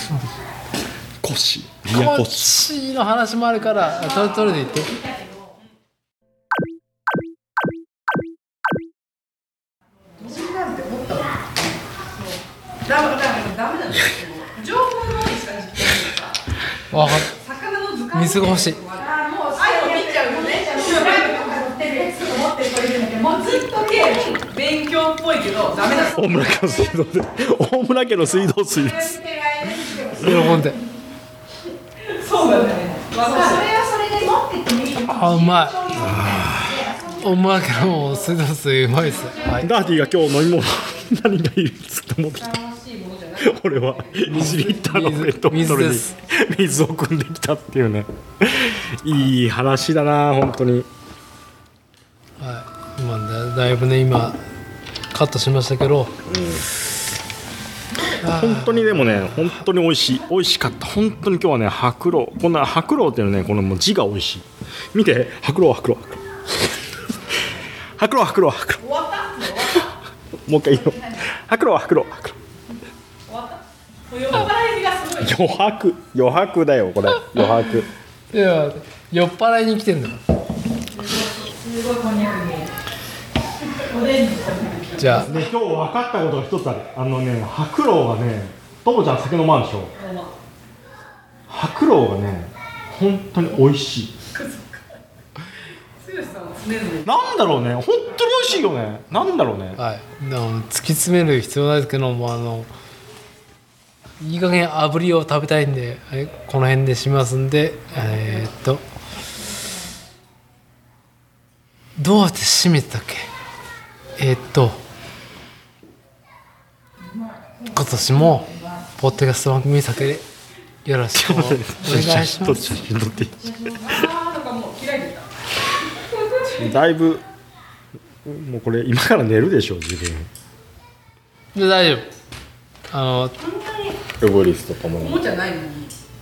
コッシー。リアこっコッシちの話もあるからトイトイレで行って。ダメダメダメだね情報のみしか実験わかっ。魚の図鑑水が欲しいあもう最後見ちゃうよね勉強っぽいけどダメだ。大村家の水道で大村家の水道水です。喜んで。そうだね。まあそれはそれで持ってってもいい。よあうまい。お前けど水道水うまいっす。はい。ダーティーが今日飲み物。[LAUGHS] 何がいるっつって持ってきた俺は。1リッターのペットボトルに。水水を汲んできたっていうね。いい話だな本当に。はい、まあだだいぶね今カットしましたけど、本当にでもね本当に美味しい美味しかった。本当に今日はね白露こんな白露っていうのねこのもう字が美味しい。見て白露白露白露白露白露もう一回いいよ白露白露白露余白。余白だよこれ。余白。いや酔っ払いに来てんだよじゃね、今日分かったことが一つある。あのね白露がねともちゃん酒飲まんでしょ。白露がね本当に美味しい。なんだろうね本当に美味しいよね。なんだろうね。あはい。でも突き詰める必要ないですけどもうあのいい加減炙りを食べたいんで、はい、この辺でしますんでえーっとどうやって締めてたっけ？えーっと今年もポッドキャスト番組作でよろしくお願いします。写真撮っていい。だいぶもうこれ今から寝るでしょ自分で大丈夫あのエボリスとともおもちゃない。のに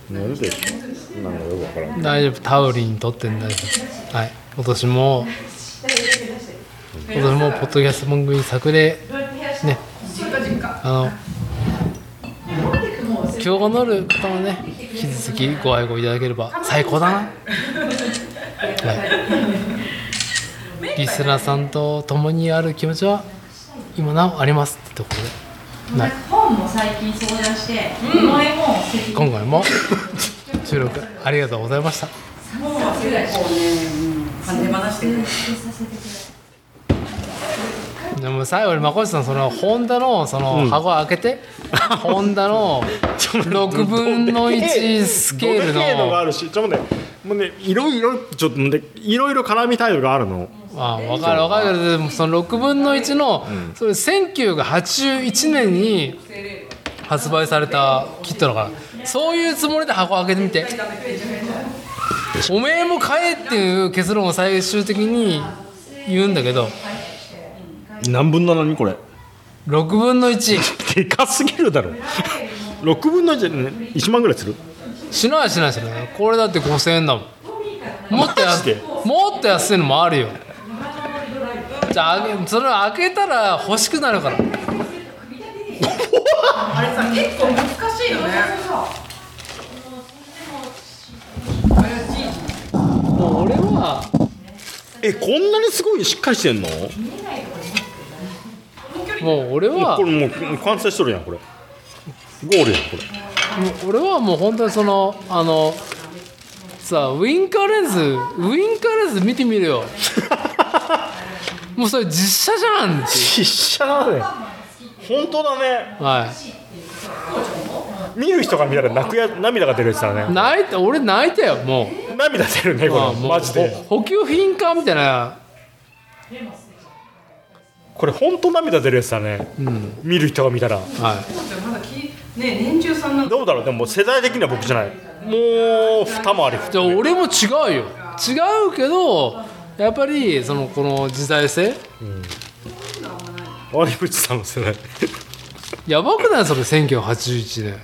寝るでしょなんかよくわからん大丈夫タウリン取ってんだよはい。今年も今年もポッドキャスト番組作例ね。あの今日乗る方もね引き続きご愛顧いただければ最高だな、はい、リスナーさんと共にある気持ちは今なおあります。ってところで、はい、本も最近相談して、今回も収録ありがとうございました。こうね、うん、手放してくれでも最後にまこさんそのホンダのその箱開けて、[LAUGHS] ホンダの6分の1スケールどでけえのがあのるしちょっとねもうねいろいろちょっとねいろいろ絡みタイルがあるの。あ分かる分かる。でもその6分の1の、それ1981年に発売されたキットだから。そういうつもりで箱開けてみて。おめえも買えっていう結論を最終的に言うんだけど何分の何これ？6分の1でかすぎるだろ。6分の1でね1万ぐらいする？しないしないしない。これだって5000円だもん。もっと安もっと安いのもあるよ。じゃああげそれ開けたら欲しくなるから。あれさ結構難しいよね。もう俺はえこんなにすごいしっかりしてんの？もう俺は。これもう完成しとるやんこれ。ゴールやんこれ。もう俺はもう本当にそのあのさウインカーレンズウインカーレンズ見てみるよ。もうそれ実写じゃん実写だね。本当だね。は見る人が見たら泣くや涙が出るやつだいね。泣いた俺泣いたよもう。涙出るねこれ。マジで。ほ補給品かみたいなこれ本当涙出るやつだね、見る人が見たら。はい。どうだろう？でも世代的には僕じゃない。もう二回り。じゃあ俺も違うよ。違うけどやっぱりそのこの時代性。割口さんの世代。やばくない？それ1981年。っ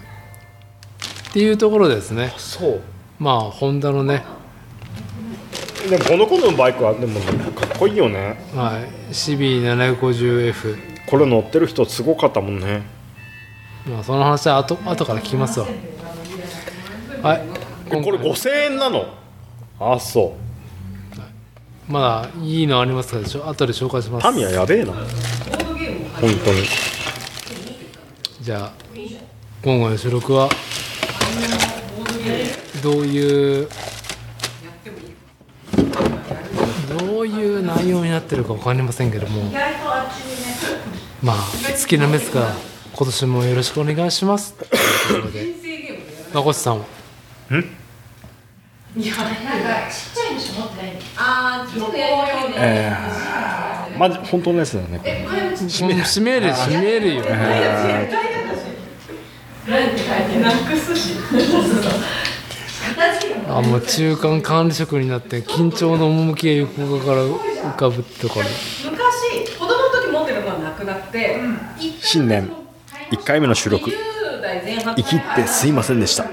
ていうところですね。そう。まあホンダのねでもこの子のバイクはでもかかっこいいよね。はい。CB750F これ乗ってる人すごかったもんね。まあその話は後後から聞きますわ。はい。えこれ5000円なの？あそまだいいのありますか？らちょ後で紹介します。うタミヤやべえな。本当に。じゃあ今後の収録はどういうどういう内容になってるか分かりませんけども。まあ好きなメスから今年もよろしくお願いしますというところで。まこさんは？なんかちっちゃいのしか持ってない。んだあーちょっとやりたいねえー、マジ本当のやつだよねこれ閉める閉める閉めるよ。なくすしあもう中間管理職になって緊張の趣が横から浮かぶってところ昔子供の時持ってたのはなくなって、新年1回目の収録。10代前半生きってすいませんでした。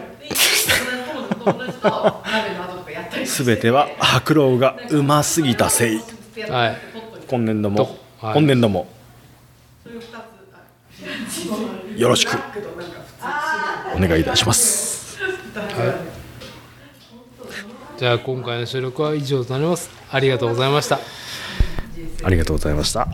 [LAUGHS] すべては白老がうますぎたせい。はい。今年度も、とはい。今年度もよろしくお願いいたしますじゃあ今回の収録は以上となります。ありがとうございました。ありがとうございました。